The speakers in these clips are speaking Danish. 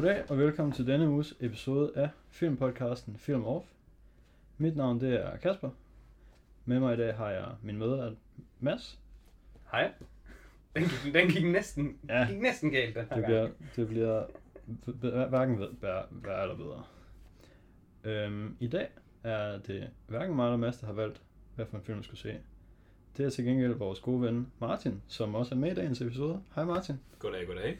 Goddag og velkommen til denne uges episode af filmpodcasten Film Off. Mit navn det er Kasper. Med mig i dag har jeg min møder Mads. Hej. Den gik, den gik, næsten, Ja. gik næsten galt den her Det gang. bliver, det bliver b- hverken ved- værre værre eller bedre. Øhm, I dag er det hverken mig eller Mads, der har valgt, hvad for en film vi skulle se. Det er til gengæld vores gode ven Martin, som også er med i dagens episode. Hej Martin. Goddag, goddag.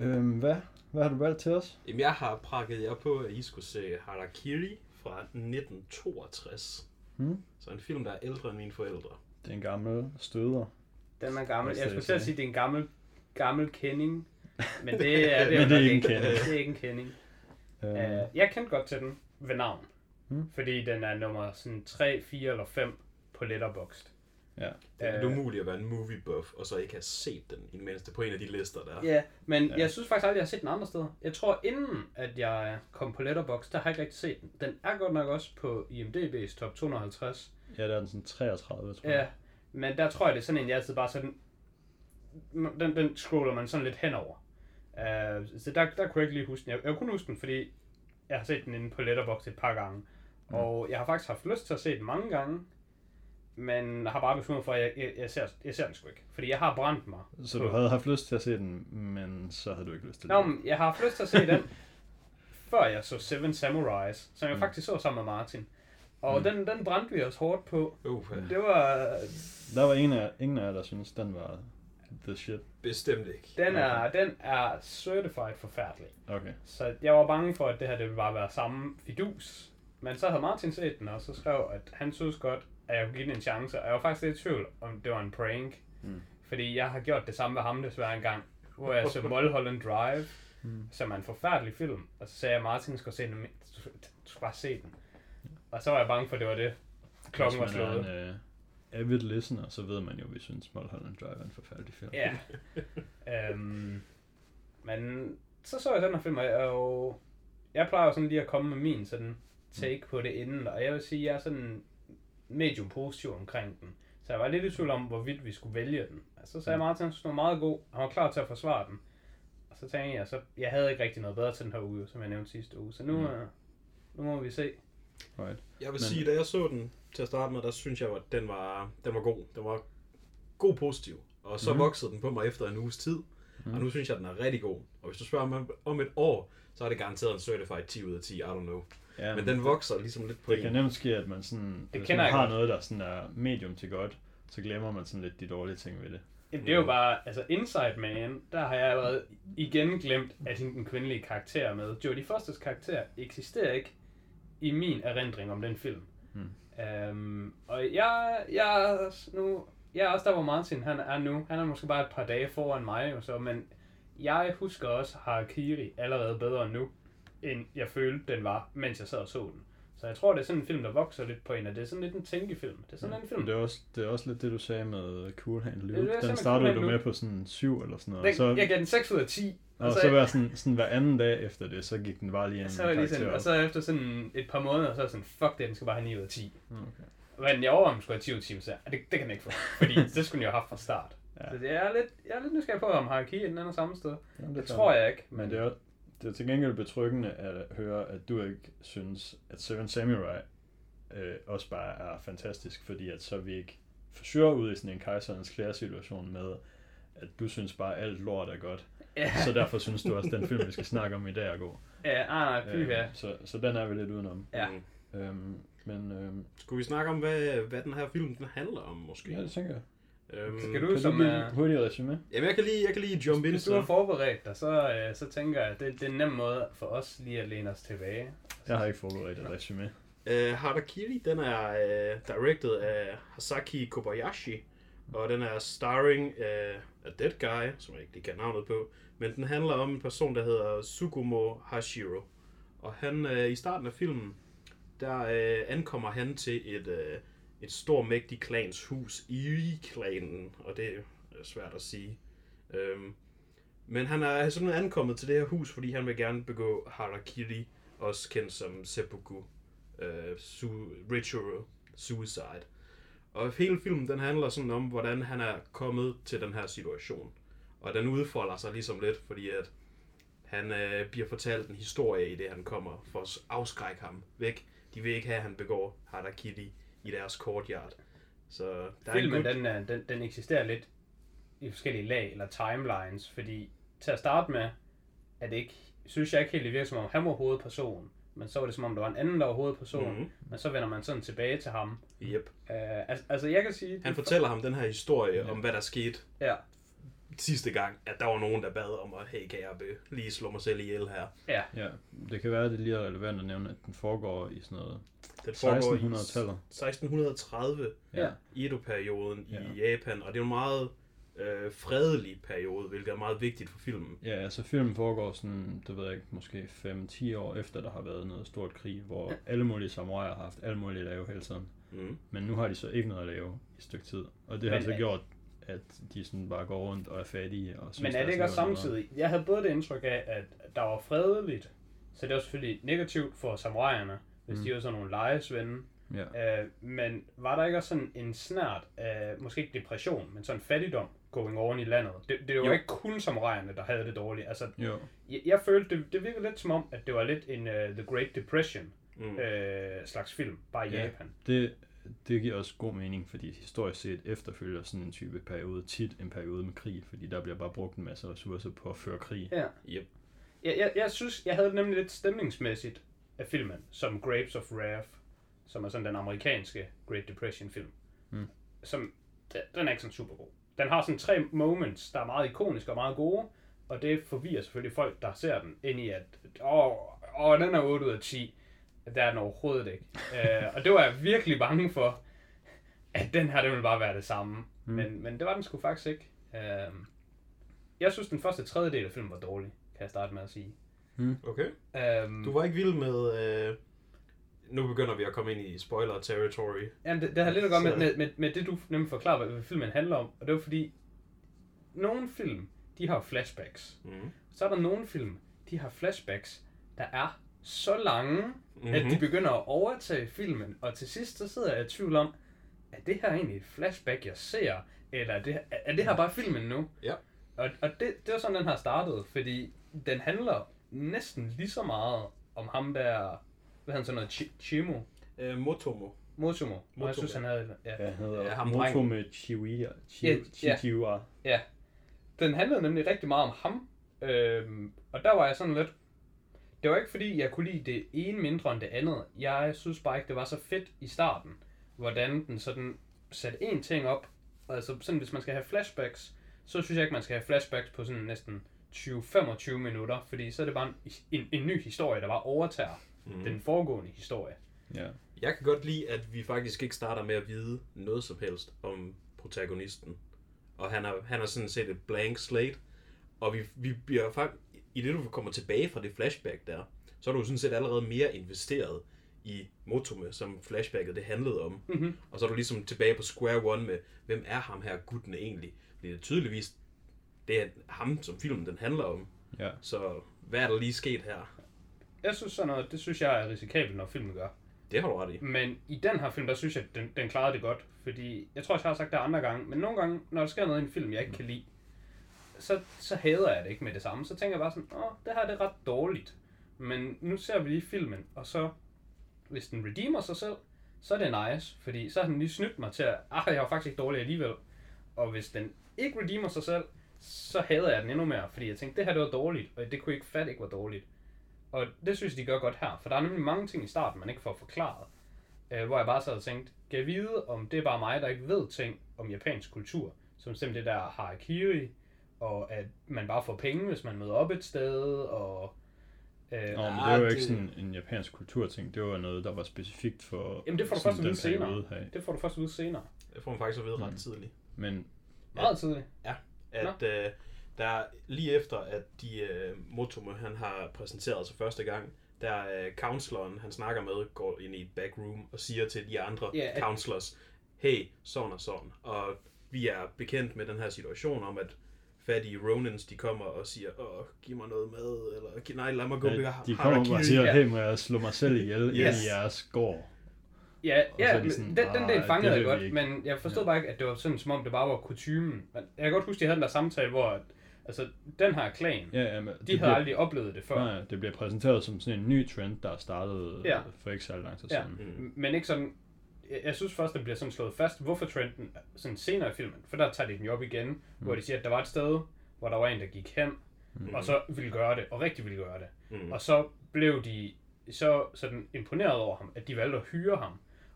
Øhm, hvad, hvad har du valgt til os? Jamen, jeg har prakket jer på, at I skulle se Harakiri fra 1962. Hmm? Så en film, der er ældre end mine forældre. Det er en gammel støder. Den er gammel. Jeg skulle sådan. sige, at det er en gammel, gammel kending. Men det er, det Men er, det er ikke en kending. Det er ikke en kending. Uh, jeg kendte godt til den ved navn. Hmm. Fordi den er nummer sådan 3, 4 eller 5 på Letterboxd. Ja. Det er lidt umuligt at være en movie buff, og så ikke have set den i det mindste på en af de lister der. Ja, men Ja. ja. jeg synes faktisk aldrig, jeg har set den andre steder. Jeg tror, inden at jeg kom på Letterboxd, der har jeg ikke rigtig set den. Den er godt nok også på IMDb's top 250. ja, der er den sådan 33, tror Ja, jeg. men der tror jeg, det er sådan en, jeg altid bare sådan... Den, den scroller man sådan lidt henover. Uh, så der, der kunne jeg ikke lige huske den. Jeg, jeg kunne huske den, fordi jeg har set den inde på Letterboxd et par gange. Mm. Og jeg har faktisk haft lyst til at se den mange gange. Men har bare besluttet for, at jeg, jeg, jeg, ser, jeg ser den sgu ikke. Fordi jeg har brændt mig. Så på- du havde haft lyst til at se den, men så havde du ikke lyst til Nå, det. men jeg har haft lyst til at se den, før jeg så Seven Samurais, som jeg Mm. faktisk så sammen med Martin. Og Mm. den, den brændte vi os hårdt på. Uh, Det var... Der var en af, ingen af jer, der synes den var the shit. bestemt ikke. Den er, den er certified forfærdelig. Okay. Så jeg var bange for, at det her det ville bare være samme fidus. Men så havde Martin set den, og så skrev, at han synes godt, at jeg kunne give den en chance. Og jeg var faktisk lidt i tvivl, om det var en prank. Mm. Fordi jeg har gjort det samme med ham desværre en gang. Hvor jeg så Mulholland Drive, Mm. som er en forfærdelig film. Og så sagde jeg, at Martin skulle se den. Du, bare se den. Og så var jeg bange for, at det var det. Klokken var slået. er en uh, avid listener, så ved man jo, at vi synes Mulholland Drive er en forfærdelig film. Ja. øhm, men så så jeg den her film, og jeg, plejer jo sådan lige at komme med min sådan take på det inden, og jeg vil sige, jeg er sådan medium positiv omkring den. Så jeg var lidt i tvivl om, hvorvidt vi skulle vælge den. Og så sagde Mm. Martin, at den var meget god, han var klar til at forsvare den. Og så tænkte jeg, så jeg havde ikke rigtig noget bedre til den her uge, som jeg nævnte sidste uge. Så nu, Mm. mm. nu må vi se. Right. Jeg vil Men- sige, da jeg så den til at starte med, der synes jeg, at den var, den var god. Den var god positiv. Og så Mhm. voksede den på mig efter en uges tid. Mhm. Og nu synes jeg, den er rigtig god. Og hvis du spørger mig om et år, så er det garanteret en certified 10 ud af 10, I don't know. Ja, Men den vokser ligesom lidt på Det kan en. nemt ske, at man sådan, hvis kender man har godt. noget, der sådan er medium til godt, så glemmer man sådan lidt de dårlige ting ved det. Jamen, det er jo bare, altså Inside Man, der har jeg allerede igen glemt, at hende den kvindelige karakter er med. Jodie Fosters karakter eksisterer ikke i min erindring om den film. Hmm. Um, og jeg, jeg, nu, jeg er også der, hvor Martin han er nu. Han er måske bare et par dage foran mig, jo så, men jeg husker også Harakiri allerede bedre nu, end jeg følte, den var, mens jeg sad og så den. Så jeg tror, det er sådan en film, der vokser lidt på en, og det er sådan lidt en tænkefilm. Det er sådan en film. Det er, også, det er også lidt det, du sagde med Cool Hand Det er Luke. det, sagde Den startede Cool Hand du med på sådan 7 eller sådan noget. Den, og så, jeg gav den 6 ud af 10. og så var sådan, sådan hver anden dag efter det, så gik den bare lige en Så var lige sådan, karakter og så efter sådan et par måneder, så er sådan, fuck det, den skal bare have 9 ud af 10. op. Okay. Men jeg overvejer, om skulle have 10 ud af 10, så det, det kan den ikke få. Fordi det skulle den jo have haft fra start. Ja. Så det er lidt, jeg er lidt nysgerrig på, om Harakiri den er samme sted. Jamen, Det fair. tror jeg ikke. Men det er, det er til gengæld betryggende at høre, at du ikke synes, at Seven Samurai øh, også bare er fantastisk, fordi at så vi ikke forsyrer ud i sådan en kejserens klære situation med, at du synes bare, at alt lort er godt. Ja, Så derfor synes du også, at den film, vi skal snakke om i dag er god. ja nej, nej, fy ja. Øh, så, så den er vi lidt udenom. Ja. Øhm, men øhm, Skulle vi snakke om, hvad, hvad den her film den handler om, måske? ja, det tænker jeg. Øhm, Skal du Kan som du give er... et hurtigt resume? Jamen, jeg kan lige, jeg kan lige jump ind. Hvis du har forberedt dig, så, øh, så tænker jeg, at det, det er en nem måde for os lige at læne os tilbage. Jeg har ikke forberedt et resume. Uh, Harakiri, den er uh, directed af Hasaki Kobayashi, og den er starring uh, a dead guy, som jeg ikke lige kan navnet på, men den handler om en person, der hedder Sugumo Hashiro. Og han, uh, i starten af filmen, der øh, ankommer han til et, øh, et stor mægtig klans hus i klanen, og det er svært at sige. Øhm, men han er simpelthen ankommet til det her hus, fordi han vil gerne begå Harakiri, også kendt som seppuku øh, su- ritual suicide. Og hele filmen, den handler sådan om, hvordan han er kommet til den her situation. Og den udfolder sig ligesom lidt, fordi at Han øh, bliver fortalt en historie i det, han kommer, for at afskrække ham væk. De vil ikke have, at han begår harakiri i deres courtyard. Så der Filmen, er en den, er, den, den eksisterer lidt i forskellige lag, eller timelines, fordi til at starte med, er det ikke, synes jeg ikke helt, det virker som om, han var hovedpersonen, men så var det som om, der var en anden, der var hovedpersonen, Mhm. men så vender man sådan tilbage til ham. Yep. Uh, altså, altså, jeg kan sige... Han fortæller ham den her historie om, hvad der skete Ja, sidste gang, at der var nogen, der bad om at, hey, kan jeg lige slå mig selv ihjel her? ja. Ja, det kan være, at det lige er relevant at nævne, at den foregår i sådan noget Den foregår i 1600-tallet. 1630 Ja. Edo-perioden i Ja. Japan, og det er en meget øh, fredelig periode, hvilket er meget vigtigt for filmen. Ja, altså filmen foregår sådan, det ved jeg ikke, måske 5-10 år efter, der har været noget stort krig, hvor alle mulige samuraier har haft alle mulige at lave hele tiden. Mm. Men nu har de så ikke noget at lave i et stykke tid. Og det har så er- gjort, at de sådan bare går rundt og er fattige. Og synes, Men er det ikke også noget. samtidig... Jeg havde både det indtryk af, at der var fredeligt, så det var selvfølgelig negativt for samuraierne, hvis Mm. de var sådan nogle lejesvende. Ja. Øh, men var der ikke også sådan en snært af, måske ikke depression, men sådan fattigdom going on i landet? Det, det var jo Jo. ikke kun samuraierne, der havde det dårligt. Altså, Jo. jeg, jeg følte, det, det virkede lidt som om, at det var lidt en uh, The Great Depression Mm. øh, slags film, bare i Ja. Japan. Det, det giver også god mening, fordi historisk set efterfølger sådan en type periode tit en periode med krig, fordi der bliver bare brugt en masse ressourcer på at føre krig. Ja. Yep. Jeg, jeg, jeg synes, jeg havde det nemlig lidt stemningsmæssigt af filmen, som Grapes of Wrath, som er sådan den amerikanske Great Depression film. Mm. Som, den, den er ikke sådan super god. Den har sådan tre moments, der er meget ikoniske og meget gode, og det forvirrer selvfølgelig folk, der ser den, ind i at, åh, åh den er 8 ud af 10. Det er den overhovedet ikke. uh, og det var jeg virkelig bange for, at den her, den ville bare være det samme. Mm. Men, men det var den sgu faktisk ikke. Uh, jeg synes, den første tredjedel af filmen var dårlig, kan jeg starte med at sige. Okay. Um, Du var ikke vild med... Øh... Nu begynder vi at komme ind i spoiler territory. Jamen, det, det har lidt at gøre med, med, med, med det, du nemlig forklarer, hvad filmen handler om. Og det var fordi, nogle film, de har flashbacks. Mm. Så er der nogle film, de har flashbacks, der er så lange, mm-hmm. at de Mhm. begynder at overtage filmen. Og til sidst, så sidder jeg i tvivl om, er det her egentlig et flashback, jeg ser? Eller er det, er, er det her bare filmen nu? Ja. Og, og det, det var sådan, den har startet, fordi den handler næsten lige så meget om ham der, hvad han sådan noget, Chi- Chimo, Øh, Motomo. Motomo. Og jeg Motomo. synes, han havde... Ja. Ja, hedder Ja, ja, ham Moto drengen. med Chihuahua. Ja. Ja. Den handlede nemlig rigtig meget om ham. Øhm, og der var jeg sådan lidt... Det var ikke fordi, jeg kunne lide det ene mindre end det andet. Jeg synes bare ikke, det var så fedt i starten, hvordan den sådan satte en ting op. Altså sådan, hvis man skal have flashbacks, så synes jeg ikke, man skal have flashbacks på sådan næsten 20-25 minutter, fordi så er det bare en, en, en ny historie, der bare overtager Mm. mm. den foregående historie. Ja. Jeg kan godt lide, at vi faktisk ikke starter med at vide noget som helst om protagonisten. Og han er, han er sådan set et blank slate. Og vi, vi bliver faktisk, i det du kommer tilbage fra det flashback der, så er du sådan set allerede mere investeret i Motome, som flashbacket det handlede om. Mhm. Og så er du ligesom tilbage på square one med, hvem er ham her gutten egentlig? Fordi det er tydeligvis, det er ham, som filmen den handler om. ja. Så hvad er der lige sket her? Jeg synes sådan noget, det synes jeg er risikabelt, når filmen gør. Det har du ret i. Men i den her film, der synes jeg, at den, den klarede det godt. Fordi, jeg tror også, jeg har sagt det andre gange, men nogle gange, når der sker noget i en film, jeg ikke kan lide, så, så hader jeg det ikke med det samme. Så tænker jeg bare sådan, åh, det her det er ret dårligt. Men nu ser vi lige filmen, og så, hvis den redeemer sig selv, så er det nice. Fordi så har den lige snydt mig til at, ah, jeg var faktisk ikke dårlig alligevel. Og hvis den ikke redeemer sig selv, så hader jeg den endnu mere. Fordi jeg tænkte, det her det var dårligt, og det kunne ikke fatte ikke var dårligt. Og det synes de gør godt her. For der er nemlig mange ting i starten, man ikke får forklaret. Øh, hvor jeg bare sad og tænkte, kan jeg vide, om det er bare mig, der ikke ved ting om japansk kultur? Som simpelthen det der harakiri, og at man bare får penge, hvis man møder op et sted, og... Øh, Nå, men det er jo det- ikke sådan en japansk kulturting. Det var noget, der var specifikt for Jamen, det får du først at vide senere. her. det får du først at vide senere. Det får man faktisk at vide ret Mm. tidligt. Men Meget tidligt. at øh, der lige efter, at de øh, Motomo, han har præsenteret sig første gang, der øh, counseleren, han snakker med, går ind i et backroom og siger til de andre Ja, at- counselors, hey, sådan og sådan, og vi er bekendt med den her situation om, at fattige Ronins, de kommer og siger, åh, giv mig noget mad, eller "Giv- nej, lad mig gå ja, ved de kommer og siger, Ja. hey, må jeg slå mig selv ihjel yes. I jeres gård? Ja, så ja de sådan, den, den del "Ah, fangede det jeg godt, ikke." men jeg forstod Ja. bare ikke, at det var sådan, som om det bare var kutumen. Men jeg kan godt huske, at jeg havde den der samtale, hvor at Altså, den her klan, Ja, ja, men de havde aldrig oplevet det før. Nej, det bliver præsenteret som sådan en ny trend, der startede Ja. ja. for ikke særlig lang tid Ja. siden. Mm. Men ikke sådan... Jeg, jeg synes først, det bliver sådan slået fast, hvorfor trenden sådan senere i filmen. For der tager de den jo op igen, mm. hvor de siger, at der var et sted, hvor der var en, der gik hen, mm. og så ville gøre det, og rigtig ville gøre det. Mm. Og så blev de så sådan imponeret over ham, at de valgte at hyre ham.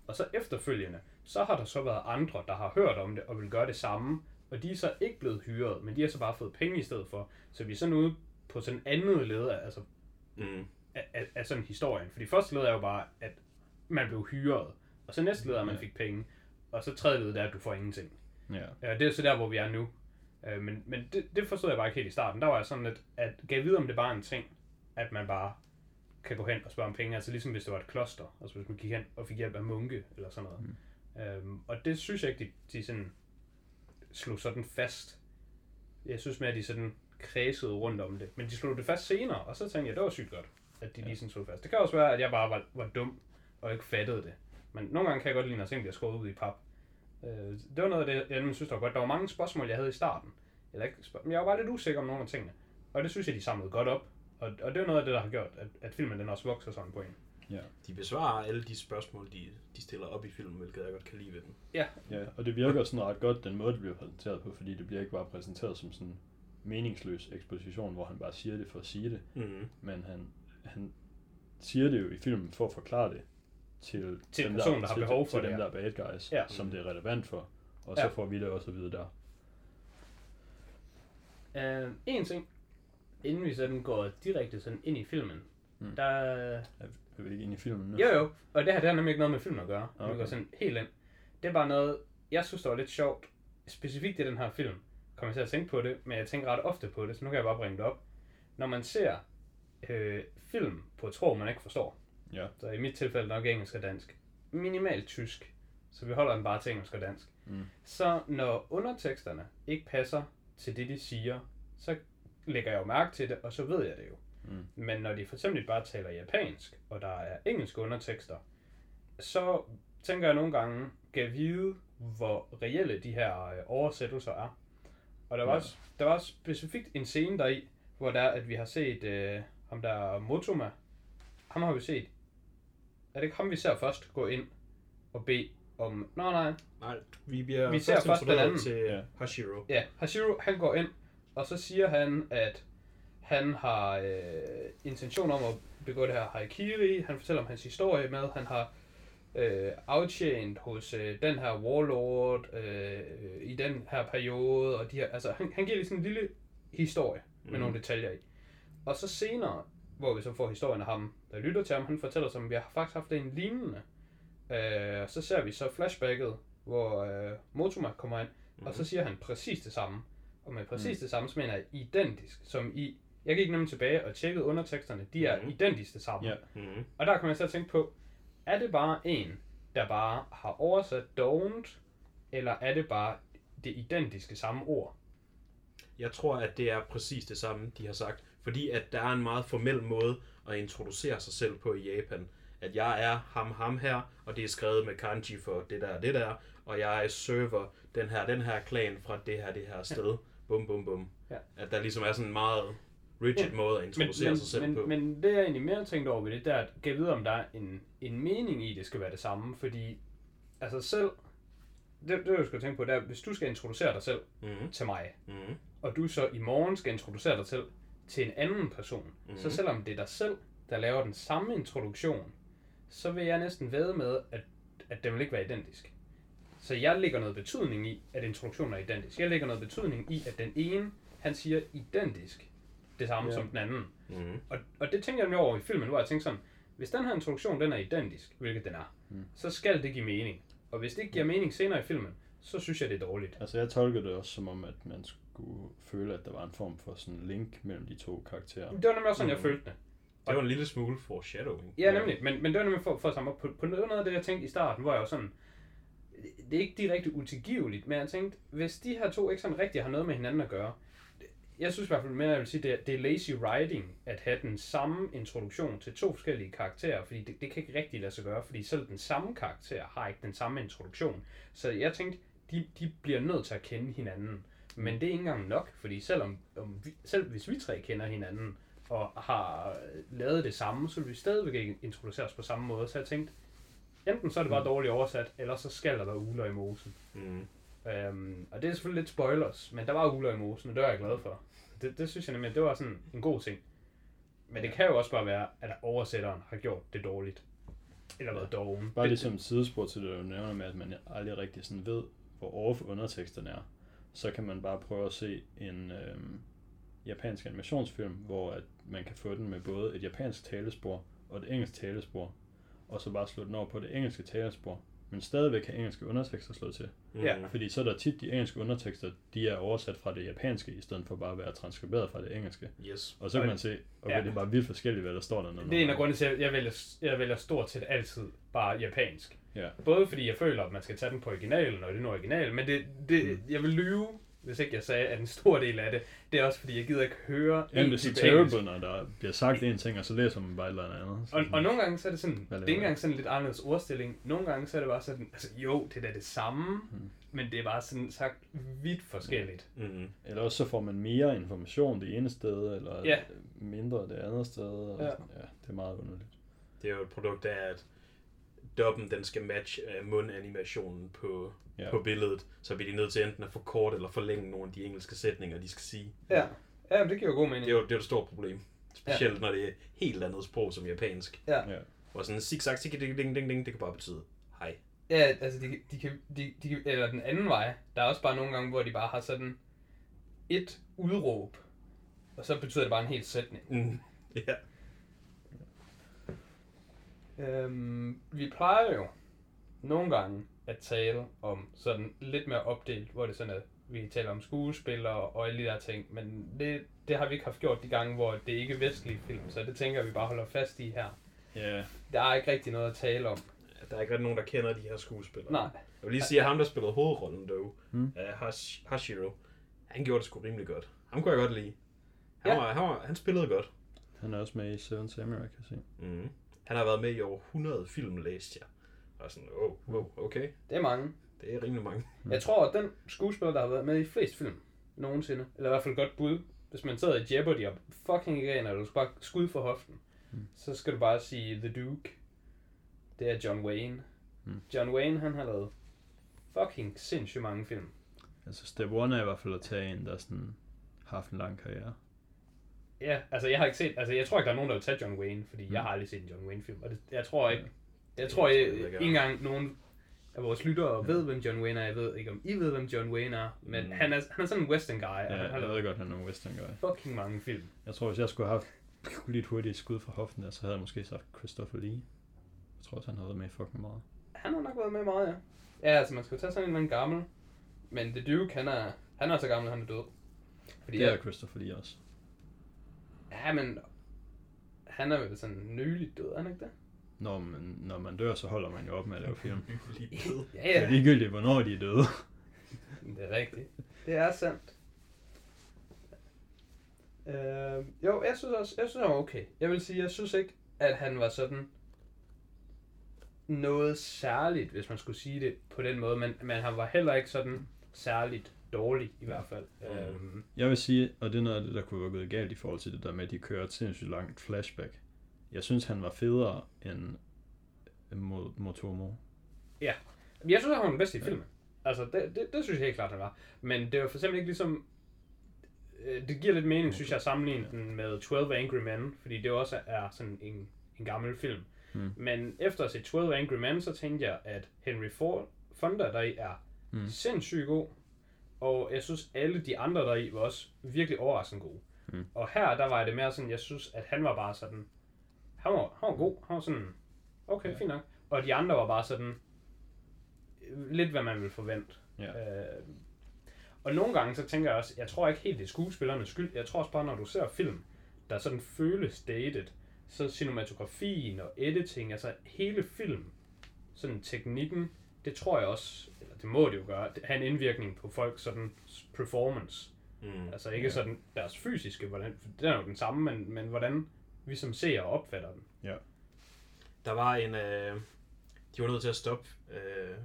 Og så efterfølgende, så har der så været andre, der har hørt om det og vil gøre det samme. Og de er så ikke blevet hyret, men de har så bare fået penge i stedet for. Så vi er sådan ude på sådan andet led af, altså, Mm. af, af, af sådan historien. For de første led er jo bare, at man blev hyret. Og så næste led er, at man Ja. fik penge. Og så tredje led er, at du får ingenting. Ja. Ja, det er så der, hvor vi er nu. Øh, Men, men det, det forstod jeg bare ikke helt i starten. Der var jeg sådan lidt, at gav videre, om det bare er en ting, at man bare kan gå hen og spørge om penge. Altså ligesom hvis det var et kloster. Altså hvis man gik hen og fik hjælp af munke eller sådan noget. Mm. Øhm, og det synes jeg ikke, de, de sådan slog sådan fast. Jeg synes mere, at de sådan kredsede rundt om det. Men de slog det fast senere, og så tænkte jeg, det var sygt godt, at de lige sådan slog fast. Det kan også være, at jeg bare var, var dum og ikke fattede det. Men nogle gange kan jeg godt lide, når ting bliver skåret ud i pap. Øh, det var noget af det, jeg nemlig synes, der var godt. Der var mange spørgsmål, jeg havde i starten. Eller ikke spørg- men jeg var bare lidt usikker om nogle af tingene. Og det synes jeg, de samlede godt op. Og, og det er noget af det, der har gjort, at, at filmen den også vokser sådan på en. Ja. De besvarer alle de spørgsmål, de, de stiller op i filmen, hvilket jeg godt kan lide ved den. Ja, ja, og det virker sådan ret godt, den måde, det bliver præsenteret på, fordi det bliver ikke bare præsenteret som sådan en meningsløs eksposition, hvor han bare siger det for at sige det, Mm. men han, han siger det jo i filmen for at forklare det til, Til dem, personen, der har til, behov for til det, dem, ja. der er bad guys, Ja. som det er relevant for, og Ja. så får vi det også at vide der. Uh, en ting, inden vi sådan går direkte sådan ind i filmen, mm. Der... Er vi ikke inde i filmen nu? Jo jo, og det her det har nemlig ikke noget med filmen at gøre. Okay. Vi går sådan helt ind. Det er bare noget, jeg synes, der var lidt sjovt. Specifikt i den her film, kommer jeg til at tænke på det, men jeg tænker ret ofte på det, så nu kan jeg bare bringe det op. Når man ser øh, film på et sprog, man ikke forstår, Ja. så i mit tilfælde nok engelsk og dansk, minimalt tysk, så vi holder den bare til engelsk og dansk. Mm. Så når underteksterne ikke passer til det, de siger, så lægger jeg jo mærke til det, og så ved jeg det jo. Mm. Men når de for eksempel bare taler japansk, og der er engelske undertekster, så tænker jeg nogle gange, kan vide, hvor reelle de her øh, oversættelser er. Og der var, Ja. også, der var specifikt en scene deri, hvor der er, at vi har set øh, ham der Motoma. Ham har vi set. Er det ikke ham, vi ser først gå ind og bede om... Nå nej, Nej, vi bliver Vi ser først den anden. til Ja. Hashiro. Ja, Hashiro han går ind, og så siger han, at han har øh, intention om at begå det her haikiri. Han fortæller om hans historie med, han har øh, aftjent hos øh, den her warlord øh, i den her periode. Og de her, altså, han, han giver lige sådan en lille historie med Mhm. nogle detaljer i. Og så senere, hvor vi så får historien af ham, der lytter til ham, han fortæller sig, at vi har faktisk haft en lignende. Øh, så ser vi så flashbacket, hvor øh, Motoma kommer ind, mm. og så siger han præcis det samme. Og med præcis mm. det samme, så mener jeg identisk, som i... Jeg gik nemlig tilbage og tjekkede underteksterne, de er Mhm. mm. identisk det samme. Ja. Mm. Og der kan man så tænke på, er det bare en, der bare har oversat don't, eller er det bare det identiske samme ord? Jeg tror, at det er præcis det samme, de har sagt. Fordi at der er en meget formel måde at introducere sig selv på i Japan. At jeg er ham, ham her, og det er skrevet med kanji for det der, det der. Og jeg er server den her, den her klan fra det her, det her sted. Ja. Bum, bum, bum. Ja. At der ligesom er sådan en meget rigid Ja. måde at introducere men, sig selv men, på. Men det jeg egentlig mere tænkt over ved det, det er at kan vide, om der er en, en mening i, det skal være det samme. Fordi, altså selv, det, det jeg skal tænke på, det er, hvis du skal introducere dig selv mm. til mig, Mm. og du så i morgen skal introducere dig selv til en anden person, mm. så selvom det er dig selv, der laver den samme introduktion, så vil jeg næsten væde med, at, at den vil ikke være identisk. Så jeg lægger noget betydning i, at introduktionen er identisk. Jeg lægger noget betydning i, at den ene, han siger identisk det samme Ja. som den anden. Mm. Og, og det tænker jeg nemlig over i filmen, hvor jeg tænker sådan, hvis den her introduktion, den er identisk, hvilket den er, mm. så skal det give mening. Og hvis det ikke giver mening senere i filmen, så synes jeg, det er dårligt. Altså jeg tolkede det også som om, at man skulle føle, at der var en form for sådan link mellem de to karakterer. Det var nemlig også sådan, jeg Mm. følte det. Det var en lille smule foreshadowing. Ja, nemlig. Men, men det var nemlig for, for at samle op på, på noget af det, jeg tænkte i starten, hvor jeg var sådan, det er ikke direkte utilgiveligt, men jeg tænkte, hvis de her to ikke sådan rigtig har noget med hinanden at gøre, jeg synes i hvert fald mere, jeg vil sige, det er, det er lazy writing at have den samme introduktion til to forskellige karakterer, fordi det, det kan ikke rigtig lade sig gøre, fordi selv den samme karakter har ikke den samme introduktion. Så jeg tænkte, de, de bliver nødt til at kende hinanden. Men det er ikke engang nok, fordi selvom om vi, selv hvis vi tre kender hinanden og har lavet det samme, så vil vi stadigvæk ikke introduceres på samme måde. Så jeg tænkte, enten så er det bare Mm. dårligt oversat, eller så skal der være uler i mosen. Mm. Øhm, og det er selvfølgelig lidt spoilers, men der var uler i mosen, og det var jeg glad for. Det, det synes jeg nemlig, det var sådan en god ting. Men det kan jo også bare være, at oversætteren har gjort det dårligt. Eller været doven. Bare det, ligesom sidespor til det, du nævner med, at man aldrig rigtig sådan ved, hvor off underteksterne er. Så kan man bare prøve at se en øhm, japansk animationsfilm, hvor at man kan få den med både et japansk talespor og et engelsk talespor, og så bare slå den over på det engelske talespor, men stadigvæk have engelske undertekster slået til. Mm. Ja. Fordi så er der tit de engelske undertekster, de er oversat fra det japanske, i stedet for bare at være transkriberet fra det engelske. Yes. Og så kan man se, okay, Ja. det er bare vildt forskelligt, hvad der står dernede. det er en af grundene til, at jeg vælger, jeg vælger stort set altid bare japansk. Ja. Både fordi jeg føler, at man skal tage den på originalen, og det er nu original, men det, det, Mm. jeg vil lyve, hvis ikke jeg sagde, at en stor del af det, det er også fordi, jeg gider ikke høre Jamen, en det er terrible, når der bliver sagt en ting, og så læser man bare et eller andet. Så Og, sådan- og nogle gange så er det sådan, det er ikke engang sådan en lidt anderledes ordstilling. Nogle gange så er det bare sådan, altså jo, det er da det samme, Mm. men det er bare sådan sagt vidt forskelligt. Mm. Eller også så får man mere information det ene sted, eller Ja. mindre det andet sted. Og Ja. ja. Sådan. ja, det er meget underligt. Det er jo et produkt af, at dubben den skal matche uh, mundanimationen på, Ja. på billedet. Så bliver de nødt til enten at forkorte eller forlænge nogle af de engelske sætninger, de skal sige. Ja, ja men det giver jo god mening. Det er jo, det er jo et stort problem. Specielt ja. når det er helt andet sprog som japansk. Ja. Ja. Hvor sådan zigzag, zig, ding, ding, ding, ding, det kan bare betyde hej. Ja, altså de, de, kan, de, de, kan- eller den anden vej, der er også bare nogle gange, hvor de bare har sådan et udråb, og så betyder det bare en hel sætning. Mm. Ja. Øhm, vi plejer jo nogle gange at tale om sådan lidt mere opdelt, hvor det sådan er, vi taler om skuespillere og alle de der ting, men det, det har vi ikke haft gjort de gange, hvor det ikke er vestlige film, så det tænker jeg, vi bare holder fast i her. Ja, Der er ikke rigtig noget at tale om. Der er ikke rigtig nogen, der kender de her skuespillere. Nej. Jeg vil lige sige, at ham, der spillede hovedrollen, dog, Mm. mm. uh, Hash, Hashiro, han gjorde det sgu rimelig godt. Ham kunne jeg godt lide. Han, ja. var, han, var, han spillede godt. han er også med i Seven Samurai, kan jeg se. Mm. Han har været med i over 100 film, læste jeg. Og sådan, oh, wow, okay. Det er mange. Det er rimelig mange. Jeg tror, at den skuespiller, der har været med i flest film nogensinde, eller i hvert fald godt bud, hvis man sidder i Jeopardy og fucking ikke aner, du skal bare skud for hoften, Mm. så skal du bare sige The Duke. Det er John Wayne. Mm. John Wayne, han har lavet fucking sindssygt mange film. Altså, step one er i hvert fald at tage en, der sådan har haft en lang karriere. Ja, altså jeg har ikke set, altså jeg tror ikke, der er nogen, der vil tage John Wayne, fordi Mm. jeg har aldrig set en John Wayne film, og det, jeg tror ikke, jeg Det tror jeg ikke, jeg engang nogen af vores lyttere ved, hvem John Wayne er. Jeg ved ikke, om I ved, hvem John Wayne er, men Mm. han, er, han er sådan en western guy, Ja, han jeg ved godt, han er en western guy. fucking mange film. Jeg tror, hvis jeg skulle have haft lige et hurtigt skud fra hoften der, så havde jeg måske sagt Christopher Lee. Jeg tror også, han har været med fucking meget. Han har nok været med meget, ja. Ja, altså man skal tage sådan en eller gammel. Men The Duke, han er, han er så gammel, han er død. Fordi Det er jeg, Christopher Lee også. Ja, men han er vel sådan nyligt død, er han ikke det? Når man, når man dør, så holder man jo op med at lave film. Lige ved. Ja, Det er ligegyldigt, hvornår de er døde. Det er rigtigt. Det er sandt. Øh, jo, jeg synes også, jeg synes, han var okay. Jeg vil sige, jeg synes ikke, at han var sådan noget særligt, hvis man skulle sige det på den måde, men, men han var heller ikke sådan særligt dårlig i hvert fald. Mm. Øhm, Jeg vil sige, og det er noget af det, der kunne være gået galt i forhold til det der med, at de kører et sindssygt langt flashback. Jeg synes, han var federe end Mo- Motomo. jeg synes, han var den bedste i filmen. Altså, det, det, det synes jeg helt klart, han var. Men det var for eksempel ikke ligesom... øh, Det giver lidt mening, synes jeg, at sammenligne den med 12 Angry Men, fordi det også er sådan en, en gammel film. Mm. Men efter at se 12 Angry Men, så tænkte jeg, at Henry Ford, Fonda deri er Mm. mm. sindssygt god. Og jeg synes, alle de andre deri var også virkelig overraskende gode. Mm. Og her, der var det mere sådan, jeg synes, at han var bare sådan... Han var, han var god. Han var sådan... Okay, Ja. fint nok. Og de andre var bare sådan... Lidt, hvad man ville forvente. Ja. Øh, og nogle gange, så tænker jeg også, jeg tror ikke helt, det er skuespillernes skyld. Jeg tror også bare, når du ser film, der sådan føles dated, så cinematografien og editing, altså hele film, sådan teknikken, det tror jeg også, det må det jo gøre, har en indvirkning på folks sådan performance. Mm. Altså ikke Ja. ja. sådan deres fysiske, hvordan, for den er jo den samme, men, men hvordan vi som ser og opfatter den. Der var en... Øh, de var nødt til at stoppe øh,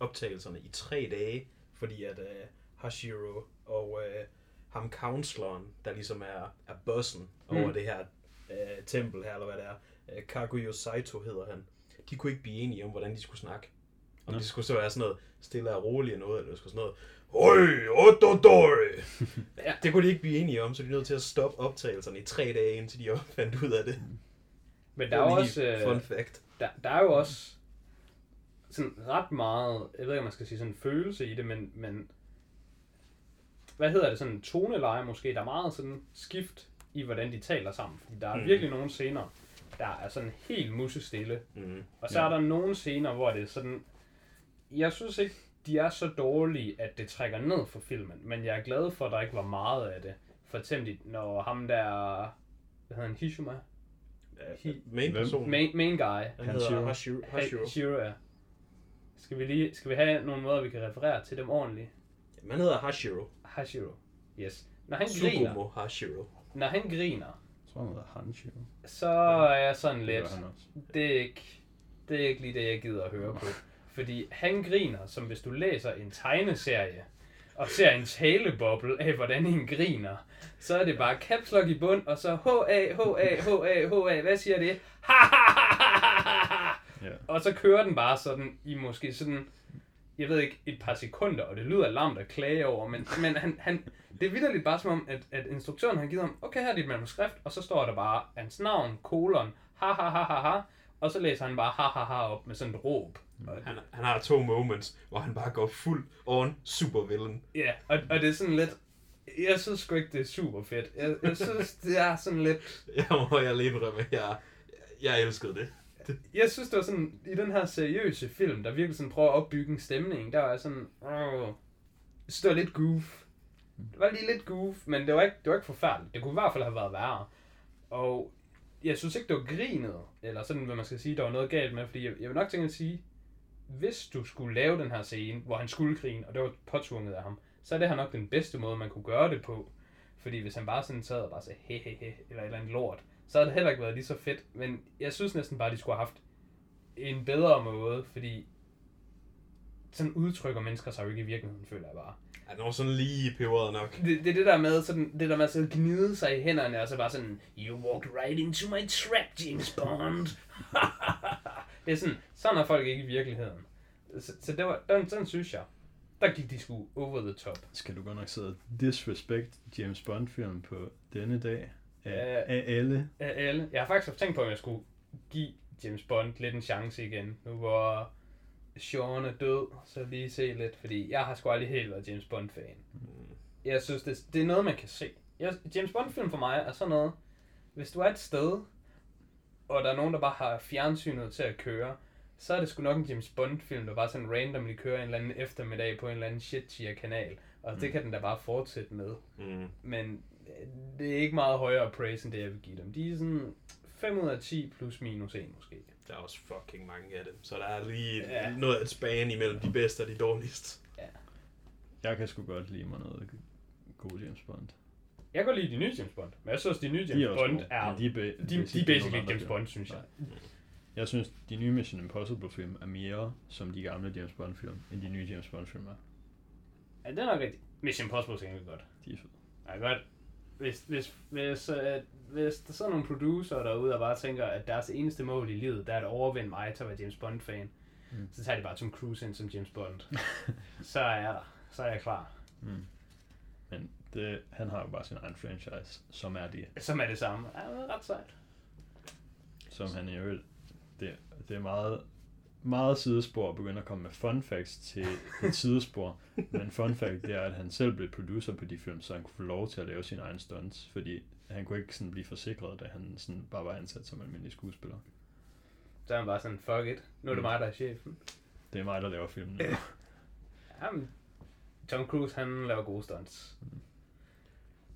optagelserne i tre dage, fordi at øh, Hashiro, og øh, ham counseleren, der ligesom er, er bossen over Mm. det her øh, tempel her, eller hvad det er. Øh, Kaguyo Saito hedder han. De kunne ikke blive enige om, hvordan de skulle snakke. Om Nå. det skulle så være sådan noget stille og roligt noget, eller det skulle sådan noget Oi, otodori! Ja. Det kunne de ikke blive enige om, så de er nødt til at stoppe optagelserne i tre dage, indtil de fandt ud af det. Men der er jo også... Øh, Fun fact. der, der er jo også sådan ret meget, jeg ved ikke, om man skal sige sådan følelse i det, men, men hvad hedder det, sådan en toneleje måske, der er meget sådan skift i, hvordan de taler sammen. Fordi der er Mm. mm. virkelig nogle scener, der er sådan helt musestille. Mm. Og så Ja. er der nogle scener, hvor det er sådan, jeg synes ikke, de er så dårlige, at det trækker ned for filmen, men jeg er glad for, at der ikke var meget af det. For eksempel, når ham der, hvad hedder han, Hishuma? Ja, main person. Main, main guy. Han hedder Hashiro. Hashiro. Hashiro. Ja. Skal vi, lige, skal vi have nogle måder, vi kan referere til dem ordentligt? Jamen, han hedder Hashiro. Hashiro. Yes. Når han griner, Sugumo Hashiro. når han griner, Jeg tror, han hedder Hanshiro. så er jeg sådan Det lidt, han også. det er ikke, det er ikke lige det, jeg gider at høre på. Fordi han griner, som hvis du læser en tegneserie, og ser en taleboble af, hvordan en griner, så er det bare caps lock i bund, og så H-A, H-A, H-A, H-A, hvad siger det? Ha. Ja. Og så kører den bare sådan i måske sådan, jeg ved ikke, et par sekunder, og det lyder lamt at klage over, men, men han, han, det er vidderligt bare som om, at, at instruktøren har givet ham, okay, her er dit manuskript, og så står der bare hans navn, kolon, ha ha ha ha ha, og så læser han bare ha ha ha op med sådan et råb. Han, han har to moments, hvor han bare går fuld on supervillain. ja, og, og det er sådan lidt, jeg synes sgu ikke, det er super fedt. Jeg, jeg synes, det er sådan lidt, Jeg må jeg lige indrømme, jeg, jeg elskede det. jeg synes, det var sådan, i den her seriøse film, der virkelig sådan prøver at opbygge en stemning, der var sådan, åh, jeg synes, det var lidt goof. Det var lige lidt goof, men det var ikke, det var ikke forfærdeligt. Det kunne i hvert fald have været værre. Og jeg synes ikke, det var grinet, eller sådan, hvad man skal sige, der var noget galt med, fordi jeg, jeg vil nok tænke at sige, hvis du skulle lave den her scene, hvor han skulle grine, og det var påtvunget af ham, så er det her nok den bedste måde, man kunne gøre det på. Fordi hvis han bare sådan sad og bare sagde, he he he, eller et eller andet lort, så havde det heller ikke været lige så fedt. Men jeg synes næsten bare, de skulle have haft en bedre måde, fordi sådan udtrykker mennesker sig jo ikke i virkeligheden, føler jeg bare. Han var sådan lige peberet nok. Det, det er det der med, sådan, det der med at sidde gnide sig i hænderne, og så bare sådan, You walked right into my trap, James Bond. det er sådan, sådan er folk ikke i virkeligheden. Så, så det var, den, sådan synes jeg, der gik de sgu over the top. Skal du godt nok sidde og disrespect James Bond-film på denne dag? Af, Ja. af alle? Af alle. Jeg har faktisk haft tænkt på, om jeg skulle give James Bond lidt en chance igen, nu hvor Sean er død, så lige se lidt, fordi jeg har sgu aldrig helt været James Bond-fan. Jeg synes, det, det er noget, man kan se. Jeg, James Bond-film for mig er sådan noget, hvis du er et sted, og der er nogen, der bare har fjernsynet til at køre, så er det sgu nok en James Bond-film, der bare sådan randomly kører en eller anden eftermiddag på en eller anden shit kanal og det Mm. kan den da bare fortsætte med. Mm. Men øh, det er ikke meget højere praise, end det jeg vil give dem. De er sådan 5 ud af 10 plus minus 1 måske. Der er også fucking mange af dem, så der er lige Ja. ja. noget af et span imellem de bedste og de dårligste. Jeg kan sgu godt lide mig noget god James Bond. Jeg kan godt lide de nye James Bond, men jeg synes, de nye De James også Bond gode, er... de, er ba- de, de er basically James. Bond, synes jeg. Jeg synes, de nye Mission Impossible film er mere som de gamle James Bond film, end de nye James Bond film er. Ja, det er nok rigtigt. Mission Impossible er godt. De er fede. Ja, godt. Hvis, hvis, hvis, øh, hvis der sidder nogle producer derude og bare tænker, at deres eneste mål i livet, der er at overvinde mig til at være James Bond-fan, mm. så tager de bare Tom Cruise ind som James Bond. så er jeg der. Så er jeg klar. Mm. Det, han har jo bare sin egen franchise, som er det, Som er det samme. Ja, det er ret sejt. som han i øvrigt, det, det er meget, meget sidespor at begynde at komme med fun facts til et sidespor. Men fun fact, det er, at han selv blev producer på de film, så han kunne få lov til at lave sine egne stunts, fordi han kunne ikke sådan blive forsikret, da han sådan bare var ansat som almindelig skuespiller. Så han bare sådan, fuck it. Nu er det Mm. mig, der er chefen. Det er mig, der laver filmen. Jamen, Tom Cruise, han laver gode stunts.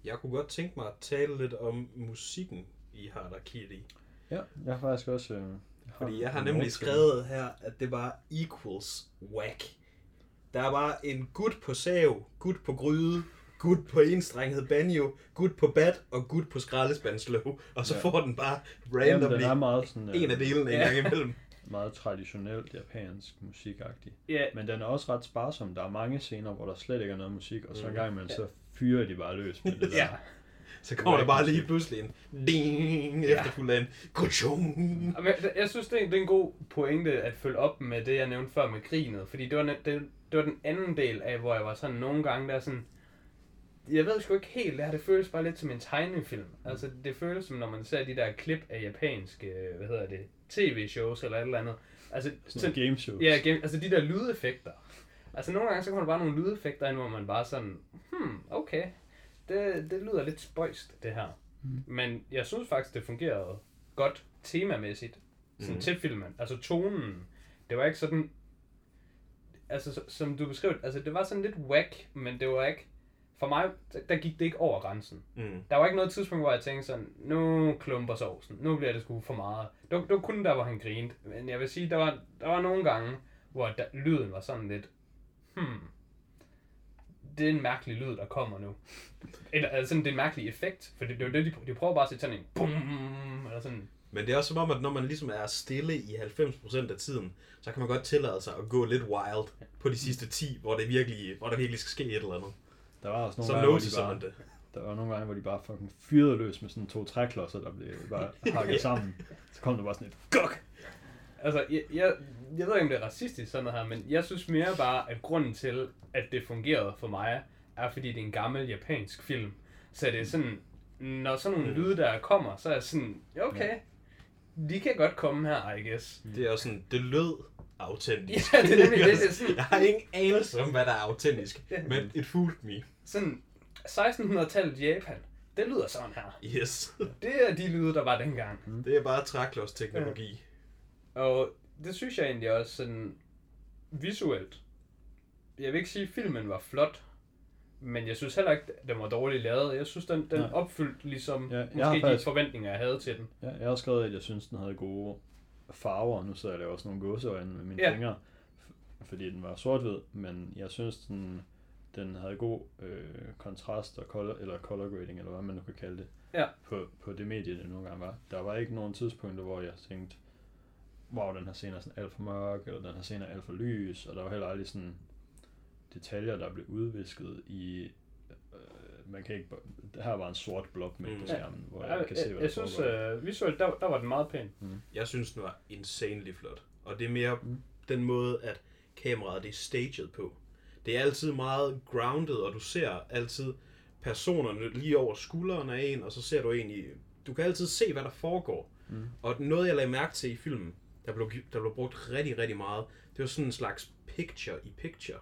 Jeg kunne godt tænke mig at tale lidt om musikken i Harakiri. Ja, jeg har faktisk også... Øh, jeg Fordi jeg har nemlig skrevet her, at det var equals whack. Der er bare en gut på sav, gut på gryde, gut på enstrenget banjo, gut på bat og gut på skraldespandslåg. Og så Ja. får den bare. Jamen, randomly den er meget sådan... Øh, en af delene en Ja. gang imellem. meget traditionelt japansk musikagtig. Ja, Men den er også ret sparsom. Der er mange scener, hvor der slet ikke er noget musik, og så en Mm. gang imellem, så fyrer de bare løs med det der. ja. Så kommer der bare lige pludselig en ding Ja. efterfulgt af en kuchung. Men jeg synes, det er, det er en god pointe at følge op med det, jeg nævnte før med grinet. Fordi det var, det, det var den anden del af, hvor jeg var sådan nogle gange der sådan... Jeg ved sgu ikke helt, det her det føles bare lidt som en tegnefilm. Altså, det føles som, når man ser de der klip af japanske, hvad hedder det, tv-shows eller et eller andet. Altså, Sådan nogle game shows. Ja, game, altså de der lydeffekter. Altså nogle gange så kommer der bare nogle lydeffekter ind, hvor man bare sådan, hmm, okay, det, det lyder lidt spøjst, det her. Mhm. Men jeg synes faktisk, det fungerede godt temamæssigt sådan Mhm. til filmen. Altså tonen, det var ikke sådan, altså så- som du beskrev, altså det var sådan lidt whack, men det var ikke, for mig, der- der gik det ikke over grænsen. Mm. Der var ikke noget tidspunkt, hvor jeg tænkte sådan, nu klumper sovsen, nu bliver det sgu for meget. Det var, det var kun der, hvor han grinede. Men jeg vil sige, der var, der var nogle gange, hvor der, lyden var sådan lidt, hmm, det er en mærkelig lyd, der kommer nu. Eller altså, sådan, det er en mærkelig effekt, for det, det er jo det, de, de prøver bare at sætte sådan en bum, eller sådan, Men det er også som om, at når man ligesom er stille i 90% af tiden, så kan man godt tillade sig at gå lidt wild på de sidste 10, hvor, det virkelig, hvor der virkelig skal ske et eller andet. Der var også nogle Så gange, hvor de bare, man det. der var nogle gange, hvor de bare fucking fyrede løs med sådan to træklodser, der blev bare hakket sammen. Så kom der bare sådan et guk! Altså, jeg, jeg, jeg ved ikke, om det er racistisk sådan noget her, men jeg synes mere bare, at grunden til, at det fungerede for mig, er fordi det er en gammel japansk film. Så det er sådan, når sådan nogle Mm. lyde der kommer, så er jeg sådan, ja, okay, de kan godt komme her, I guess. Det er jo sådan, det lød autentisk. Ja, det er nemlig det, det er sådan- Jeg har ingen anelse om, hvad der er autentisk, men it fooled me. Sådan, 1600-tallet Japan, det lyder sådan her. Yes. Det er de lyde, der var dengang. Det er bare træklods-teknologi. Og det synes jeg egentlig også sådan visuelt. Jeg vil ikke sige, at filmen var flot, men jeg synes heller ikke, at den var dårligt lavet. Jeg synes, den, den Nej. opfyldte ligesom Ja, jeg måske de faktisk- forventninger, jeg havde til den. Ja, jeg har også skrevet, at jeg synes, den havde gode farver. Nu sidder jeg og laver sådan nogle gåseøjne med mine Ja. fingre, fordi den var sort-hvid, men jeg synes, den, den havde god øh, kontrast og color, eller color grading, eller hvad man nu kan kalde det, Ja. på, på det medie, det nogle gange var. Der var ikke nogen tidspunkter, hvor jeg tænkte, wow, den her scene er sådan alt for mørk, eller den her scene er alt for lys, og der var heller aldrig sådan detaljer, der blev udvisket i øh, man kan ikke, her var en sort blok med Mm. på skærmen, hvor Jeg, jeg jeg, kan se, jeg, hvad jeg der synes, øh, visuelt, der, der var den meget pæn. Jeg synes, den var insanely flot. Og det er mere Mm. den måde, at kameraet det er staged på. Det er altid meget grounded, og du ser altid personerne lige over skulderen af en, og så ser du egentlig... Du kan altid se, hvad der foregår. Mm. Og noget, jeg lagde mærke til i filmen, der blev, der blev brugt rigtig, rigtig meget, det var sådan en slags picture i picture.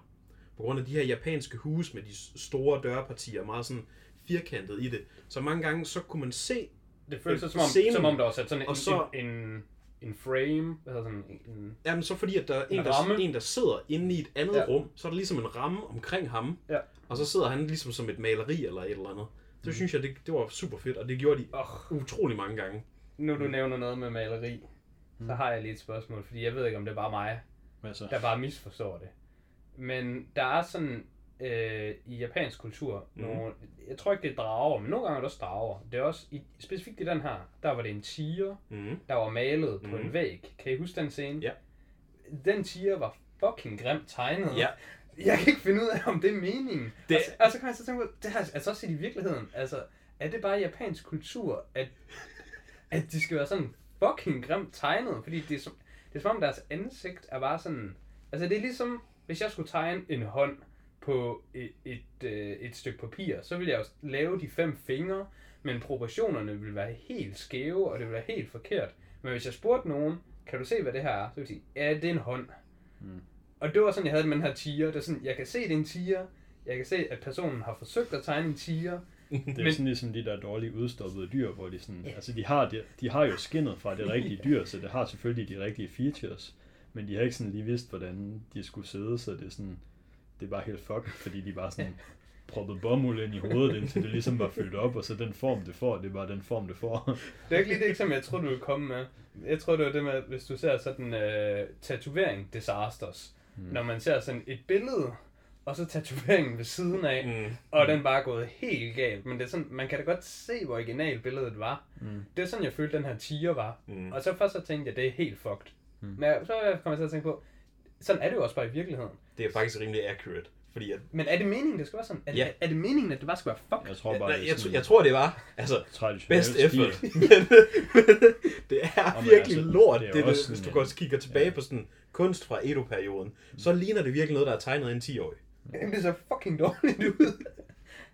På grund af de her japanske huse med de store dørpartier, meget sådan firkantet i det. Så mange gange, så kunne man se Det føles Øh, som om, scenen. som om der var sat sådan en, Og så- en, en, en frame, hvad hedder sådan en, Jamen så fordi, at der er en, En der, ramme. en, der sidder inde i et andet Ja. rum, så er der ligesom en ramme omkring ham, Ja. og så sidder han ligesom som et maleri eller et eller andet. Det mm. synes jeg, det, det var super fedt, og det gjorde de oh, utrolig mange gange. nu du nævner noget med maleri, så har jeg lige et spørgsmål, fordi jeg ved ikke, om det er bare mig, Hvad så? der bare misforstår det. Men der er sådan øh, i japansk kultur Mhm. nogle, jeg tror ikke det er drager, men nogle gange er det også drager. Det er også, i, specifikt i den her, der var det en tiger, Mm. der var malet på Mhm. en væg. Kan I huske den scene? Ja. Den tiger var fucking grimt tegnet. Ja. Jeg kan ikke finde ud af, om det er meningen. Det- Det... Altså, altså kan jeg så tænke på, det har jeg altså også set i virkeligheden. Altså, er det bare japansk kultur, at, at de skal være sådan fucking grimt tegnet? Fordi det er, som, det er som om deres ansigt er bare sådan... Altså det er ligesom, hvis jeg skulle tegne en hånd på et, et, øh, et stykke papir, så ville jeg jo lave de fem fingre, men proportionerne ville være helt skæve, og det ville være helt forkert. Men hvis jeg spurgte nogen, kan du se, hvad det her er? Så ville de sige, ja, det er en hånd. Mm. Og det var sådan, jeg havde med den her tiger. Det er sådan, jeg kan se, det er en tiger. Jeg kan se, at personen har forsøgt at tegne en tiger. Det er Men- sådan ligesom de der dårlige udstoppede dyr, hvor de sådan, Ja. altså de har, de, de har jo skinnet fra det rigtige dyr, så det har selvfølgelig de rigtige features, men de har ikke sådan lige vidst, hvordan de skulle sidde, så det er sådan, det er bare helt fuck, fordi de bare sådan proppet bomuld ind i hovedet, indtil det ligesom var fyldt op, og så den form, det får, det er bare den form, det får. Det er ikke lige det eksempel, jeg troede, du ville komme med. Jeg tror, det var det med, hvis du ser sådan uh, tatovering disasters. Mm. Når man ser sådan et billede, og så tatoveringen ved siden af, Mm. og den bare er gået helt galt. Men det er sådan, man kan da godt se, hvor original billedet var. Mm. Det er sådan, jeg følte, den her tiger var. Mm. Og så først så tænkte jeg, det er helt fucked. Hmm. Men så kommer jeg til at tænke på, sådan er det jo også bare i virkeligheden. Det er faktisk rimelig accurate. Fordi at, Men er det meningen, det skal være sådan? Er, Ja. er, er det meningen, at det bare skal være fuck? Jeg tror bare, jeg, jeg, jeg tror, det var altså, best effort. men, det er virkelig altså, lort, det er det, det, hvis du går og kigger tilbage ja. på sådan kunst fra Edo-perioden. Så ligner det virkelig noget, der er tegnet en 10-årig. Jamen, det så fucking dårligt ud.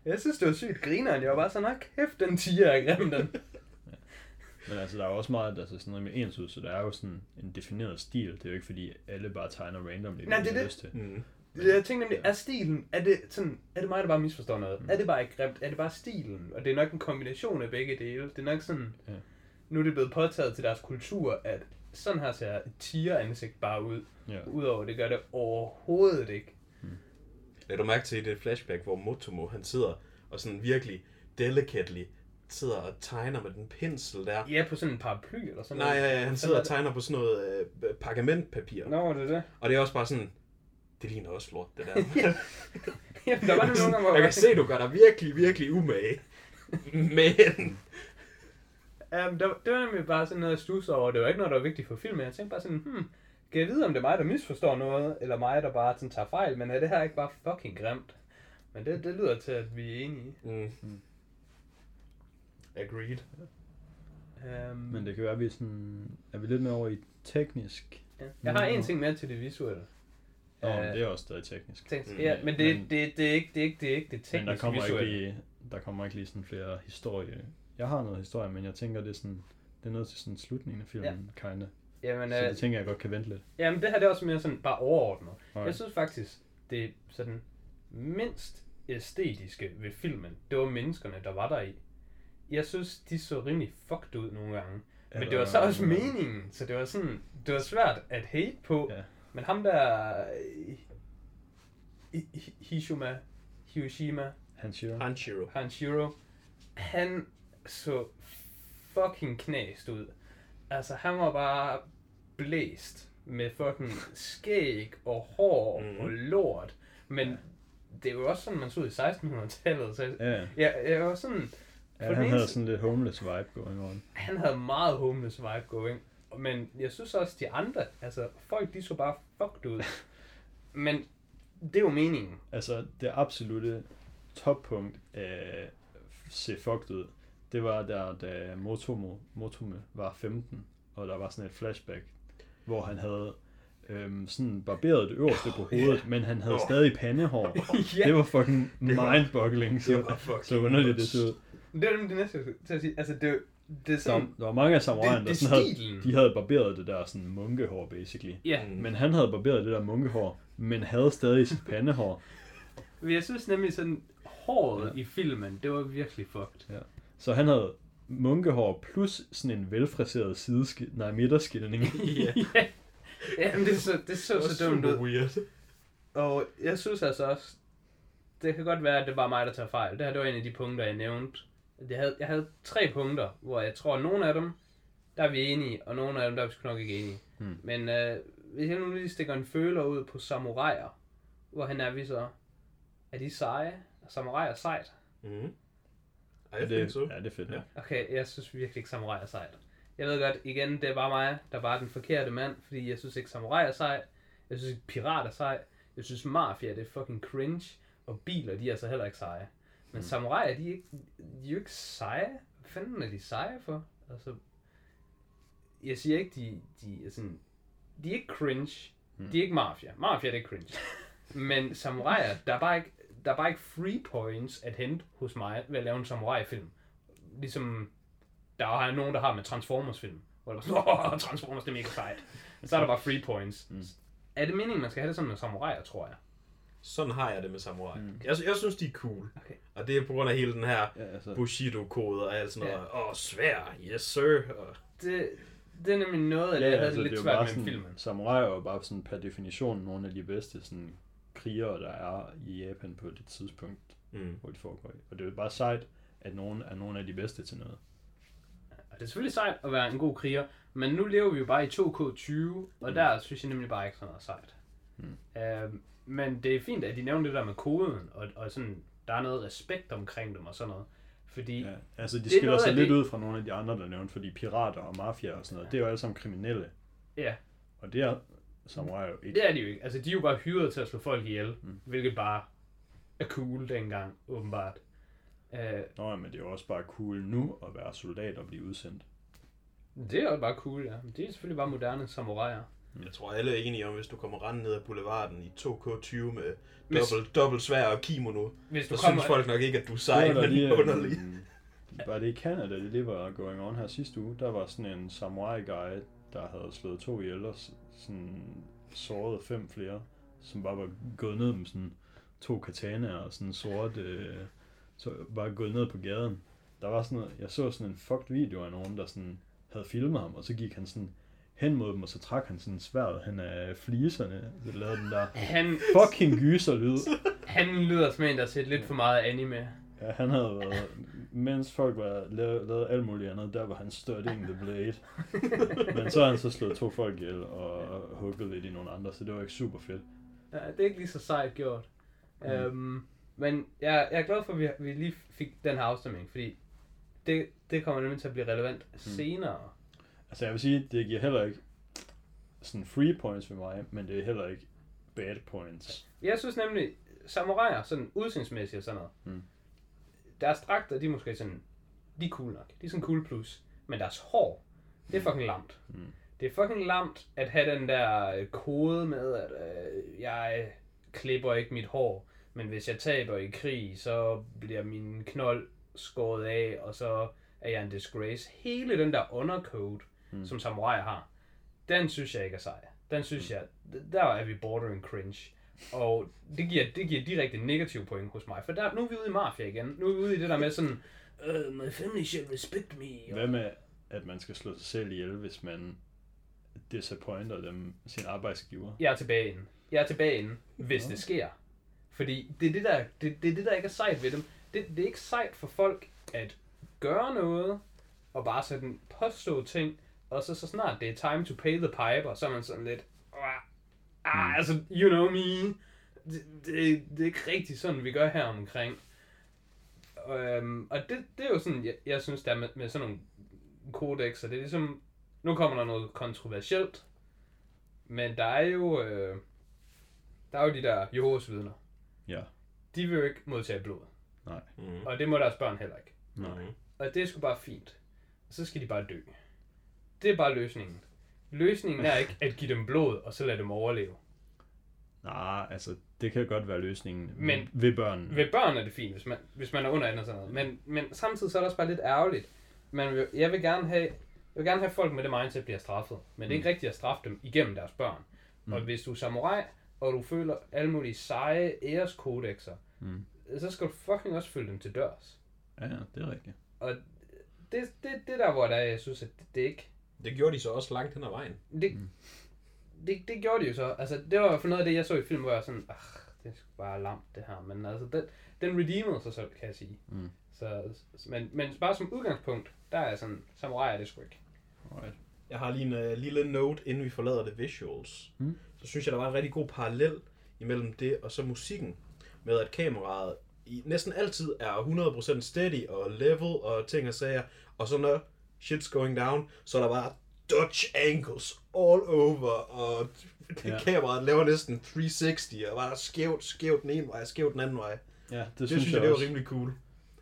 Jeg synes, det var sygt grineren. Jeg var bare sådan, "Nå, kæft, den tiger er grim, den. Men altså, der er jo også meget altså, sådan noget med ens ud, så der er jo sådan en defineret stil. Det er jo ikke fordi, alle bare tegner randomly, Nej, hvad det er det. lyst til. Mm. Jeg tænkte nemlig, er stilen, er det, sådan, er det mig, der bare misforstår noget? Mm. Er det bare ikke grimt? Er det bare stilen? Og det er nok en kombination af begge dele. Det er nok sådan, Ja. nu er det blevet påtaget til deres kultur, at sådan her ser et tiger-ansigt bare ud. Ja. Udover det gør det overhovedet ikke. Lad du mærke til i det flashback, hvor Motomo han sidder og sådan virkelig delicately sidder og tegner med den pensel der. Ja, på sådan en paraply eller sådan Nej, ja, ja, han sidder er og tegner på sådan noget øh, pergamentpapir. det. Nå, det er det. Og det er også bare sådan, det ligner også lort, det der. Jamen, der var det hvor jeg kan se, du gør dig virkelig, virkelig umage. Men... Um, det, var, det var nemlig bare sådan noget, stusser over. Det var ikke noget, der var vigtigt for filmen. Jeg tænkte bare sådan, hmm, kan jeg vide, om det er mig, der misforstår noget, eller mig, der bare sådan, tager fejl, men er det her ikke bare fucking grimt? Men det, det lyder til, at vi er enige. Mm. Mm. Agreed. Um, Men det kan være, at vi er, sådan, er vi lidt mere over i teknisk. ja. Jeg har en ting mere til det visuelle. Nå, men det er også stadig teknisk. Tænk, Mm. ja, men det, Men- det, det, er ikke, det, er ikke, det er ikke det Men tekniske der kommer, ikke visuelle. lige, der kommer ikke lige sådan flere historie. Jeg har noget historie, men jeg tænker, det er sådan, det er noget til sådan slutningen af filmen, ja. kinda. Jamen, Så øh, det tænker jeg godt kan vente lidt. jamen, det her det er også mere sådan bare overordnet. Okay. Jeg synes faktisk, det er sådan mindst æstetiske ved filmen, det var menneskerne, der var der i. Jeg synes, de så rimelig fucked ud nogle gange. Men Eller- det var så også meningen, så det var sådan, det var svært at hate på. Ja. Men ham der, Hishima, Hiroshima, Hanshiro. Hanshiro. Hanshiro, han så fucking knæst ud. Altså, han var bare blæst med fucking skæg og hår Mhm. og lort. Men det er jo også sådan, man så ud i 1600-tallet. Så Ja, jeg, jeg var sådan, ja han havde sådan lidt homeless vibe going on. han havde meget homeless vibe going. Men jeg synes også, de andre, altså folk, de så bare fucked ud. Men det er jo meningen. Altså, det absolute toppunkt af se fucked ud, det var der, da Motomo, Motomo var 15, og der var sådan et flashback, hvor han havde øhm, sådan barberet det øverste på hovedet, men han havde Åh. stadig pandehår. ja, Det var fucking var- mind-boggling, så, Det var fucking så underligt det så ud. det er nemlig det næste, til at sige. Altså, det, det er Der, sådan, der var mange af samuraierne, der sådan havde, de havde barberet det der sådan munkehår, basically. Ja, Mm. Men han havde barberet det der munkehår, men havde stadig sit pandehår. jeg synes nemlig sådan, håret Ja. i filmen, det var virkelig fucked. Så han havde munkehår plus sådan en velfriseret sideski- nej, midterskilning. Ja. ja, Jamen, det så, det så så dumt ud. weird. Og jeg synes altså også, det kan godt være, at det var mig, der tager fejl. Det her det var en af de punkter, jeg nævnte. Jeg havde, jeg havde tre punkter, hvor jeg tror, at nogle af dem, der er vi enige, og nogle af dem, der er vi sgu nok ikke enige. Hmm. Men øh, hvis jeg nu lige stikker en føler ud på samuraier, hvor han er vi så? Er de seje? Er samuraier sejt? Mm. I Ja, think det, so. ja, det er fedt. Ja. Ja. Okay, jeg synes virkelig ikke, samurai er sejt. Jeg ved godt, igen, det er bare mig, der bare er den forkerte mand, fordi jeg synes ikke, samurai er sejt. Jeg synes ikke, pirat er sejt. Jeg synes, mafia, det er fucking cringe. Og biler, de er så heller ikke seje. Men Mm. samuraier, de er, ikke, de er jo ikke seje. Hvad fanden er de seje for? Altså, jeg siger ikke, de, de er sådan... De er ikke cringe. Mm. De er ikke mafia. Mafia, det er cringe. Men samuraier, der er bare ikke, der er bare ikke free points at hente hos mig ved at lave en samurai-film. Ligesom der er nogen, der har med Transformers-film. Hvor der er sådan, Transformers, det er mega sejt. Så er der bare free points. Mm. Er det meningen, man skal have det sådan med samuraier, tror jeg? Sådan har jeg det med samurai. Mm. Jeg, jeg synes, de er cool. Okay. Og det er på grund af hele den her Ja, altså, Bushido-kode og alt sådan Ja. noget. Åh, svær, yes sir. Og, Det, det er nemlig noget af det, ja, jeg havde altså, det det er lidt jo svært med sådan, filmen. samurai er jo bare sådan per definition nogle af de bedste sådan, krigere, der er i Japan på det tidspunkt, mm. hvor de foregår i. Og det er jo bare sejt, at nogen er nogle af de bedste til noget. Og det er selvfølgelig sejt at være en god kriger, men nu lever vi jo bare i 2K20, og Mm. der synes jeg nemlig bare ikke sådan noget sejt. Mm. Øhm, men det er fint, at de nævner det der med koden, og, og sådan, der er noget respekt omkring dem og sådan noget. Fordi, Ja, altså de er skiller sig lidt det- ud fra nogle af de andre, der nævnte, fordi pirater og mafia og sådan noget, det er jo alle sammen kriminelle. ja, Og det er samurai jo ikke. Det er de jo ikke. Altså, de er jo bare hyret til at slå folk ihjel, Mm. mm. hvilket bare er cool dengang, åbenbart. Uh, Nå, ja, men det er jo også bare cool nu at være soldat og blive udsendt. det er jo bare cool, ja. Men Det er selvfølgelig bare moderne samuraier. Jeg tror, alle er enige om, hvis du kommer rendende ned ad boulevarden i 2K20 med Hvis- dobbelt, dobbelt svær og kimono, Hvis så du synes kommer... folk nok ikke, at du er sej, Det men lige, øhm, underlig. Var det i Canada, det lige var going on her sidste uge? Der var sådan en samurai guy, der havde slået to ihjel og sådan såret fem flere, som bare var gået ned med sådan to katanaer og sådan sort, øh, så bare gået ned på gaden. Der var sådan noget, jeg så sådan en fucked video af nogen, der sådan havde filmet ham, og så gik han sådan hen mod dem, og så trak han sådan sværet hen af fliserne, så lavede den der Han, fucking gyser lyd. han lyder som en, der har set lidt for meget anime. Ja, han havde været, mens folk var lavet, lavet alt muligt andet, der var han studying the blade. Men så har han så slået to folk ihjel og hugget lidt i nogle andre, så det var ikke super fedt. Ja, det er ikke lige så sejt gjort. Mm. Øhm, men jeg, jeg er glad for, at vi, vi lige fik den her afstemning, fordi det, det kommer nemlig til at blive relevant mm. senere. Altså jeg vil sige, det giver heller ikke sådan free points for mig, men det er heller ikke bad points. Jeg synes nemlig, samuraier, sådan udseendsmæssigt og sådan noget, Mm. Deres dragter, de er måske sådan, de er cool nok. De er sådan cool plus. Men deres hår, det er fucking lamt. Mm. Det er fucking lamt at have den der øh, kode med, at øh, jeg klipper ikke mit hår, men hvis jeg taber i krig, så bliver min knold skåret af, og så er jeg en disgrace. Hele den der undercoat, Mm. mm. som samurai har, den synes jeg ikke er sej. Den synes jeg, der er vi bordering cringe. Og det giver, det giver direkte negativ point hos mig, for der, nu er vi ude i mafia igen. Nu er vi ude i det der med sådan, uh, my family shall respect me. Hvad med, at man skal slå sig selv ihjel, hvis man disappointer dem, sin arbejdsgiver? Jeg er tilbage inden. Jeg er tilbage inden, hvis Nå. det sker. Fordi det er det, der, det, det er det, der ikke er sejt ved dem. Det, det er ikke sejt for folk at gøre noget, og bare sådan påstå ting, og så, så snart det er time to pay the piper, så er man sådan lidt, ah, altså, you know me. Det, det, det er ikke rigtig sådan, vi gør her omkring. Øhm, og det, det er jo sådan, jeg, jeg synes, der er med, med sådan nogle kodexer, det er ligesom, nu kommer der noget kontroversielt, men der er jo, øh, der er jo de der Jehovas vidner. Ja. De vil jo ikke modtage blod, Mm. og det må deres børn heller ikke. Nej. Og det er sgu bare fint. Og så skal de bare dø. Det er bare løsningen. Løsningen er ikke at give dem blod, og så lade dem overleve. Nej, altså, det kan godt være løsningen Men- ved børn. Ved børn er det fint, hvis man, hvis man er under 18 og sådan noget. Men, men samtidig så er det også bare lidt ærgerligt. Man vil, jeg vil gerne have, jeg vil gerne have folk med det mindset bliver straffet. Men det er ikke rigtigt at straffe dem igennem deres børn. Mm. Og hvis du er samurai, og du føler alle mulige seje æreskodexer, Mm. så skal du fucking også følge dem til dørs. Ja, det er rigtigt. Og det, det, det der, hvor der, er, jeg synes, at det, det ikke Det gjorde de så også langt hen ad vejen. Det, mm. det, det gjorde de jo så. Altså, det var fald noget af det, jeg så i film, hvor jeg var sådan, ah, det er sgu bare lamt, det her. Men altså, den, den redeemede sig selv, kan jeg sige. Mm. Så, men, men bare som udgangspunkt, der er sådan, samurai er det sgu ikke. Alright. Jeg har lige en uh, lille note, inden vi forlader det visuals. Mm. Så synes jeg, der var en rigtig god parallel imellem det og så musikken. Med at kameraet i næsten altid er 100% steady og level og ting og sager. Og så når shit's going down, så er der bare Dutch angles all over, og Ja. ja. kameraet laver næsten 360, og bare skævt, skævt den ene vej, skævt den anden vej. Ja, det, Det, synes synes jeg, det var også. rimelig cool.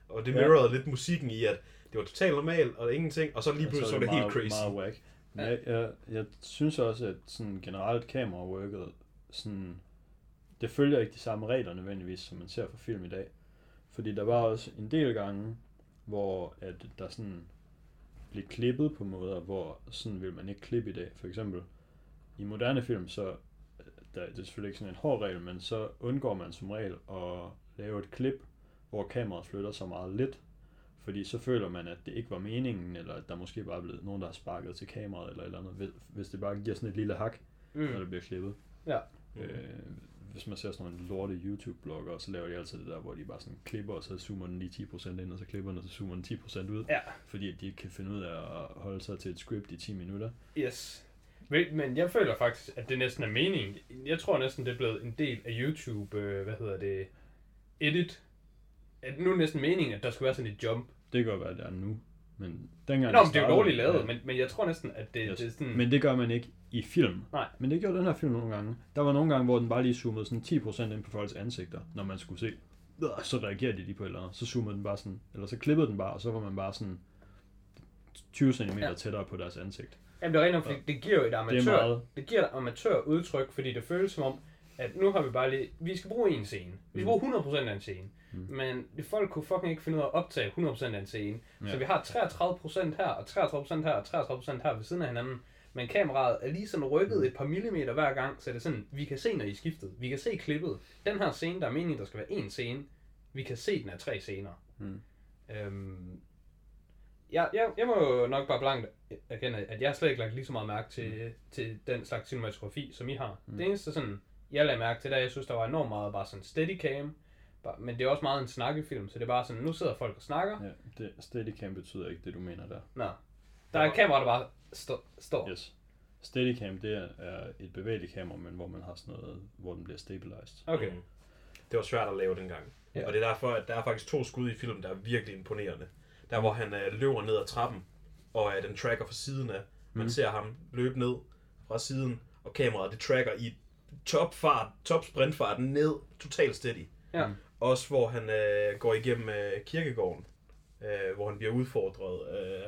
Og det Ja. mirrorede lidt musikken i, at det var totalt normalt, og ingenting, og så lige pludselig så var det helt meget, crazy. Meget whack. Men jeg, jeg, jeg synes også, at sådan generelt kameraworket, sådan, det følger ikke de samme regler nødvendigvis, som man ser for film i dag. Fordi der var også en del gange, hvor at der sådan blev klippet på måder, hvor sådan vil man ikke klippe i dag. For eksempel i moderne film, så der, det er selvfølgelig ikke sådan en hård regel, men så undgår man som regel at lave et klip, hvor kameraet flytter sig meget lidt, fordi så føler man, at det ikke var meningen, eller at der måske bare er blevet nogen, der har sparket til kameraet, eller eller andet, hvis- det bare giver sådan et lille hak, mm. når det bliver klippet. Ja. Øh, hvis man ser sådan nogle lorte YouTube-blogger, så laver de altid det der, hvor de bare sådan klipper, og så zoomer den lige 10% ind, og så klipper den, og så zoomer den 10% ud, Ja, fordi at de ikke kan finde ud af at holde sig til et script i 10 minutter. yes. Men jeg føler faktisk, at det næsten er meningen. Jeg tror næsten, det er blevet en del af YouTube, øh, hvad hedder det, edit. At nu er det næsten meningen, at der skal være sådan et jump. Det kan godt være, at det er nu. Men dengang Nå, det men det er jo dårligt lavet, ja. men, men jeg tror næsten, at det, Yes. det er sådan... Men det gør man ikke i film. Nej. Men det gjorde den her film nogle gange. Der var nogle gange, hvor den bare lige zoomede sådan 10% ind på folks ansigter, når man skulle se. "Øh," Så reagerede de lige på et eller andet. Så zoomede den bare sådan, eller så klippede den bare, og så var man bare sådan 20 cm Ja. tættere på deres ansigt. Jamen, det er rent fordi det giver jo et Det amatør, meget. det giver et amatør udtryk, fordi det føles som om, at nu har vi bare lige, vi skal bruge en scene. Vi skal Mm. bruge 100% af en scene. Mm. Men folk kunne fucking ikke finde ud af at optage 100% af en scene. Ja. Så vi har 33% her, og 33% her, og 33% her ved siden af hinanden. Men kameraet er lige sådan rykket Mm. et par millimeter hver gang, så det er sådan, vi kan se, når I er skiftet. Vi kan se klippet. Den her scene, der er meningen, der skal være en scene, vi kan se, den er tre scener. Mm. Øhm, jeg, jeg, jeg må jo nok bare blankt erkende, at jeg slet ikke lagt lige så meget mærke til, mm. til den slags cinematografi, som I har. Mm. Det eneste sådan, jeg lagde mærke til, der jeg synes, der var enormt meget bare sådan steadicam, bare- men det er også meget en snakkefilm, så det er bare sådan, nu sidder folk og snakker. Ja, det, steadicam betyder ikke det, du mener der. Nå. Der er et kamera, der bare stå, står. Yes. Steadicam, det er- er et bevægeligt kamera, men hvor man har sådan noget, hvor den bliver stabilized. Okay. Mm. Det var svært at lave dengang. Ja. Ja. Og det er derfor, at der er faktisk to skud i filmen, der er virkelig imponerende. Der hvor han øh, løber ned ad trappen, og øh, den tracker fra siden af. Man Mm. ser ham løbe ned fra siden, og kameraet det tracker i topfart, top sprintfart ned, totalt steady. Ja. Også hvor han øh, går igennem øh, kirkegården, øh, hvor han bliver udfordret øh,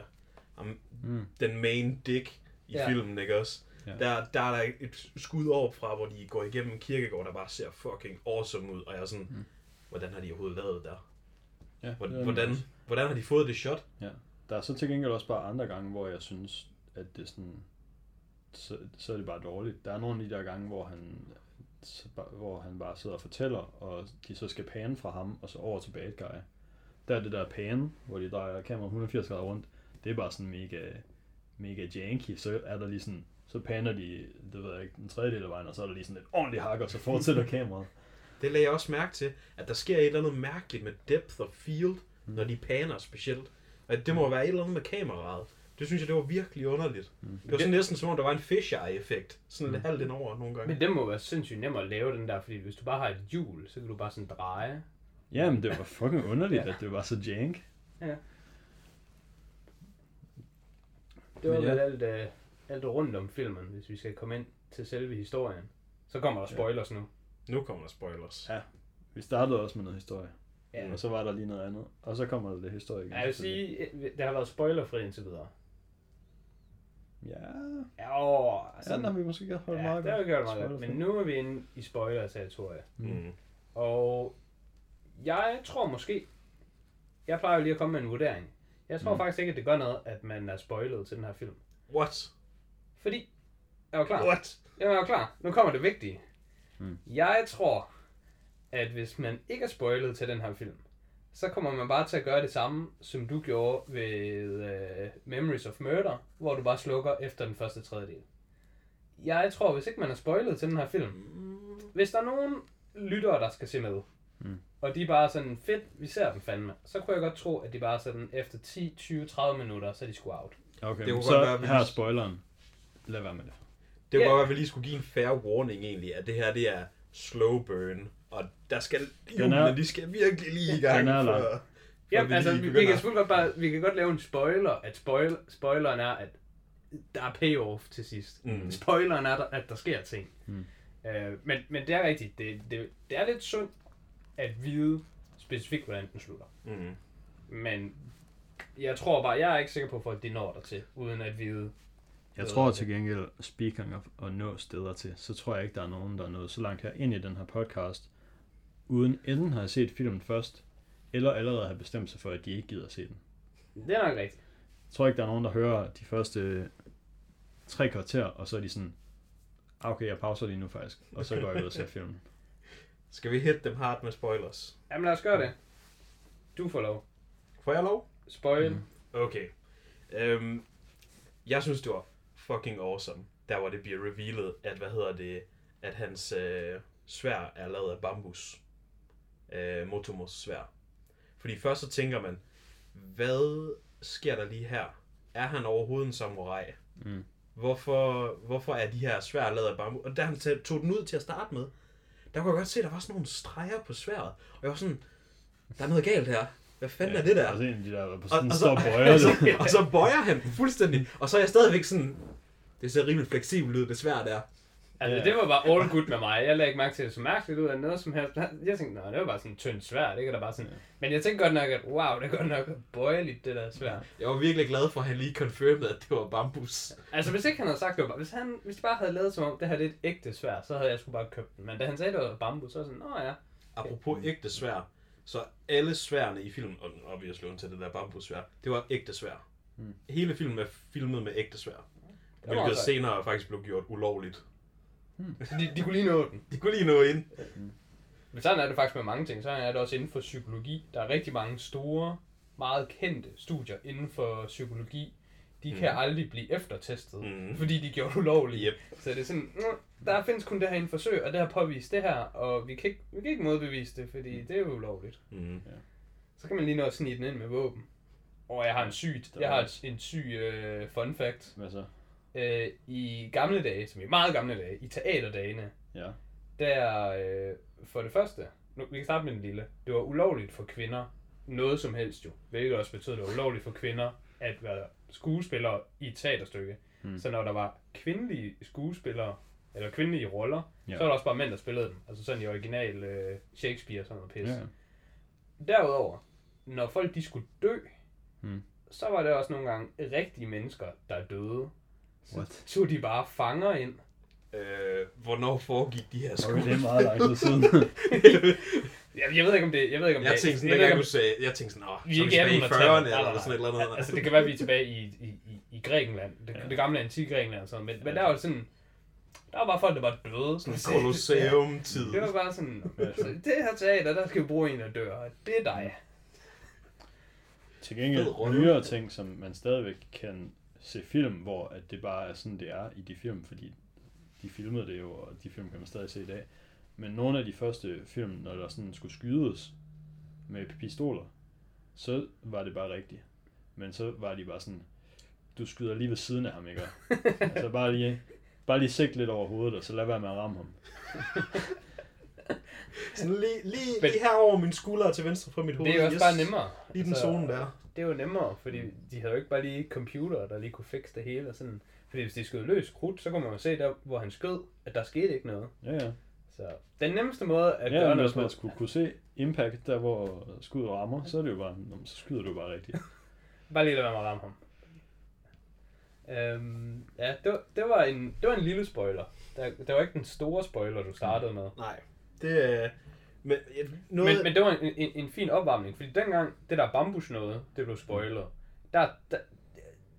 ham, Mm. den main dick i Ja. filmen, ikke også? Ja. Der, der er der et skud over fra, hvor de går igennem en kirkegård, der bare ser fucking awesome ud, og jeg er sådan, Mm. hvordan har de overhovedet lavet det der? Ja, Hvordan, også. hvordan har de fået det shot? Ja. Der er så til gengæld også bare andre gange, hvor jeg synes, at det er sådan, så, så er det bare dårligt. Der er nogle af de der gange, hvor han, hvor han bare sidder og fortæller, og de så skal pane fra ham, og så over til bad guy. Der er det der pane, hvor de drejer kameraet 180 grader rundt. Det er bare sådan mega, mega janky. Så er der lige sådan, så paner de, det ved jeg ikke, en tredjedel af vejen, og så er der lige sådan et ordentligt hak, og så fortsætter kameraet. Det lagde jeg også mærke til, at der sker et eller andet mærkeligt med depth of field, mm. når de paner specielt. Og at det må være et eller andet med kameraet. Det synes jeg, det var virkelig underligt. Mm. Det var sådan næsten som om, der var en fisheye-effekt. Sådan lidt halvt ind over nogle gange. Men det må være sindssygt nemt at lave den der, fordi hvis du bare har et hjul, så kan du bare sådan dreje. Ja, men det var fucking underligt, at det var så jank. Det var ja. alt, uh, alt rundt om filmen, hvis vi skal komme ind til selve historien. Så kommer der Ja. spoilers nu. Nu kommer der spoilers. Ja. Vi startede også med noget historie. Ja. Og så var der lige noget andet. Og så kommer der det historie igen. Ja, jeg vil sige, øh, det har været spoilerfri indtil videre. Ja, Ja, åh, ja den har vi måske gjort holdt ja, meget det har vi gjort meget godt. Men nu er vi inde i spoiler-territoriet. Mm. Og jeg tror måske, jeg plejer jo lige at komme med en vurdering. Jeg tror Mm. mm. faktisk ikke, at det gør noget, at man er spoilet til den her film. What? Fordi, jeg var klar. What? Jeg var klar. Nu kommer det vigtige. Mm. Jeg tror, at hvis man ikke er spoilet til den her film, så kommer man bare til at gøre det samme, som du gjorde ved uh, Memories of Murder, hvor du bare slukker efter den første tredjedel. Jeg tror, hvis ikke man er spoilet til den her film, hvis der er nogen lyttere, der skal se med, Mm. og de er bare sådan, fedt, vi ser den fandme, så kunne jeg godt tro, at de bare sådan, efter 10, 20, 30 minutter, så er de sgu out. Okay, Det kunne så godt være, her er spoileren. Lad være med det. Det var Ja. godt være, at vi lige skulle give en fair warning egentlig, at det her det er slow burn, og der skal Den julene, de skal virkelig lige i gang. Den er for- lang. for Ja, vi altså, vi, vi, kan selvfølgelig godt bare, vi kan godt lave en spoiler, at spoil, spoileren er, at der er payoff til sidst. Mm. Spoileren er, at der sker ting. Mm. Øh, men, men det er rigtigt, det, det, det er lidt sundt at vide specifikt, hvordan den slutter. Mm. Men jeg tror bare, jeg er ikke sikker på, at folk de når der til, uden at vide. Jeg tror til gengæld, speaking of at nå steder til, så tror jeg ikke, der er nogen, der er nået så langt her ind i den her podcast, uden enten har set filmen først, eller allerede har bestemt sig for, at de ikke gider at se den. Det er nok rigtigt. Jeg tror ikke, der er nogen, der hører de første tre kvarter, og så er de sådan, "Ah, okay, jeg pauser lige nu faktisk, og så går jeg ud og ser filmen. Skal vi hit dem hard med spoilers? Jamen lad os gøre det. Du får lov. Får jeg lov? Spoil. Mm. Okay. Øhm, jeg synes, det var fucking awesome, der hvor det bliver revealet, at hvad hedder det, at hans øh, svær er lavet af bambus. Øh, Motomos svær. Fordi først så tænker man, hvad sker der lige her? Er han overhovedet en samurai? Mm. Hvorfor, hvorfor er de her svær lavet af bambus? Og da han tog den ud til at starte med, der kunne jeg godt se, at der var sådan nogle streger på sværet. Og jeg var sådan, der er noget galt her. hvad fanden er det der? Og de der, Og, og, så, bøjer og, så, og så bøjer han fuldstændig, og så er jeg stadigvæk sådan, det ser rimelig fleksibelt ud, det svært der. Altså, det var bare all good med mig. Jeg lagde ikke mærke til det så mærkeligt ud af noget som helst. Jeg tænkte, nej, det var bare sådan tyndt svært, ikke? Og Der bare sådan... Men jeg tænkte godt nok, at wow, det er godt nok bøjeligt, det der svært. Jeg var virkelig glad for, at han lige confirmed, at det var bambus. Altså, hvis ikke han havde sagt det var bare... Hvis, han, hvis de bare havde lavet som om, det her det er et ægte svært, så havde jeg sgu bare købt den. Men da han sagde, det var bambus, så var jeg sådan, åh ja. Apropos ægte svær, så alle sværene i filmen, og obviously til det der bambussvær, det var ægte svær. Mm. Hele filmen er filmet med ægte svær. Hvilket også- senere faktisk blev gjort ulovligt. Så de, de kunne lige nå den. De kunne lige nå ind. Men sådan er det faktisk med mange ting. Så er det også inden for psykologi. Der er rigtig mange store, meget kendte studier inden for psykologi. De kan Mhm. aldrig blive eftertestet, Mhm. fordi de gjorde det ulovligt. Yep. Så det er sådan, "Nå, der findes kun det her i en forsøg, og det har påvist det her, og vi kan ikke, vi kan ikke modbevise det, fordi det er jo ulovligt. Mm. Så kan man lige nå at snige den ind med våben. Og jeg har en syg, jeg har en syg uh, fun fact. Hvad så? Uh, I gamle dage, som i meget gamle dage, i teaterdagene, Ja. der øh, for det første, nu, vi kan starte med den lille, det var ulovligt for kvinder, noget som helst jo, hvilket også betød, at det var ulovligt for kvinder at være skuespillere i et teaterstykke. Mm. Så når der var kvindelige skuespillere, eller kvindelige roller, Ja. så var der også bare mænd, der spillede dem. Altså sådan i original øh, Shakespeare og sådan noget pis. Ja. Derudover, når folk de skulle dø, Hmm. så var det også nogle gange rigtige mennesker, der døde. Så What? tog de bare fanger ind. Øh, hvornår foregik de her Okay, sko? det er meget lang tid siden. Jeg, jeg ved ikke om det, jeg ved ikke om jeg det, tænkte sådan, jeg du sagde, jeg tænkte sådan, åh, Vi så er tilbage i 1800-tallet. 40'erne, Nej, nej, eller sådan et eller andet. Altså, det kan være, at vi er tilbage i, i, i, i Grækenland. Det, Ja. ja. det gamle antik Grækenland og sådan. Men, men der var sådan... Der var bare folk, der var døde. Sådan Colosseum-tid. Det var bare sådan... Altså, det her teater, der skal vi bruge en, der dør. Det er dig. Til gengæld nyere ting, som man stadigvæk kan se film, hvor at det bare er sådan, det er i de film, fordi de filmede det jo, og de film kan man stadig se i dag. Men nogle af de første film, når der sådan skulle skydes med pistoler, så var det bare rigtigt. Men så var de bare sådan, du skyder lige ved siden af ham, ikke? altså bare lige, bare lige sigt lidt over hovedet, og så lad være med at ramme ham. Sådan lige, lige, lige her over min skulder til venstre fra mit hoved. Det er jo også yes. bare nemmere. Lige den Altså, zone der. Det er jo nemmere, fordi de havde jo ikke bare lige computer, der lige kunne fikse det hele. Og sådan. Fordi hvis de skød løs krudt, så kunne man jo se der, hvor han skød, at der skete ikke noget. Ja, ja. Så den nemmeste måde at Ja, gøre noget hvis man skulle kunne se impact der, hvor skuddet rammer, så er det jo bare, så skyder du bare rigtigt. Bare lige lade være med at ramme ham. Øhm, ja, det var, det, var en, det var en lille spoiler. Det, det var ikke den store spoiler, du startede med. Nej, det er... Men, ja, noget... Men, men det var en, en, en fin opvarmning, fordi dengang det der bambus noget, det blev spoilet, der, der,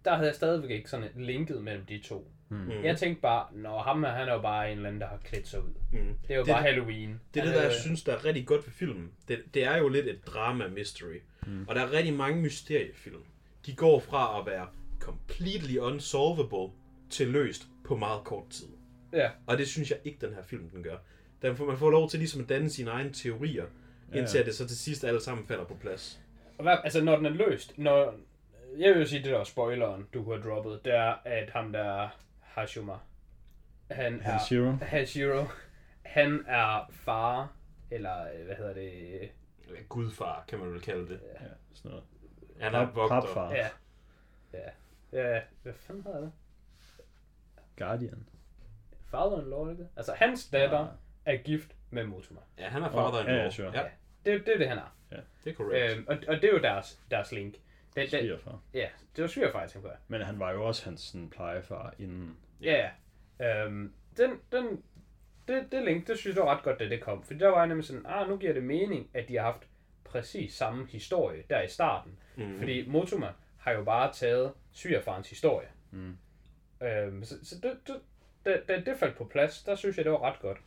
der havde jeg stadigvæk ikke sådan et linket mellem de to. Mm. Jeg tænkte bare, når ham her, han er jo bare en eller anden, der har klædt sig ud. Mm. Det er jo Det- bare Halloween. Det er det, der jeg synes, der er rigtig godt ved filmen. Det, det er jo lidt et drama-mystery. Mm. Og der er rigtig mange mysteriefilm. De går fra at være completely unsolvable til løst på meget kort tid. Ja, Og det synes jeg ikke, den her film den gør. Den får, man får lov til ligesom at danne sine egne teorier, Ja. indtil at det så til sidst alle sammen falder på plads. og hvad, altså når den er løst, når, jeg vil jo sige, det der spoileren, du kunne have droppet, det er, at ham der Hashima, han er, Hashiro. Hashiro, han er far, eller øh, hvad hedder det, Gudfar, kan man vel kalde det. Ja, sådan noget. Han er Pap- vogter. papfar. ja, ja, ja, hvad fanden hedder det? Guardian. Father-in-law, ikke? Altså, hans datter er gift med Motoma. Ja, han er father ja, ja, sure. ja, Det, det er det, han er. det er korrekt. Øhm, og, og det er jo deres, deres link. Den, den, Svigerfar. ja, det var svigerfar, jeg tænkte på. Men han var jo også hans sådan, plejefar inden. Ja, ja. Øhm, den, den, det, det link, det synes jeg var ret godt, da det kom. For der var jeg nemlig sådan, ah, nu giver det mening, at de har haft præcis samme historie der i starten. Mhm. Fordi Motoma har jo bare taget svigerfarens historie. Mm. Øhm, så så det, det, da, da det faldt på plads, der synes jeg, det var ret godt.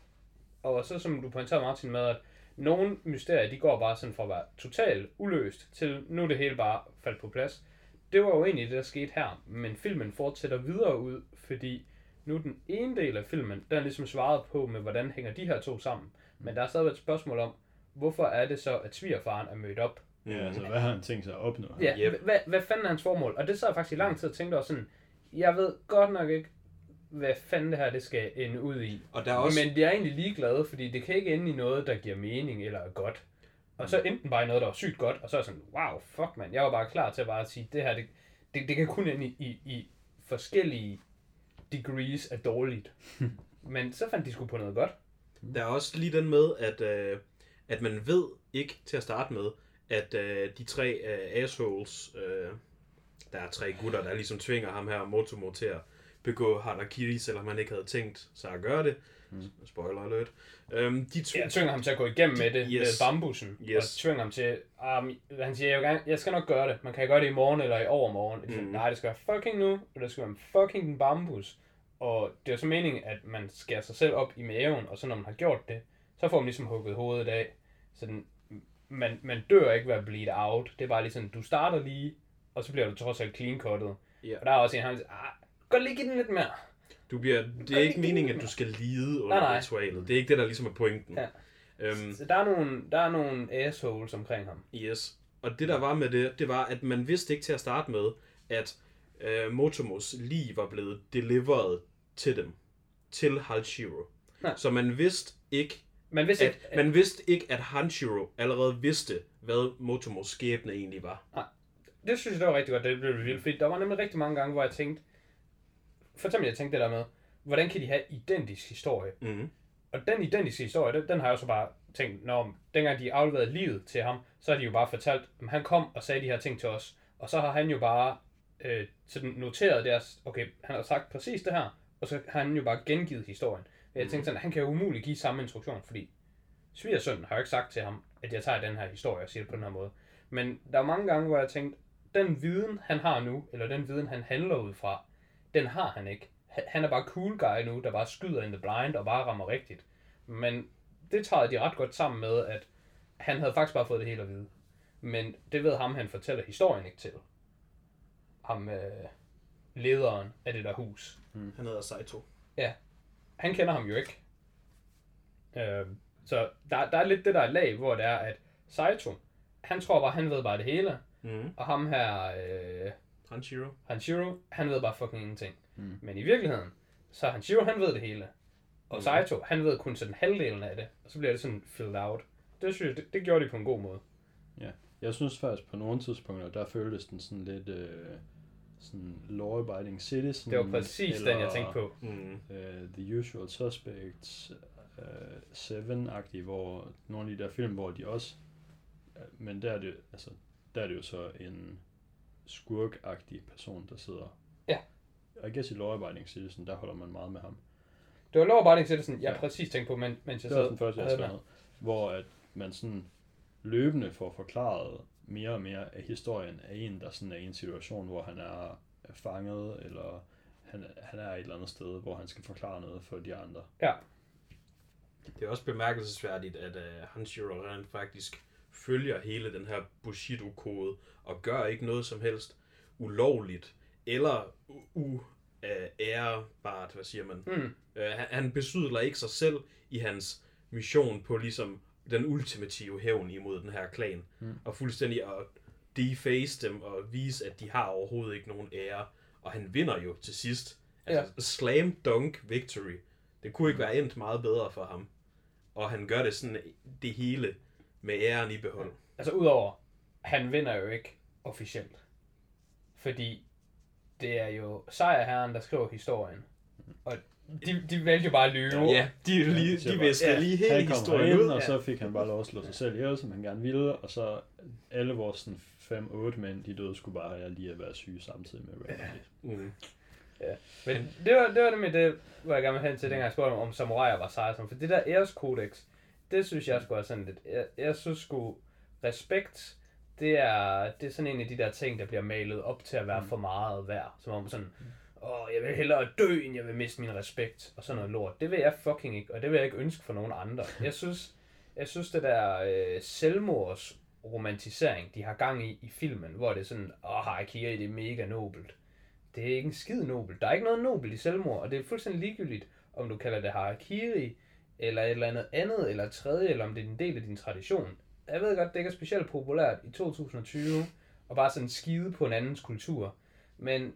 Og så som du pointerede, Martin, med, at nogle mysterier, de går bare sådan fra at være totalt uløst, til nu er det hele bare faldt på plads. Det var jo egentlig det, der skete her, men filmen fortsætter videre ud, fordi nu den ene del af filmen, der er ligesom svaret på med, hvordan hænger de her to sammen. Men der er stadigvæk et spørgsmål om, hvorfor er det så, at svigerfaren er mødt op Ja, altså, hvad har han tænkt sig at opnå? Ja, yep. hvad, hvad fanden er hans formål? Og det sad jeg faktisk i lang tid og tænkte også sådan, jeg ved godt nok ikke, hvad fanden det her det skal ende ud i. Og der er også... Men jeg er egentlig ligeglad, fordi det kan ikke ende i noget, der giver mening eller er godt. Og så endte den bare noget, der var sygt godt, og så er sådan, wow, fuck man. Jeg var bare klar til at bare sige, det her, det, det, det kan kun ende i, i, i forskellige degrees af dårligt. Men så fandt de sgu på noget godt. Der er også lige den med, at, øh, at man ved ikke til at starte med, at øh, de tre øh, assholes, øh, der er tre gutter, der ligesom tvinger ham her Motomo til at begå harakiri, selvom han ikke havde tænkt sig at gøre det. Mm. Spoiler alert. Øhm, de tv- Jeg tvinger ham til at gå igennem med det, Yes. med bambusen, Yes. og tvinger ham til, um, han siger, jeg, vil gerne, jeg skal nok gøre det, man kan gøre det i morgen eller i overmorgen. Mm. Mm. Nej, det skal være fucking nu, og det skal være fucking den bambus. Og det er så meningen, at man skærer sig selv op i maven, og så når man har gjort det, så får man ligesom hugget hovedet af. Så den, man, man dør ikke ved at bleed out. Det er bare ligesom, du starter lige, og så bliver du trods alt clean cuttet. Ja. Og der er også en, han siger, gå lige give den lidt mere. Du bliver, det er ikke meningen, at du skal lide under Nej, nej. ritualet. Det er ikke det, der ligesom er pointen. Ja. Øhm, Så der er nogle, der er nogle assholes omkring ham. Yes. Og det der var med det, det var, at man vidste ikke til at starte med, at øh, Motomos lige var blevet delivered til dem. Til Halshiro. Nej. Så man vidste ikke, Men hvis at, ikke, man vidste ikke, at Hanshiro allerede vidste, hvad Motomos skæbne egentlig var. det synes jeg, det var rigtig godt, det blev revealed, fordi der var nemlig rigtig mange gange, hvor jeg tænkte, for eksempel jeg tænkte det der med, hvordan kan de have identisk historie? Mm. Og den identiske historie, den, den har jeg så bare tænkt, når dengang de afleverede livet til ham, så har de jo bare fortalt, at han kom og sagde de her ting til os, og så har han jo bare øh, sådan noteret deres, okay, han har sagt præcis det her, og så har han jo bare gengivet historien. Jeg tænkte sådan, han kan jo umuligt give samme instruktion, fordi svigersønnen har jo ikke sagt til ham, at jeg tager den her historie og siger det på den her måde. Men der er mange gange, hvor jeg tænkte, den viden, han har nu, eller den viden, han handler ud fra, den har han ikke. Han- er bare cool guy nu, der bare skyder in the blind og bare rammer rigtigt. Men det tager de ret godt sammen med, at han havde faktisk bare fået det hele at vide. Men det ved ham, han fortæller historien ikke til. Ham, øh, lederen af det der hus. Han hedder Saito. Han kender ham jo ikke. Øh, så der, der er lidt det der lag, hvor det er, at Saito, han tror bare, han ved bare det hele. Mm. Og ham her, øh, Hanshiro. Hanshiro, han ved bare fucking ingenting. Mm. Men i virkeligheden, så Hanshiro, han ved det hele. Og Mhm. Saito, han ved kun sådan halvdelen af det. Og så bliver det sådan filled out. Det synes jeg, det, det gjorde de på en god måde. Jeg synes faktisk på nogle tidspunkter, der føltes den sådan lidt øh, sådan law-abiding citizen. Det var præcis den, jeg tænkte på. Mm. Uh, The Usual Suspects, uh, Seven-agtig, hvor nogle af de der film, hvor de også, uh, men der er det, altså, der er det jo så en skurk-agtig person, der sidder. Ja. I guess i Law Abiding Citizen, der holder man meget med ham. Det var Law Abiding Citizen, jeg Ja. præcis tænkte på, men, mens jeg Det var den første, jeg skrevet, hvor at man sådan løbende får forklaret mere og mere af historien af en, der sådan er i en situation, hvor han er fanget, eller han, han er et eller andet sted, hvor han skal forklare noget for de andre. Det er også bemærkelsesværdigt, at uh, Hanshiro rent faktisk følger hele den her Bushido-kode og gør ikke noget som helst ulovligt eller u- ærebart, hvad siger man? Mm. Uh, han, han besydler ikke sig selv i hans mission på ligesom den ultimative hævn imod den her klan. Mm. Og fuldstændig at deface dem og vise, at de har overhovedet ikke nogen ære. Og han vinder jo til sidst. Altså, slam dunk victory. Det kunne ikke være endt meget bedre for ham. Og han gør det sådan det hele med æren i behold. Altså udover, han vinder jo ikke officielt. Fordi det er jo sejrherren, der skriver historien. Og de, de vælger jo bare at lyve. Ja, de, lige, de visker ja, lige hele Han kom historien ud. og ja. så fik han bare lov at slå sig selv ihjel, som han gerne ville, og så alle vores sådan 5-8 mænd, de døde skulle bare lige at være syge samtidig med Randy. Mm. Men det var, det var det med det, hvor jeg gerne vil hen til, dengang jeg spurgte om, om samuraier var seje. For det der æreskodex, det synes jeg skulle er sådan lidt... Jeg, jeg synes sgu, respekt, det er, det er sådan en af de der ting, der bliver malet op til at være for meget værd. Som om sådan, åh, jeg vil hellere dø, end jeg vil miste min respekt, og sådan noget lort. Det vil jeg fucking ikke, og det vil jeg ikke ønske for nogen andre. Jeg synes, jeg synes det der øh, selvmords romantisering, de har gang i i filmen, hvor det er sådan, åh, harakiri, det er mega nobelt. Det er ikke en skid nobelt. Der er ikke noget nobelt i selvmord, og det er fuldstændig ligegyldigt, om du kalder det harakiri, eller et eller andet andet, eller tredje, eller om det er en del af din tradition. Jeg ved godt, det ikke er specielt populært i 2020, og bare sådan skide på en andens kultur. Men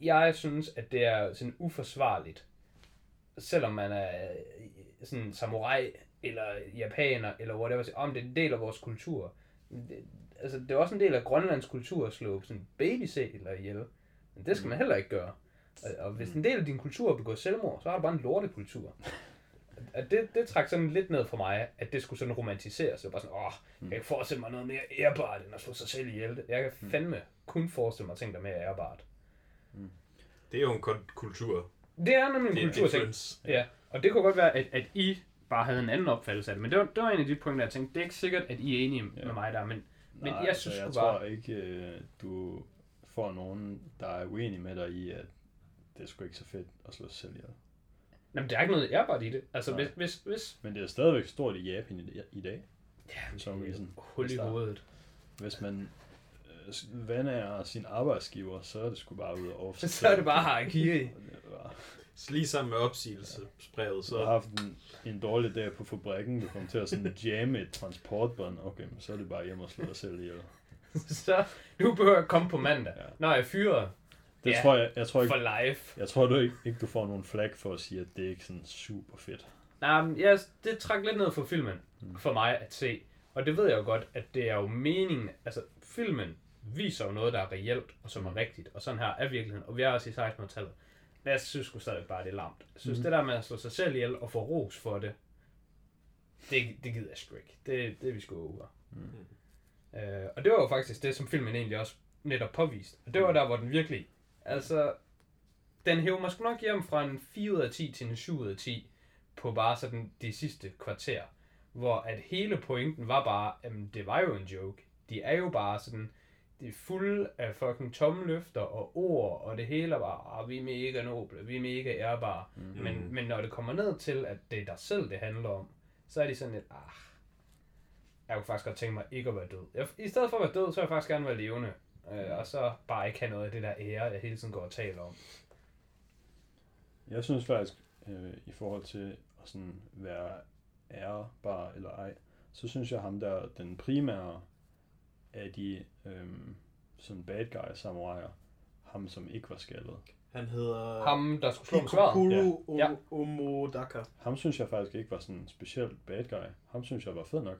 jeg synes, at det er sådan uforsvarligt, selvom man er sådan samurai eller japaner, eller whatever, om det er en del af vores kultur. Det, altså, det er også en del af Grønlands kultur at slå sådan babysæler ihjel. Men det skal man heller ikke gøre. Og, og hvis en del af din kultur er begået selvmord, så er det bare en lortekultur. At det, det trak sådan lidt ned for mig, at det skulle sådan romantiseres. Det var bare sådan, åh, jeg kan ikke forestille mig noget mere ærbart, end at slå sig selv ihjel. Jeg kan fandme kun forestille mig ting, der er mere ærbart. Det er jo en kultur. Det er nemlig en difference. Ja, og det kunne godt være, at, at I bare havde en anden opfattelse af det. Men det var, det var en af de punkter, jeg tænkte, det er ikke sikkert, at I er enige Ja. med mig der. Men, men Nej, jeg synes altså, jeg tror bare... ikke, øh, du får nogen, der er uenige med dig i, at det er sgu ikke så fedt at slå sig selv ihjel. Jamen, der er ikke noget ærbart i det. Altså, Nej. hvis, hvis, hvis... Men det er stadigvæk stort i Japan i, i dag. Ja, For some reason. hul i Hvis der- hovedet. Hvis man øh, vandærer sin arbejdsgiver, så er det sgu bare ud af off. Så er det bare harakiri. Lige sammen med opsigelsesbrevet, Så har så haft en, en dårlig dag på fabrikken, du kommer til at sådan jamme et transportbånd, okay, men så er det bare hjem og slå dig selv ihjel. så du behøver at komme på mandag. Ja. Når jeg fyrer Det Ja, tror jeg, jeg tror ikke, for life. jeg tror du ikke, ikke, du får nogen flag for at sige, at det er ikke sådan super fedt. Nej, men ja, det trak lidt ned for filmen, for mig at se. Og det ved jeg jo godt, at det er jo meningen, altså filmen viser jo noget, der er reelt, og som er rigtigt, og sådan her er virkeligheden, og vi er også i 1600-tallet. Men jeg synes sgu stadig bare, det er lamt. Jeg synes, mm. det der med at slå sig selv ihjel og få ros for det, det, det gider jeg sgu ikke. Det, det er vi sgu over. Mm. Øh, og det var jo faktisk det, som filmen egentlig også netop påviste. Og det var der, hvor den virkelig, altså, den hæver mig sgu nok hjem fra en 4 ud af 10 til en 7 ud af 10 på bare sådan de sidste kvarter. Hvor at hele pointen var bare, at det var jo en joke. De er jo bare sådan, det er fulde af fucking tomme løfter og ord, og det hele er bare, ah, vi er mega noble, vi er mega ærbare. Mm. Men, men når det kommer ned til, at det er dig selv, det handler om, så er de sådan lidt, ah, jeg kunne faktisk godt tænke mig ikke at være død. Jeg, I stedet for at være død, så vil jeg faktisk gerne være levende. Øh, og så bare ikke have noget af det der ære, jeg hele tiden går og taler om. Jeg synes faktisk, øh, i forhold til at sådan være ærebar eller ej, så synes jeg ham der, den primære af de øh, sådan bad guy samuraier, ham som ikke var skaldet, han hedder Ham, der skulle slå med sværet. Ja. ja. Omodaka. ham synes jeg faktisk ikke var sådan en specielt bad guy. Ham synes jeg var fed nok.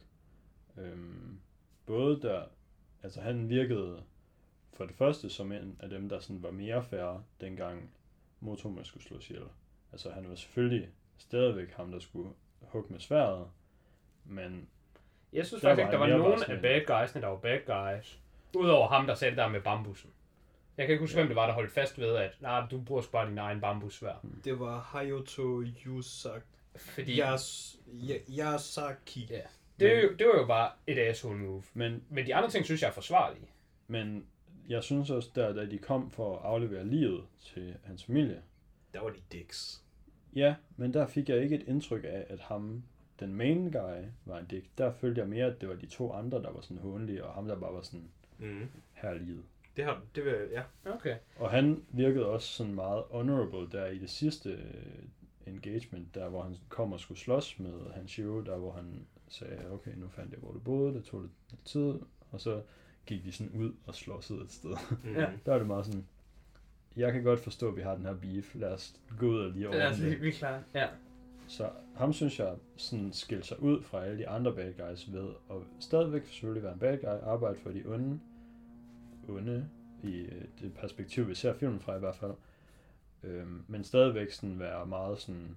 Øhm, både der, altså han virkede for det første som en af dem, der sådan var mere færre, dengang Motoma skulle slås ihjel. Altså han var selvfølgelig stadigvæk ham, der skulle hugge med sværet, men Jeg synes Der faktisk var ikke, der var nogen af bad guysene, der var bad guys. Udover ham, der sagde det der med bambusen. Jeg kan ikke huske, hvem det var, der holdt fast ved, at nej, du bruger sgu bare din egen bambussvær. Det var Hayato Yusaki. Fordi Yas, Ya- Yasaki. Ja. det, jo, det var jo bare et asshole move. Men, Men de andre ting, synes jeg er forsvarlige. men jeg synes også, der, da de kom for at aflevere livet til hans familie, Der var de dicks. Ja, men der fik jeg ikke et indtryk af, at ham, den main guy, var en dick. Der følte jeg mere, at det var de to andre, der var sådan håndelige, og ham, der bare var sådan, Mm. her er livet. Det har det vil, ja. Okay. Og han virkede også sådan meget honorable der i det sidste øh, engagement, der hvor han kom og skulle slås med Hanshiro, der hvor han sagde, okay, nu fandt jeg, hvor du boede, det tog lidt, lidt tid, og så gik de sådan ud og slåsede et sted. Mm. Ja. der er det meget sådan, jeg kan godt forstå, at vi har den her beef, lad os gå ud og lige Lad os lige, det. vi er klar. Ja. Så ham synes jeg sådan skilte sig ud fra alle de andre bad guys ved at stadigvæk selvfølgelig være en bad guy, arbejde for de onde, onde i øh, det perspektiv, vi ser filmen fra i hvert fald. Øhm, men stadigvæk sådan være meget sådan,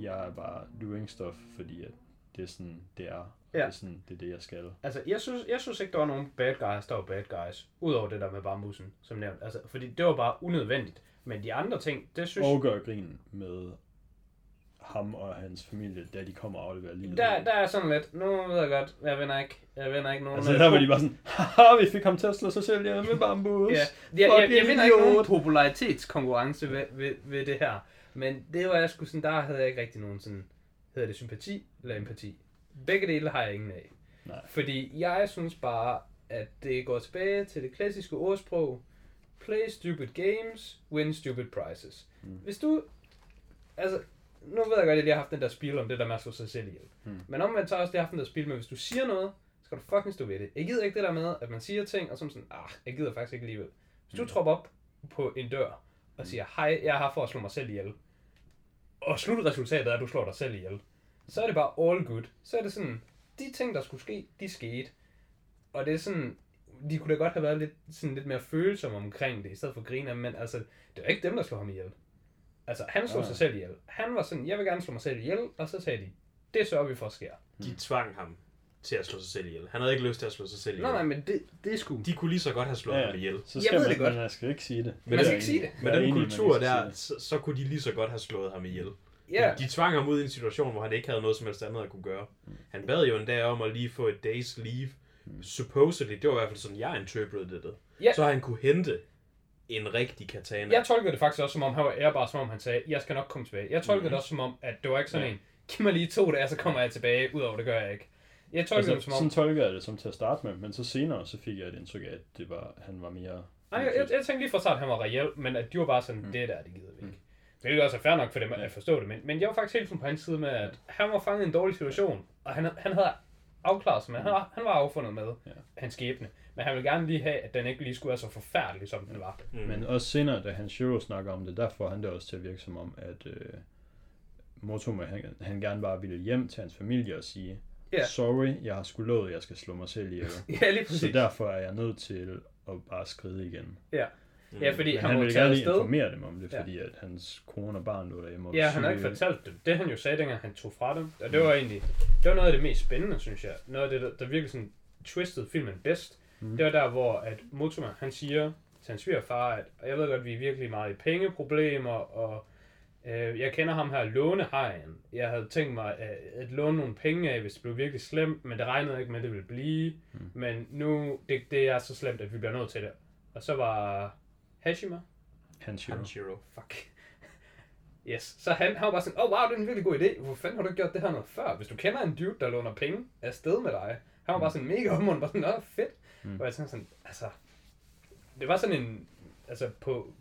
jeg er bare doing stuff, fordi at det er sådan, det er, Ja. det er sådan, det er det, jeg skal. Altså, jeg synes, jeg synes ikke, der var nogen bad guys, der var bad guys. Udover det der med bambusen, som nævnt. Altså, fordi det var bare unødvendigt. Men de andre ting, det synes Og gøre grin med ham og hans familie, da de kommer og afleverer livet. der, der er sådan lidt, nu ved jeg godt, jeg vinder ikke, jeg vinder ikke nogen. altså der var de bare sådan, haha, vi fik ham til at slå sig selv ihjel med bambus. Ja, jeg, jeg, jeg, jeg vinder ikke nogen popularitetskonkurrence ved, ved, ved, det her. Men det var jeg sgu sådan, der havde jeg ikke rigtig nogen sådan, hedder det sympati eller empati. Begge dele har jeg ingen af. Nej. Fordi jeg synes bare, at det går tilbage til det klassiske ordsprog. Play stupid games, win stupid prizes. Mm. Hvis du, altså, nu ved jeg godt, at jeg lige har haft den der spil om det der med at slå sig selv ihjel. Mm. Men omvendt så har også lige haft den der spil med, hvis du siger noget, så skal du fucking stå ved det. Jeg gider ikke det der med, at man siger ting, og så man sådan, ah, jeg gider faktisk ikke alligevel. Hvis du Mm. tropper op på en dør, og siger, hej, jeg er her for at slå mig selv ihjel, og slutresultatet er, at du slår dig selv ihjel, så er det bare all good. Så er det sådan, de ting, der skulle ske, de skete. Og det er sådan, de kunne da godt have været lidt, sådan lidt mere følsomme omkring det, i stedet for griner, men altså, det var ikke dem, der slog ham ihjel. Altså, han slog Nej. sig selv ihjel. Han var sådan, jeg vil gerne slå mig selv ihjel, og så sagde de, det sørger vi for at sker. De tvang ham til at slå sig selv ihjel. Han havde ikke lyst til at slå sig selv ihjel. Nej, nej, men det, det er sgu... De kunne lige så godt have slået Ja, ham ihjel. Så Jeg skal ved man, det godt. Man skal ikke sige det. Men Man skal ikke sige det. Med Jeg den enig, kultur der, så, så kunne de lige så godt have slået ham ihjel. Ja, De tvang ham ud i en situation, hvor han ikke havde noget som helst andet at kunne gøre. Han bad jo endda om at lige få et days leave. Supposedly, det var i hvert fald sådan, jeg interpreted det. Ja. Så han kunne hente en rigtig katana. jeg tolkede det faktisk også som om, han var ærbar, som om han sagde, jeg skal nok komme tilbage. Jeg tolkede det også som om, at det var ikke sådan Ja. en, giv mig lige to dage, så kommer jeg tilbage, udover det gør jeg ikke. Jeg tolkede Altså, det som om, sådan tolker jeg det som til at starte med, men så senere så fik jeg et indtryk af, at det var, han var mere... Nej, jeg, jeg, jeg tænkte lige fra start, at han var reel, men at de var bare sådan, mm. det der, det gider vi ikke. Det er også fair nok for dem at forstå det, men, men jeg var faktisk helt på hans side med, at han var fanget i en dårlig situation, og han, han havde afklaret sig med, han, var- han var affundet med Ja. hans skæbne, men han ville gerne lige have, at den ikke lige skulle være så forfærdelig, som den var. Mm. Men også senere, da han Shiro snakker om det, der får han det også til at virke som om, at øh, Motome, han, han gerne bare ville hjem til hans familie og sige, Ja. sorry, jeg har sgu lovet, at jeg skal slå mig selv ihjel. Ja, lige så præcis. derfor er jeg nødt til at bare skride igen. Ja. Ja, fordi Men han, han var ville gerne lige afsted. informere dem om det, Ja. fordi at hans kone og barn lå derhjemme og Ja, han har ikke fortalt dem. Det han jo sagde, dengang han tog fra dem. Og det var egentlig, det var noget af det mest spændende, synes jeg. Noget af det, der, der virkelig sådan twisted filmen bedst. Mm. Det var der, hvor at Motoma, han siger til hans svigerfar, at "Og jeg ved godt, vi er virkelig meget i pengeproblemer, og øh, jeg kender ham her, lånehajen. Jeg havde tænkt mig at, at låne nogle penge af, hvis det blev virkelig slemt, men det regnede ikke med, at det ville blive. Mm. Men nu, det, det er så slemt, at vi bliver nødt til det. Og så var Hashima, Han Shiro. Hanshiro. Fuck. Yes. Så han, han var bare sådan, åh oh, wow, det er en virkelig god idé. Hvor fanden har du gjort det her noget før? Hvis du kender en dude, der låner penge afsted med dig. Han var bare sådan mega ommundt, bare sådan, nå, fedt. Mm. Og jeg tænkte sådan, altså, det var sådan en, altså på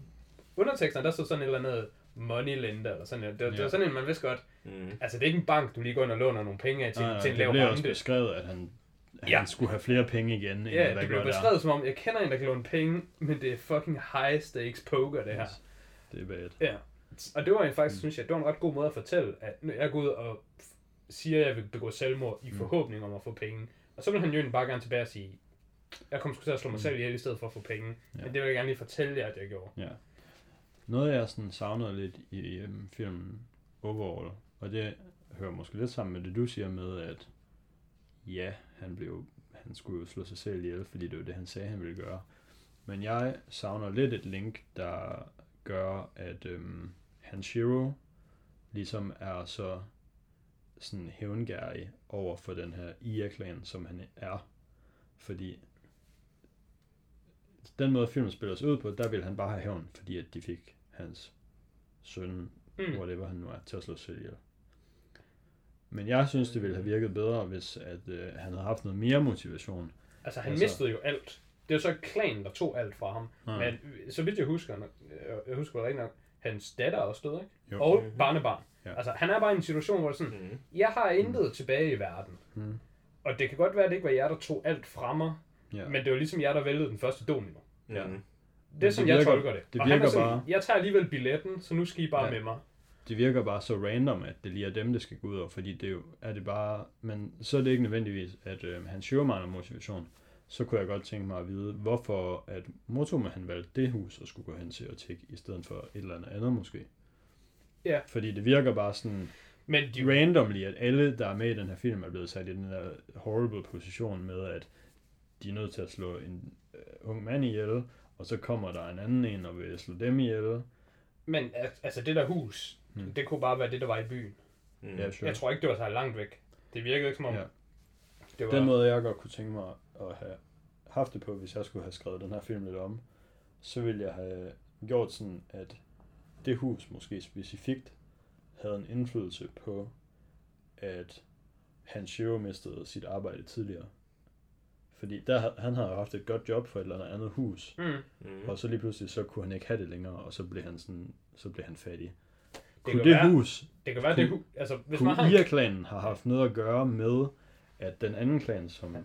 underteksterne, der stod sådan et eller andet money lender, eller sådan, det, det, det Ja. var sådan en, man vidste godt, Mm. altså det er ikke en bank, du lige går ind og låner nogle penge af til, Nej, nej, til en det lav blev også rente. beskrevet, at han, han Ja. skulle have flere penge igen, end Ja, hvad det der blev gør der. beskrevet som om, jeg kender en, der kan låne penge, men det er fucking high stakes poker, det her. Yes. Det er bad. Ja, og det var en faktisk, mm. synes jeg, det var en ret god måde at fortælle, at når jeg går ud og siger, at jeg vil begå selvmord i forhåbning om at få penge, og så vil han jo bare gerne tilbage og sige, jeg kommer sgu til at slå mig selv ihjel i stedet for at få penge, ja. men det vil jeg gerne lige fortælle jer, at jeg gjorde. Ja. Noget jeg sådan savnede lidt i, i øhm, filmen overall, og det hører måske lidt sammen med det du siger med, at ja, han blev han skulle jo slå sig selv ihjel, fordi det var det, han sagde, han ville gøre. Men jeg savner lidt et link, der gør, at øhm, Hanshiro ligesom er så sådan hævngærig over for den her Ia-klan, som han er. Fordi den måde filmen spiller sig ud på, der vil han bare have hævn, fordi at de fik hans søn, Mm. whatever han nu er, til at slå sig selv ihjel. Men jeg synes, det ville have virket bedre, hvis at, øh, han havde haft noget mere motivation. Altså, han Altså- mistede jo alt. Det var så klanen, der tog alt fra ham. Nej. Men så vidt jeg husker, øh, jeg husker det rigtig nok, hans datter er også død, ikke? Jo. Og Mhm. barnebarn. Ja. Altså, han er bare i en situation, hvor det er sådan, Mm. jeg har intet mm. tilbage i verden. Mm. Og det kan godt være, at det ikke var jer, der tog alt fra mig, Ja. men det var ligesom jer, der væltede den første domino. Ja. Mm. Det er det sådan, jeg virker- tolker det. det og han virker er sådan, bare- jeg tager alligevel billetten, så nu skal I bare Ja. med mig. det virker bare så random, at det lige er dem, det skal gå ud over, fordi det er jo, er det bare, men så er det ikke nødvendigvis, at øh, han søger mangler motivation. Så kunne jeg godt tænke mig at vide, hvorfor at Motoma han valgte det hus og skulle gå hen til og tække, i stedet for et eller andet andet måske. Ja. Fordi det virker bare sådan Men de, randomly, at alle, der er med i den her film, er blevet sat i den der horrible position med, at de er nødt til at slå en ung mand ihjel, og så kommer der en anden en og vil slå dem ihjel. men al- altså, det der hus, Hmm. det kunne bare være det, der var i byen. Mm. Ja, sure. Jeg tror ikke, det var så langt væk. Det virkede ikke som om, Ja. det var... Den måde, jeg godt kunne tænke mig at have haft det på, hvis jeg skulle have skrevet den her film lidt om, så ville jeg have gjort sådan, at det hus måske specifikt havde en indflydelse på, at Hanshiro mistede sit arbejde tidligere. Fordi der, han havde haft et godt job for et eller andet hus, Mm. Mm. og så lige pludselig så kunne han ikke have det længere, og så blev han sådan, så blev han fattig. Det kunne kan det være- hus, Det kan være, Kunne- det hus... Altså, hvis man har kunne en Ia-klanen have haft noget at gøre med, at den anden klan, som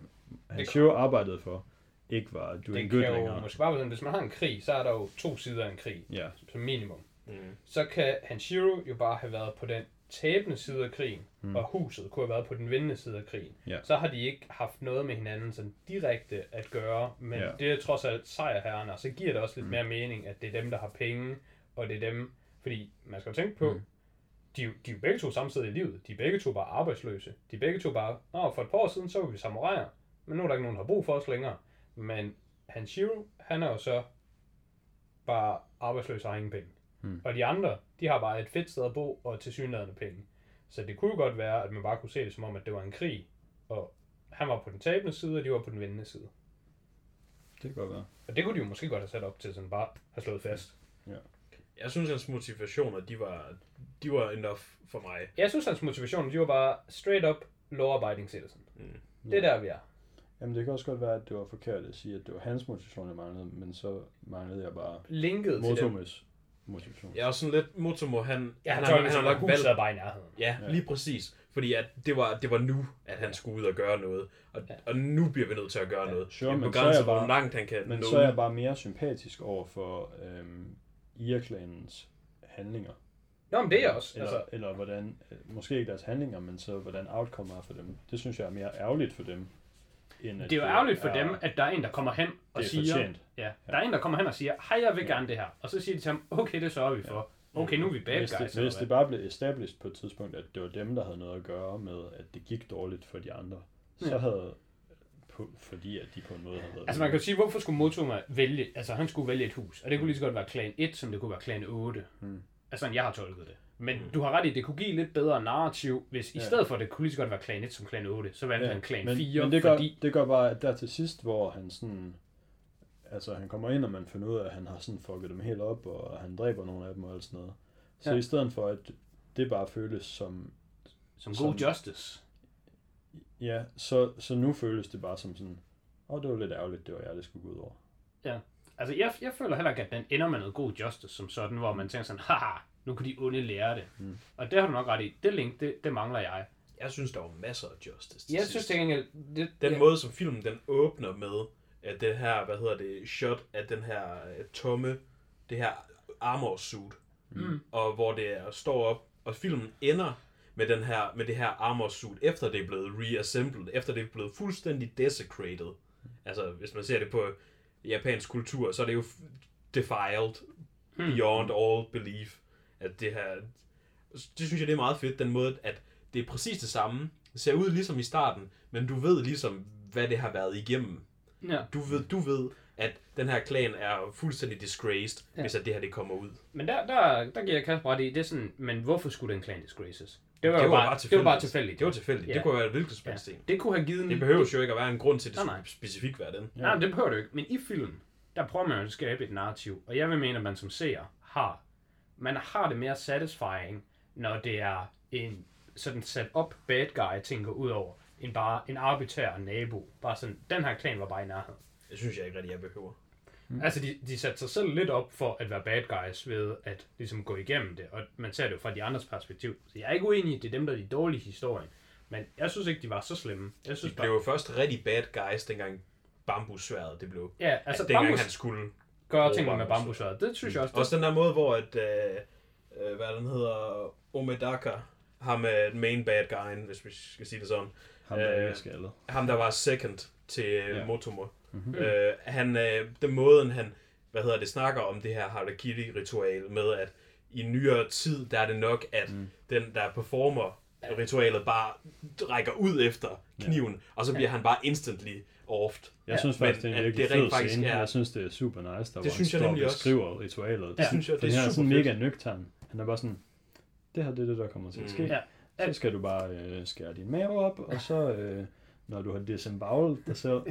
Hanshiro arbejdede for, ikke var doing det good kan jo længere. måske bare være sådan, hvis man har en krig, så er der jo to sider af en krig, Ja, som minimum. Mm. Så kan Hanshiro jo bare have været på den tabende side af krigen, Mm. og huset kunne have været på den vindende side af krigen, Ja. så har de ikke haft noget med hinanden sådan direkte at gøre, men ja. det er trods alt sejrherrerne, og så giver det også lidt Mm. mere mening, at det er dem, der har penge, og det er dem, fordi man skal jo tænke på, Mm. de, de er begge to samtidig i livet, de er begge to bare arbejdsløse, de er begge to bare, Nå, for et par år siden, så var vi samuraier, men nu er der ikke nogen, der har brug for os længere, men Hanshiro, han er jo så bare arbejdsløs og har ingen penge. Mm. Og de andre, de har bare et fedt sted at bo og tilsyneladende penge. Så det kunne jo godt være, at man bare kunne se det som om, at det var en krig, og han var på den tabende side, og de var på den vindende side. Det kan godt være. Og det kunne de jo måske godt have sat op til sådan bare have slået fast. Jeg synes, hans motivationer, de var, de var enough for mig. Jeg synes, hans motivation, de var bare straight up law-abiding citizen. Mm. Det er der, vi er. Jamen det kan også godt være, at det var forkert at sige, at det var hans motivation, jeg manglede, men så manglede jeg bare Linket til dem. Jeg er også sådan lidt, Motomo, han, Ja, han, han, har, han, han har han nok valgt, bare i nærheden. ja, Ja. lige præcis. Fordi at det, var, det var nu, at han skulle ud og gøre noget. Og, Ja. og nu bliver vi nødt til at gøre Ja, noget. sure, men så er jeg bare- langt han kan Men nå. så er jeg bare mere sympatisk over for øhm, Irklanens handlinger. Nå, men det er jeg også. Eller, Altså, altså, eller hvordan, øh, måske ikke deres handlinger, men så hvordan outcome er for dem. Det synes jeg er mere ærgerligt for dem. End at det er jo ærgerligt for er- dem, at der er en, der kommer hen og det er siger... fortjent. Ja, der er en, der kommer hen og siger, hej, jeg vil Ja. gerne det her. Og så siger de til ham, okay, det sørger vi for. Okay, nu er vi bad Hvis, guys. det, eller hvis det bare blev established på et tidspunkt, at det var dem, der havde noget at gøre med, at det gik dårligt for de andre, så Ja. havde på, fordi at de på en måde havde været Altså man kan jo sige, hvorfor skulle Motoma vælge, altså han skulle vælge et hus, og det kunne lige så godt være klan 1, som det kunne være klan 8. Hmm. Altså jeg har tolket det. Men Mm. du har ret i, det kunne give lidt bedre narrativ, hvis i Ja. stedet for, at det kunne lige så godt være klan 1 som klan 8, så valgte han klan men, 4, men det gør, fordi... det gør bare, at der til sidst, hvor han sådan, altså han kommer ind, og man finder ud af, at han har sådan fucket dem helt op, og han dræber nogle af dem og alt sådan noget. Så Ja. i stedet for, at det bare føles som, Som som- god justice. ja, så, så nu føles det bare som sådan, åh, oh, det var lidt ærgerligt, det var jeg, det skulle gå ud over. Altså jeg, jeg føler heller ikke, at den ender med noget god justice som sådan, hvor man tænker sådan, haha, nu kan de onde lære det. Mm. Og det har du nok ret i. Det link, det, det mangler jeg. Jeg synes, der var masser af justice til Jeg sidst. synes til gengæld... Det, Den ja, måde, som filmen den åbner med, at det her, hvad hedder det, shot af den her øh, tomme, det her armor suit, Mm. og hvor det er, står op, og filmen ender med, den her, med det her armor suit, efter det er blevet reassembled, efter det er blevet fuldstændig desecrated. Altså, hvis man ser det på japansk kultur, så er det jo defiled Mm. beyond all belief, at det her, det synes jeg, det er meget fedt, den måde, at det er præcis det samme, det ser ud ligesom i starten, men du ved ligesom, hvad det har været igennem. Ja. Du ved, du ved at den her klan er fuldstændig disgraced, Ja. hvis at det her det kommer ud. Men der, der, der giver jeg Kasper ret i, det er sådan, men hvorfor skulle den clan disgraces? Det var, Det var bare, bare det var bare tilfældigt. Det var tilfældigt. Ja. Det kunne være et hvilket som ja. helst. Det kunne have givet en... Det behøver jo ikke at være en grund til, at det Nej, specifikt være den. Ja. Nej, det behøver det jo ikke. Men i filmen, der prøver man jo at skabe et narrativ. Og jeg vil mene, at man som seer har... Man har det mere satisfying, når det er en sådan sat op bad guy ting går ud over, end bare en arbitrær nabo. Bare sådan, den her klan var bare i nærheden. Det synes jeg ikke rigtig, jeg behøver. Mm. Altså, de, de satte sig selv lidt op for at være bad guys ved at ligesom gå igennem det, og man ser det jo fra de andres perspektiv. Så jeg er ikke uenig i, at det er dem, der er de dårlige historier. Men jeg synes ikke, de var så slemme. Jeg De synes blev bare... jo først rigtig bad guys, dengang bambussværet det blev. Ja, altså, Altså, dengang bambus han skulle. Gør bruge tingene med bambus. bambusværet. Det synes jeg også, det Også den der måde, hvor at, øh, øh, hvad den hedder, Omedaka, ham med main bad guyen, hvis vi skal sige det sådan. Ham der Øh, ikke er skaldet. Ham, der var second til Ja. ja. Motomo. Mhm. Øh, han, øh, den måden han, hvad hedder det, snakker om det her Harakiri-ritual med, at i nyere tid, der er det nok, at mm. den, der performer ritualet, bare rækker ud efter kniven, ja. og så bliver ja. han bare instantly offed. Jeg Ja, synes faktisk, det er en at virkelig fed faktisk scene. er- Jeg synes, det er super nice, der Det hvor han synes jeg står og nemlig også. beskriver ritualet. Ja. Det synes jeg, det er her er super sådan fedt. mega nøgtern. Han er bare sådan, det her det er det, der kommer til at Mm. ske. Ja. Så skal du bare øh, skære din mave op, og så, øh, når du har disembowlet dig selv,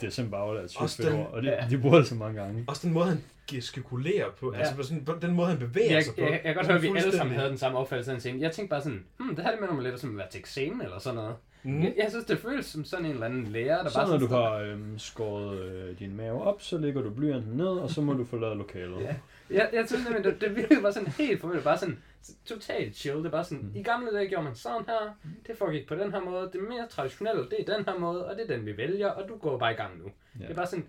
disembowlet er et sygt fedt ord, og det, ja. de bruger det så mange gange. Også den måde, han gestikulerer på, Ja. ja. altså på sådan, på den måde, han bevæger jeg, sig på. jeg, jeg, kan godt høre, at vi alle sammen havde den samme opfattelse af en scene. Jeg tænkte bare sådan, hmm, det her det minder mig lidt som at være til eksamen eller sådan noget. Mm. Jeg, jeg synes, det føles som sådan en eller anden lærer, der Så bare når du har øh, skåret øh, din mave op, så lægger du blyanten ned, og så må du forlade lokalet. Ja. Jeg, jeg synes nemlig, det, det virkede bare sådan helt formelt, bare sådan totalt chill. Det er bare sådan, Mm. i gamle dage gjorde man sådan her, det foregik på den her måde, det mere traditionelle, det er den her måde, og det er den, vi vælger, og du går bare i gang nu. Ja. Det er bare sådan,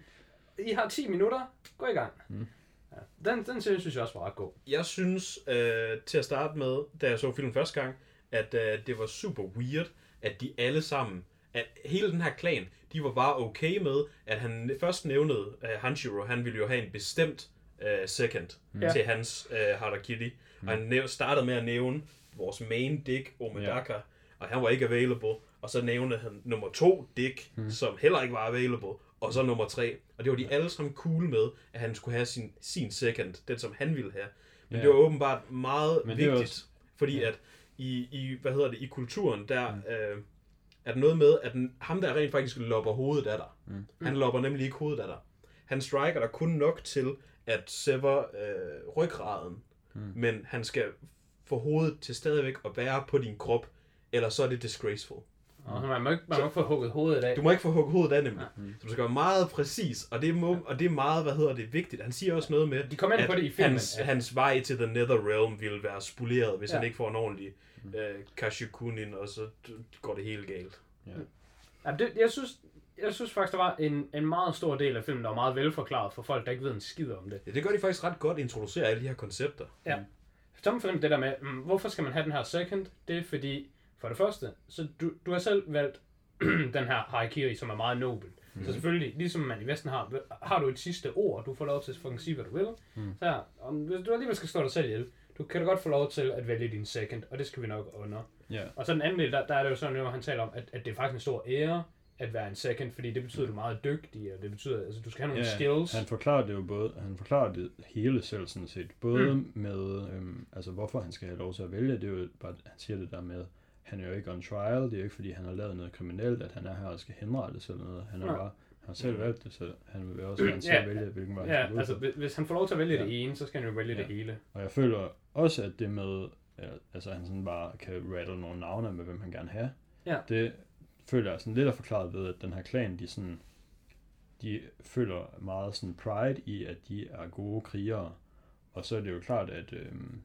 I har 10 minutter, gå i gang. Mm. Ja. Den, den synes jeg også var ret god. Jeg synes øh, til at starte med, da jeg så filmen første gang, at øh, det var super weird, at de alle sammen, at hele den her klan, de var bare okay med, at han først nævnede, at Hanshiro, han ville jo have en bestemt øh, second mm. Ja. til hans øh, Harakiri. Mm. Og han næv- startede med at nævne vores main dick, Omedaka, ja. og han var ikke available. Og så nævnte han nummer to dick, mm. som heller ikke var available. Og så nummer tre. Og det var de alle sammen cool med, at han skulle have sin, sin second, den som han ville have. Men Ja. det var åbenbart meget Men vigtigt, også- fordi at i, i, hvad hedder det, i kulturen, der mm. øh, er der noget med, at den, ham der rent faktisk lopper hovedet af dig. Mm. Han lopper nemlig ikke hovedet af dig. Han striker dig kun nok til at sever øh, ryggraden, mm. men han skal få hovedet til stadigvæk at være på din krop, eller så er det disgraceful. Og man må ikke, man må ikke få hugget hovedet af. Du må ikke få hugget hovedet af nemlig. Så du skal være meget præcis, og det, må, og det er meget, hvad hedder det, vigtigt. Han siger også noget med, De kommer ind at på det i filmen, hans, at- hans vej til The Nether Realm ville være spoleret, hvis Ja. ja. han ikke får en ordentlig øh, Kashikunin, og så går det helt galt. Ja, det, jeg, synes, jeg synes faktisk, der var en, en meget stor del af filmen, der var meget velforklaret for folk, der ikke ved en skid om det. Ja, det gør de faktisk ret godt, introducere alle de her koncepter. Ja. Som for eksempel det der med, mm, hvorfor skal man have den her second? Det er fordi, for det første, så du, du har selv valgt den her harakiri, som er meget nobel. Mm. Så selvfølgelig, ligesom man i Vesten har, har du et sidste ord, du får lov til at fucking sige, hvad du vil. Mm. Så her, om, hvis du alligevel skal slå dig selv ihjel, du kan da godt få lov til at vælge din second, og det skal vi nok under. Ja. Og så den anden del, der, der er det jo sådan, at han taler om, at, at det er faktisk en stor ære at være en second, fordi det betyder, at du er meget dygtig, og det betyder, altså, du skal have nogle Ja, skills. Han forklarer det jo både, han forklarer det hele selv sådan set. Både mm. med, øhm, altså hvorfor han skal have lov til at vælge, det er jo bare, han siger det der med, han er jo ikke on trial, det er jo ikke fordi han har lavet noget kriminelt, at han er her og skal henrettes eller noget. Han har Nej. bare, han har selv valgt det, så han vil også gerne selv Ja, vælge, hvilken vej Ja, han altså hvis- han får lov til at vælge Ja. det ene, så skal han jo vælge Ja. det hele. Og jeg føler også, at det med, altså han sådan bare kan rattle nogle navne med, hvem han gerne have. Ja. Det føler jeg sådan lidt er forklaret ved, at den her klan, de sådan, de føler meget sådan pride i, at de er gode krigere. Og så er det jo klart, at øhm,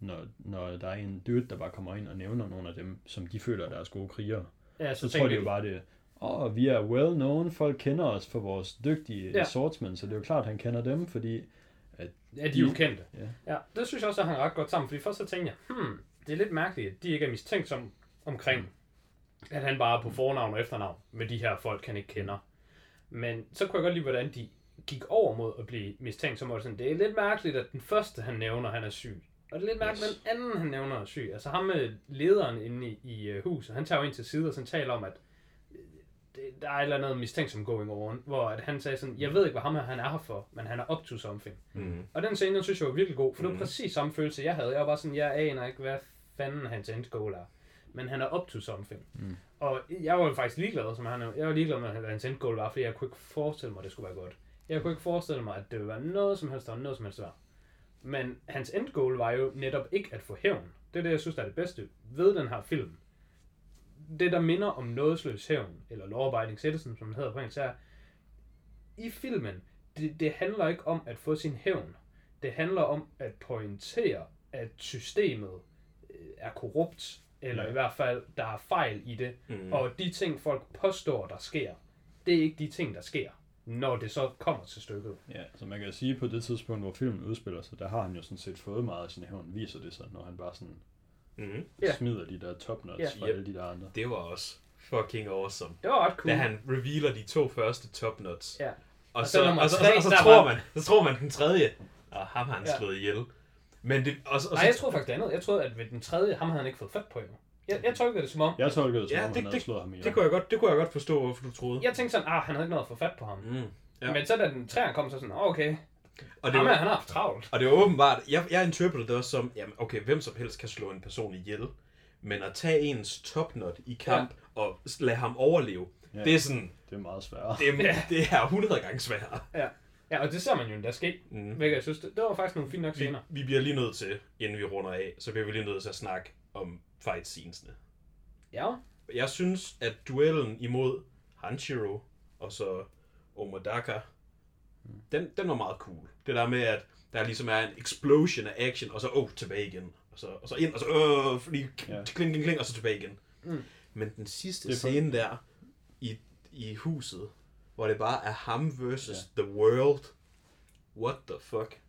når, når der er en dude, der bare kommer ind og nævner nogle af dem, som de føler er deres gode krigere, Ja, så, så tror de jo bare det, åh, oh, vi er well known, folk kender os for vores dygtige Ja. swordsmen, så det er jo klart, at han kender dem, fordi Ja, de er jo kendte. Ja. ja. det synes jeg også, at han ret godt sammen, fordi først så tænkte jeg, hmm, det er lidt mærkeligt, at de ikke er mistænkt som omkring, Mm. at han bare er på fornavn og efternavn med de her folk, han ikke kender. Men så kunne jeg godt lide, hvordan de gik over mod at blive mistænkt, som sådan, det er lidt mærkeligt, at den første, han nævner, han er syg. Og det er lidt mærkeligt, Yes. den anden, han nævner, er syg. Altså ham med lederen inde i, i øh, huset, han tager jo ind til side og sådan taler om, at øh, det, der er et eller andet mistænksom going on, hvor at han sagde sådan, jeg ved ikke, hvad ham her han er her for, men han er up to something. Mm. Og den scene, den synes jeg var virkelig god, for det var Mhm. præcis samme følelse, jeg havde. Jeg var bare sådan, jeg aner ikke, hvad fanden hans end goal er. Men han er up to something. Mm. Og jeg var faktisk ligeglad, som han er. Jeg var ligeglad med, hvad hans end goal var, fordi jeg kunne ikke forestille mig, at det skulle være godt. Jeg kunne ikke forestille mig, at det ville være noget som helst, var noget som helst værd. Men hans end goal var jo netop ikke at få hævn. Det er det, jeg synes, der er det bedste ved den her film. Det, der minder om nådesløs hævn, eller law abiding citizen, som den hedder på engelsk, er, i filmen, det, det handler ikke om at få sin hævn. Det handler om at pointere, at systemet øh, er korrupt, eller Ja. i hvert fald, der er fejl i det. Mm. Og de ting, folk påstår, der sker, det er ikke de ting, der sker, når det så kommer til stykket. Ja, så man kan sige, på det tidspunkt, hvor filmen udspiller sig, der har han jo sådan set fået meget af sin hævn, viser det sig, når han bare sådan Mm. Ja. smider de der top nuts Ja. ja. fra Yep. alle de der andre. Det var også fucking awesome. Det var ret cool. Da han revealer de to første top nuts. Ja. Og, Og så, så og, så, tre, og, så, der så, tror var- man, så tror man den tredje, og ham har han Ja. slået ihjel. Men det, og, så- og, Nej, så, jeg tror faktisk det andet. Jeg troede, at ved den tredje, ham havde han ikke fået fat på endnu. Jeg, jeg tolkede det som om, Jeg tolkede det, som Ja, ja, om det- han havde det- slået ham ihjel. det, kunne jeg godt, det kunne jeg godt forstå, hvorfor du troede. jeg tænkte sådan, ah, han havde ikke noget at få fat på ham. Mm. Ja. Ja. Men så da den træerne kom, så sådan, oh, okay, Og det var, han har haft travlt. Og det var åbenbart, jeg, jeg interpreter det også som, jamen okay, hvem som helst kan slå en person ihjel, men at tage ens topnot i kamp ja. og lade ham overleve, ja. Ja. det er sådan, Det er meget sværere. det er, Ja. det er 100 gange sværere. Ja, og det ser man jo endda ske. Mm. Hvilket jeg synes, det, det var faktisk nogle fine nok Vi, scener. vi bliver lige nødt til, inden vi runder af, så bliver vi lige nødt til at snakke om fight scenesene. Ja, Jeg synes, at duellen imod Hanshiro og så Omodaka, den, den var meget cool. Det der med, at der ligesom er en explosion af action, og så oh, tilbage igen. Og så, og så ind, og så øh, fordi Ja. kling, kling, kling, og så tilbage igen. Mm. Men den sidste scene der i, i huset, hvor det bare er ham versus ja. the world. What the fuck?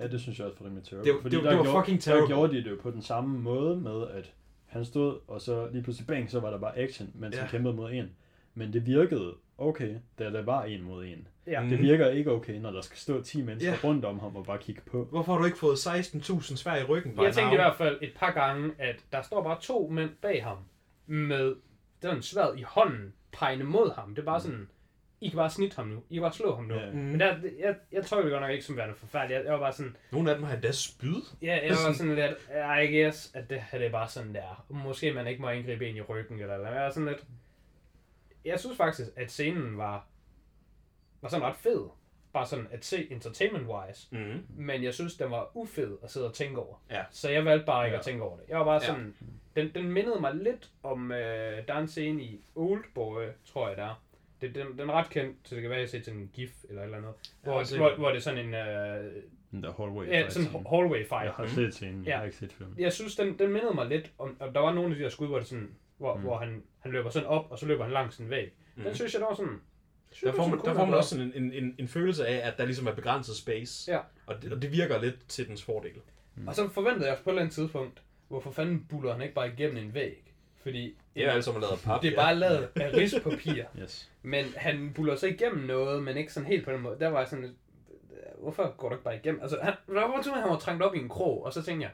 Ja, det synes jeg også var rimelig terrible. Det var- fordi det der det var gjorde, fucking Der terrible. gjorde de det jo på den samme måde med, at han stod, og så lige pludselig bang, så var der bare action, mens Ja. han kæmpede mod en. Men det virkede okay, da der var en mod en. Ja. Mm. Det virker ikke okay, når der skal stå 10 mennesker Ja. rundt om ham og bare kigge på. Hvorfor har du ikke fået 16.000 svær i ryggen? Jeg tænkte i hvert fald et par gange, at der står bare to mænd bag ham med den sværd i hånden, pegende mod ham. Det er bare sådan, I kan bare snitte ham nu. I kan bare slå ham nu. Ja. Mm. Men der, jeg, jeg tror det godt nok ikke som værende forfærdeligt. Jeg, jeg var bare sådan, Nogle af dem har endda spyd. ja, jeg var sådan lidt, I guess, at det her det er bare sådan der. Måske man ikke må angribe en i ryggen eller eller. Jeg var sådan lidt, jeg synes faktisk, at scenen var, var sådan ret fed. Bare sådan at se entertainment-wise. Mm. Men jeg synes, den var ufed at sidde og tænke over. Ja. Så jeg valgte bare ikke Ja. at tænke over det. Jeg var bare Ja. sådan... Den, den mindede mig lidt om... Øh, der er en scene i Oldboy, tror jeg det er. Det, den, den er ret kendt, så det kan være, at jeg har set sådan en gif eller et eller andet. Jeg har Hvor, set hvor, hvor det er sådan en... Øh, Den der hallway ja, fight sådan en hallway fight. Jeg har set scenen, jeg Ja. har ikke set filmen. Jeg synes, den, den mindede mig lidt om... Og der var nogle af de der skud, hvor, det sådan, hvor, Mm. mm. hvor han, han løber sådan op, og så løber han langs en væg. Mm. Den synes jeg, der var sådan... Der får, man, der får man også sådan en, en, en, en følelse af, at der ligesom er begrænset space. Ja. Og det, og det virker lidt til dens fordel. Og så forventede jeg på et eller andet tidspunkt, hvorfor fanden buller han ikke bare igennem en væg? Fordi Det er altså, man lavet af pap. det er bare lavet af rispapir. Yes. Men han buller så igennem noget, men ikke sådan helt på den måde. Der var jeg sådan hvorfor går du ikke bare igennem? Altså, han, der var til, at han var trængt op i en krog, og så tænkte jeg,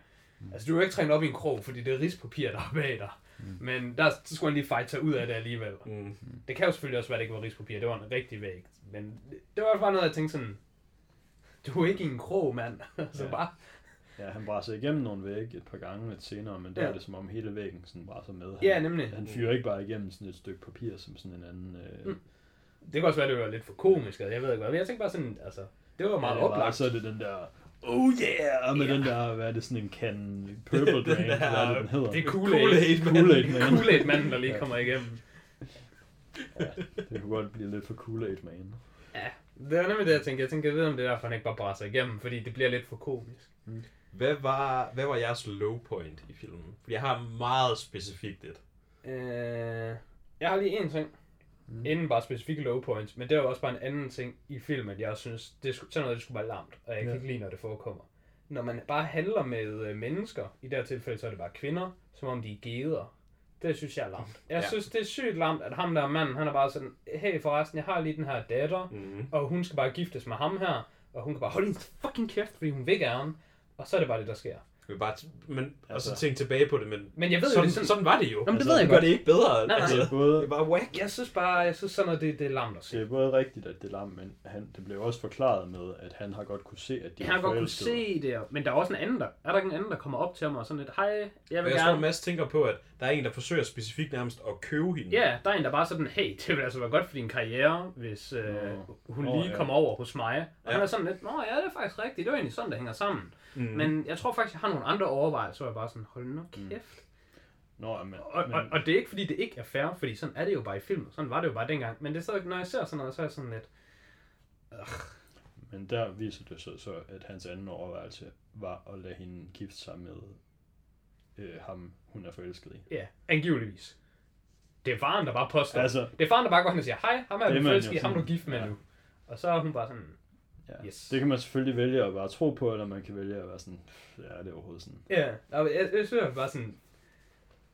altså du er jo ikke trængt op i en krog, fordi det er rispapir, der er bag dig. Men der så skulle han lige fight sig ud af det alligevel. Mm. Det kan jo selvfølgelig også være, at det ikke var rispapir, det var en rigtig væg. Men det var bare noget, jeg tænkte sådan, du er ikke i en krog, mand. så Ja. bare, Ja, han brasser igennem nogle vægge et par gange lidt senere, men der Ja. er det som om hele væggen sådan braser med. Han, ja nemlig. Han fyrer ikke bare igennem sådan et stykke papir som sådan en anden... Øh, Mm. Det kan også være, det var lidt for komisk, altså, jeg ved ikke hvad. Men jeg tænkte bare sådan, altså, det var meget ja, det var- oplagt. Så er det den der... Oh yeah! Med Ja. den der, hvad er det, sådan en can purple drink, der- hvad er det, den hedder? Det er Kool-Aid, Kool-Aid. Kool-Aid, man. Kool-Aid-manden, der lige Ja. kommer igennem. Det kunne godt blive lidt for Kool-Aid, man. Ja, det var nemlig det, jeg tænkte. Jeg tænkte, jeg ved, om det er derfor, han ikke bare brasser igennem, fordi det bliver lidt for komisk. Hvad var, hvad var jeres low point i filmen? For jeg har meget specifikt et. Øh, jeg har lige en ting, mm. inden bare specifikke low points, men det er jo også bare en anden ting i filmen, jeg synes, det skulle, sådan noget, det skulle være larmt, og jeg kan Ja. ikke lide, når det forekommer. Når man bare handler med øh, mennesker, i det her tilfælde, så er det bare kvinder, som om de er geder. Det synes jeg er larmt. Jeg Ja. synes, det er sygt larmt, at ham der manden, han er bare sådan, hey forresten, jeg har lige den her datter, Mm. og hun skal bare giftes med ham her, og hun kan bare holde din fucking kæft, fordi hun vil gerne, og så er det bare det, der sker. Vil bare t- men, altså, Altså- tænke tilbage på det, men Men jeg ved jo, sådan, det sådan, sådan var det jo. Jamen, det altså, ved jeg gør godt. det ikke bedre. nej. Altså, Det er både, det er bare whack. Jeg synes bare, jeg synes sådan noget, det, det er lamt at se. det er både rigtigt, at det er lam, men han, det blev også forklaret med, at han har godt kunne se, at de Jeg har godt kunne se det, men der er også en anden der. Er der ikke en anden, der kommer op til mig og sådan lidt, hej, jeg vil Og jeg tror, gerne... at Mads tænker på, at der er en, der forsøger specifikt nærmest at købe hende. Ja, der er en, der bare sådan, hey, det vil altså være godt for din karriere, hvis øh, hun Nå, lige ja. kommer over hos mig. Og Ja. han er sådan lidt, nå ja, det er faktisk rigtigt, det er egentlig sådan, det hænger sammen. Mm. Men jeg tror faktisk, jeg har nogle andre overvejelser, hvor jeg bare sådan, hold nu kæft. Nå, ja, men, Og, men, og, og det er ikke, fordi det ikke er fair, fordi sådan er det jo bare i film. Sådan var det jo bare dengang. Men det er stadig, når jeg ser sådan noget, så er jeg sådan lidt, men der viser det så, så, at hans anden overvejelse var at lade hende gifte sig med øh, ham, hun er forelsket i. ja, angiveligvis. Det er faren, der bare påstår. Altså, Det er faren, der bare går hen og siger, hej, ham er man forelsket i, ham er du gift med ja. nu. Og så er hun bare sådan, ja. Yes. det kan man selvfølgelig vælge at bare tro på, eller man kan vælge at være sådan, "Pff, ja, det er overhovedet sådan. ja, og jeg, jeg synes bare sådan,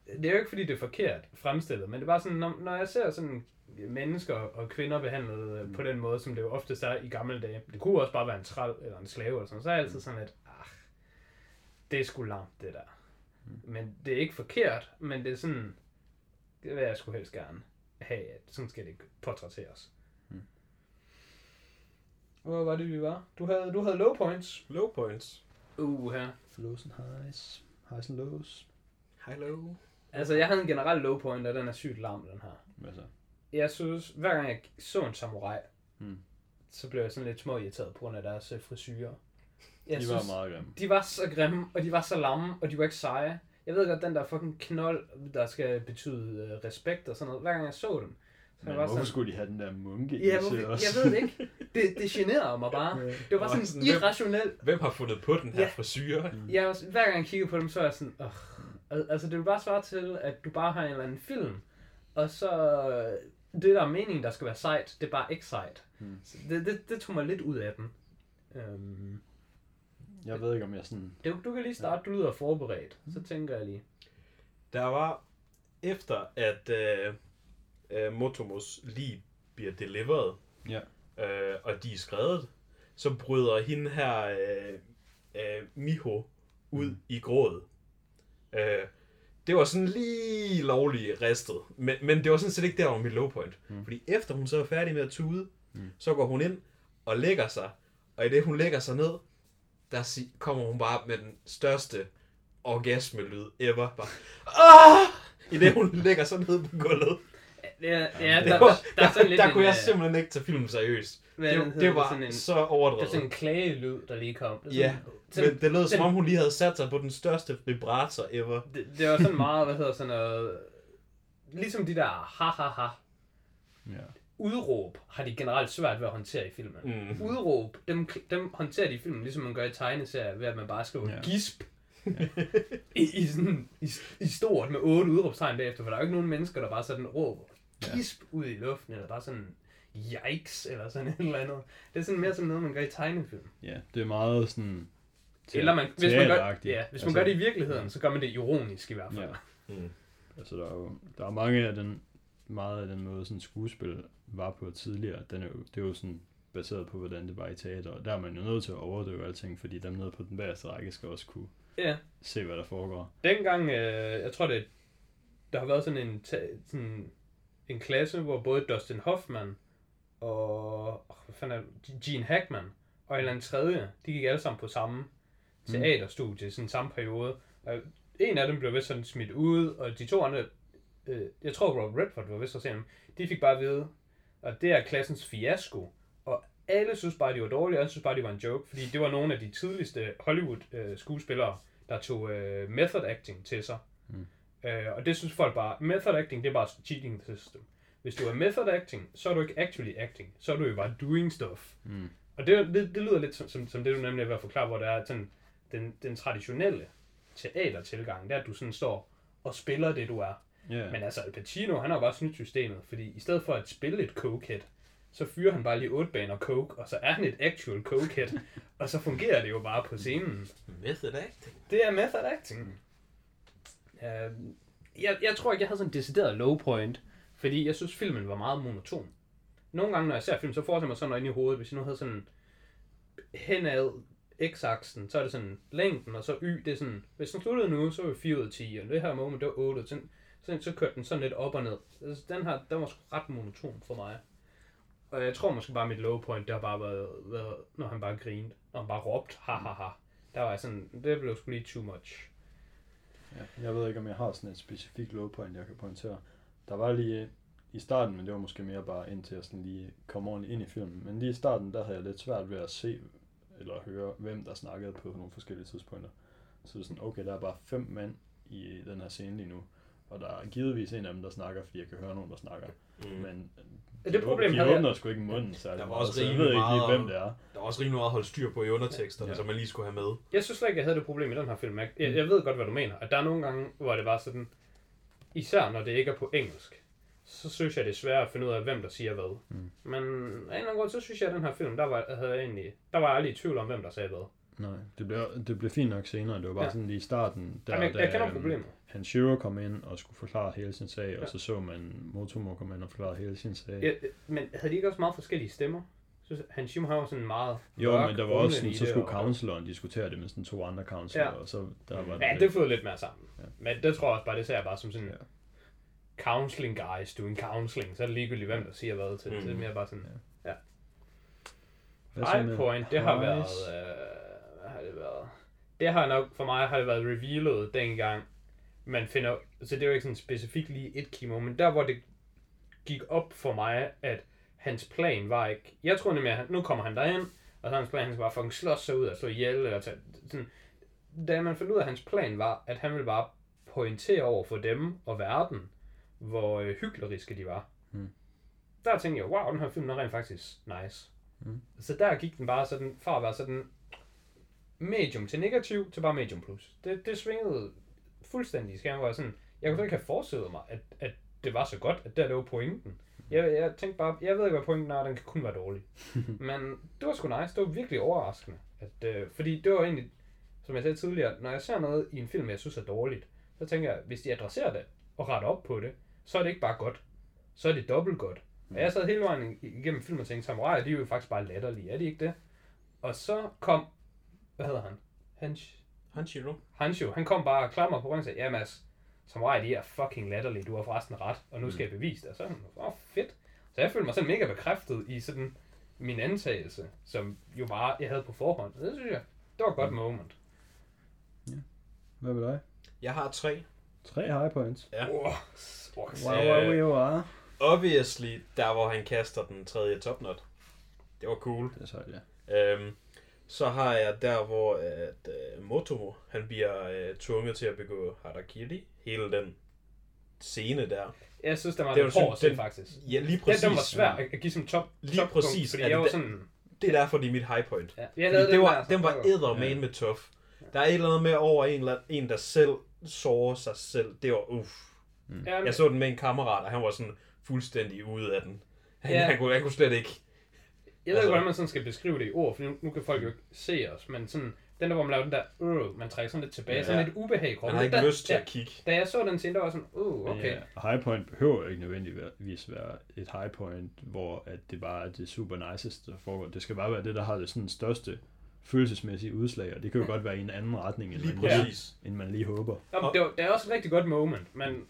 det er jo ikke fordi, det er forkert fremstillet, men det er bare sådan, når, når jeg ser sådan mennesker og kvinder behandlet øh, Mm. på den måde, som det jo oftest er i gamle dage. Det kunne også bare være en træl eller en slave eller sådan. Så er jeg altid sådan lidt, ah, det er sgu langt, det der. Mm. Men det er ikke forkert, men det er sådan, det vil jeg sgu helst gerne have, at sådan skal det ikke portrætteres. Hvor var det, vi var? Du havde, du havde low points. Low points. Uh, her. Lows and highs, highs and lows. Hello. Altså, jeg havde en generel low point, og den er sygt larm, den her. Hvad så? Jeg synes, hver gang jeg så en samurai, Hmm. så blev jeg sådan lidt små irriteret på grund af deres øh, frisyrer. Jeg De var meget grimme. de var så grimme, og de var så lamme, og de var ikke seje. Jeg ved godt, den der fucking knold, der skal betyde øh, respekt og sådan noget, hver gang jeg så dem, så Men jeg var hvorfor sådan, skulle de have den der munke i ja, sig hvorfor, også? jeg ved det ikke. Det, det generede mig bare. Det var bare Og sådan sådan, hvem- irrationelt. Hvem har fundet på den her Ja. frisyr? Jeg, var- hver gang jeg kiggede på dem, så var jeg sådan, Åh. Al- altså det vil bare svare til, at du bare har en eller anden film, og så øh, det der er meningen, der skal være sejt, det er bare ikke sejt. Hmm. Så det, det, det tog mig lidt ud af den. Øhm, Jeg ved ikke, om jeg sådan... Du, du kan lige starte, du lyder forberedt. Så tænker jeg lige. Der var, efter at øh, øh, Motomos lige bliver delivered, Ja. øh, og de er skrevet, så bryder hende her, øh, øh, Miho, ud mm. i grådet. Øh, det var sådan lige lovligt ristet, men, men det var sådan set ikke der, hvor mit low point. Mm. Fordi efter hun så er færdig med at tude, mm. så går hun ind og lægger sig, og i det hun lægger sig ned, der kommer hun bare med den største orgasmelyd ever. Bare, ah! I det hun lægger sig ned på gulvet. Ja, ja Det der, var, der, der, er sådan lidt der en, kunne jeg øh, simpelthen ikke tage filmen seriøst. hvad Det, det var sådan en, så Det er overdrevet. sådan en klagelyd, der lige kom. Det er Ja, sådan, men det lød som om hun lige havde sat sig på den største vibrator ever. det, det var sådan meget, hvad hedder sådan noget... Ligesom de der ha-ha-ha Ja. udråb har de generelt svært ved at håndtere i filmen. Mm. Udråb, dem, dem håndterer de i filmen, ligesom man gør i tegneserier, ved at man bare skriver Ja. ja. gisp. I, i, sådan, i, I stort med otte udråbstegn bagefter, for der er jo ikke nogen mennesker, der bare sådan råber Ja. gisp ud i luften, eller bare sådan yikes, eller sådan et eller andet. Det er sådan mere som noget, man gør i tegnefilm. ja, det er meget sådan... te- Eller man, hvis man, gør, ja, hvis man gør det i virkeligheden, så gør man det ironisk i hvert fald. Ja. Mm. Altså, der er jo der er mange af den, meget af den måde, sådan skuespil var på tidligere. Den er jo, det er jo sådan baseret på, hvordan det var i teater. Og der er man jo nødt til at overdøve alting, fordi dem nede på den bagerste række skal også kunne ja. se, hvad der foregår. Dengang, øh, jeg tror det, der har været sådan en, ta- sådan en klasse, hvor både Dustin Hoffman og oh, hvad fanden er? Gene Hackman og en eller anden tredje, de gik alle sammen på samme teaterstudie i sådan samme periode. Og en af dem blev vist sådan smidt ud, og de to andre, øh, jeg tror Robert Redford var vist også en de fik bare at vide, at det er klassens fiasko. Og alle synes bare, de var dårlige, og alle synes bare, de var en joke, fordi det var nogle af de tidligste Hollywood-skuespillere, der tog øh, method acting til sig. Mm. Øh, og det synes folk bare, method acting, det er bare cheating system. Hvis du er method acting, så er du ikke actually acting, så er du jo bare doing stuff. Mm. Og det, det, det lyder lidt som, som, som det, du nemlig er ved at forklare, hvor det er sådan, den, den traditionelle teatertilgang, det er, at du sådan står og spiller det, du er. Ja, Men altså, Al Pacino, han har jo bare snydt systemet, fordi i stedet for at spille et cokehead, så fyrer han bare lige otte baner coke, og så er han et actual cokehead, og så fungerer det jo bare på scenen. Method acting. Det er method acting. Øh, jeg, jeg tror ikke, jeg havde sådan en decideret low point, fordi jeg synes, filmen var meget monoton. Nogle gange, når jeg ser film, så får jeg mig sådan noget ind i hovedet, hvis jeg nu havde sådan henad x-aksen, så er det sådan længden, og så y, det er sådan, hvis den sluttede nu, så var vi 4 ud af 10, og det her moment, det var 8, så, så, så kørte den sådan lidt op og ned. Altså, den her, den var sgu ret monoton for mig. Og jeg tror måske bare, mit low point, det har bare været, været når han bare grinede, når han bare råbte, ha ha ha. Der var jeg sådan, det blev sgu lige too much ja. Jeg ved ikke, om jeg har sådan et specifikt low point, jeg kan pointere. Der var lige i starten, men det var måske mere bare indtil jeg sådan lige kom ordentligt ind i filmen. Men lige i starten, der havde jeg lidt svært ved at se eller høre, hvem der snakkede på nogle forskellige tidspunkter. Så det er sådan, okay, der er bare fem mænd i den her scene lige nu. Og der er givetvis en af dem, der snakker, fordi jeg kan høre nogen, der snakker. Mm. Men Ja, det problem de havde jeg- åbner sgu ikke munden særlig Der var meget, også så jeg rimelig ved ikke lige, meget- hvem det er. Der var også rimelig meget at holde styr på i underteksterne, Ja. som man lige skulle have med. Jeg synes slet ikke, jeg havde det problem i den her film. Jeg, jeg, jeg ved godt, hvad du mener. At der er nogle gange, hvor det var sådan, især når det ikke er på engelsk, så synes jeg, det er svært at finde ud af, hvem der siger hvad. Mm. Men af en eller anden grund, så synes jeg, at den her film, der var, havde jeg egentlig, der var jeg aldrig i tvivl om, hvem der sagde hvad. Nej, det blev, det blev fint nok senere. Det var bare Ja. ja. sådan lige i starten, der, Jamen, jeg, da, jeg kender øhm, problemet. Hanshiro kom ind og skulle forklare hele sin sag, Ja. og så så man Motomo komme ind og forklare hele sin sag. Ja, men havde de ikke også meget forskellige stemmer? Jeg synes, han Shim har jo sådan meget Jo, mørk, men der var også sådan, så det, skulle counseleren diskutere det med sådan to andre counselor, Ja. og så der var Ja, lidt- det flød lidt mere sammen. Ja. Men det tror jeg også bare, det ser jeg bare som sådan Ja. counseling guys doing counseling. Så er det ligegyldigt, hvem der siger hvad til. Mm. Det er mere bare sådan, Hvad så High point, det har været... Øh, det været? Det har nok, for mig har det været revealet dengang, man finder... Så det er jo ikke sådan specifikt lige et kimo, men der hvor det gik op for mig, at hans plan var ikke... Jeg tror nemlig, at han, nu kommer han derind, og så hans plan, han skal bare fucking slås sig ud og slå ihjel, eller tage, sådan, da man fandt ud af, at hans plan var, at han ville bare pointere over for dem og verden, hvor øh, hykleriske de var. Mm. Der tænkte jeg, wow, den her film er rent faktisk nice. Mm. Så der gik den bare sådan, fra at være sådan medium til negativ, til bare medium plus. Det, det svingede fuldstændig i skærmen, hvor jeg sådan, jeg kunne slet ikke have forestillet mig, at, at det var så godt, at der lå pointen. Jeg, jeg tænkte bare, jeg ved ikke, hvad pointen er, den kan kun være dårlig. Men det var sgu nice, det var virkelig overraskende. At, øh, fordi det var egentlig, som jeg sagde tidligere, når jeg ser noget i en film, jeg synes er dårligt, så tænker jeg, hvis de adresserer det og retter op på det, så er det ikke bare godt. Så er det dobbelt godt. Og jeg sad hele vejen igennem filmen og tænkte, samurai, de er jo faktisk bare latterlige, er de ikke det? Og så kom, hvad hedder han? Hans, Hanshiro. Hansho, han kom bare og klammer på ryggen og sagde, ja Mads, samurai, de er fucking latterlige, du har forresten ret, og nu skal jeg bevise det. Og så er han, åh, oh, fedt. Så jeg følte mig sådan mega bekræftet i sådan min antagelse, som jo bare jeg havde på forhånd. Og det synes jeg, det var et godt moment. Hvad med dig? Jeg har tre. Tre high points. Ja. Wow, Wow, Øh, wow, are. Obviously, der hvor han kaster den tredje topnot. Det var cool. Det er sejt, ja. Øhm, så har jeg der, hvor at, uh, Motomo, han bliver uh, tvunget til at begå harakiri. Hele den scene der. Jeg synes, der var Det var hård til, faktisk. Ja, lige Den, præcis. den var svær at give som top, Lige toppunkt, præcis. Fordi Er jeg det var den- sådan... Det er derfor, det er mit high point. Ja, jeg Fordi det den, var, der, så den var det eddermane Ja. med tough. Der er et eller andet med over en, en der selv sårer sig selv. Det var uff. Ja, Jeg så den med en kammerat, og han var sådan fuldstændig ude af den. Han, Ja. han, kunne, han kunne slet ikke. Jeg ved ikke, Altså- hvordan man sådan skal beskrive det i ord, for nu, nu kan folk jo ikke se os, men sådan, den der, hvor man laver den der, øh, man trækker sådan lidt tilbage, Ja. sådan lidt ubehag i kroppen. Han har ikke der, lyst til ja, at kigge. Da jeg så den scene, der var sådan, uh, okay. Ja, high point behøver ikke nødvendigvis være et high point, hvor at det bare er det super niceste, der foregår. Det skal bare være det, der har det sådan største følelsesmæssige udslag, og det kan jo godt være i en anden retning, end, Lige man, lige, end man lige håber. Nå, men det, var, det er også et rigtig godt moment, men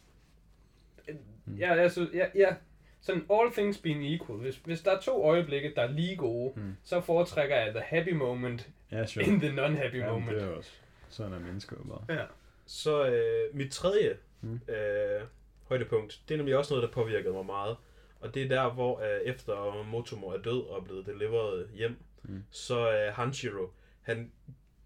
Mm. ja, jeg synes, ja, ja, sådan all things being equal, hvis, hvis der er to øjeblikke, der er lige gode, Mm. så foretrækker jeg the happy moment Ja, sure. in the non-happy Ja, moment. det er også. Sådan er mennesker jo bare. Ja. Så øh, mit tredje Mm. øh, højdepunkt, det er nemlig også noget, der påvirkede mig meget. Og det er der, hvor øh, efter Motomo er død og er blevet deliveret hjem, Mm. så øh, Hanshiro, han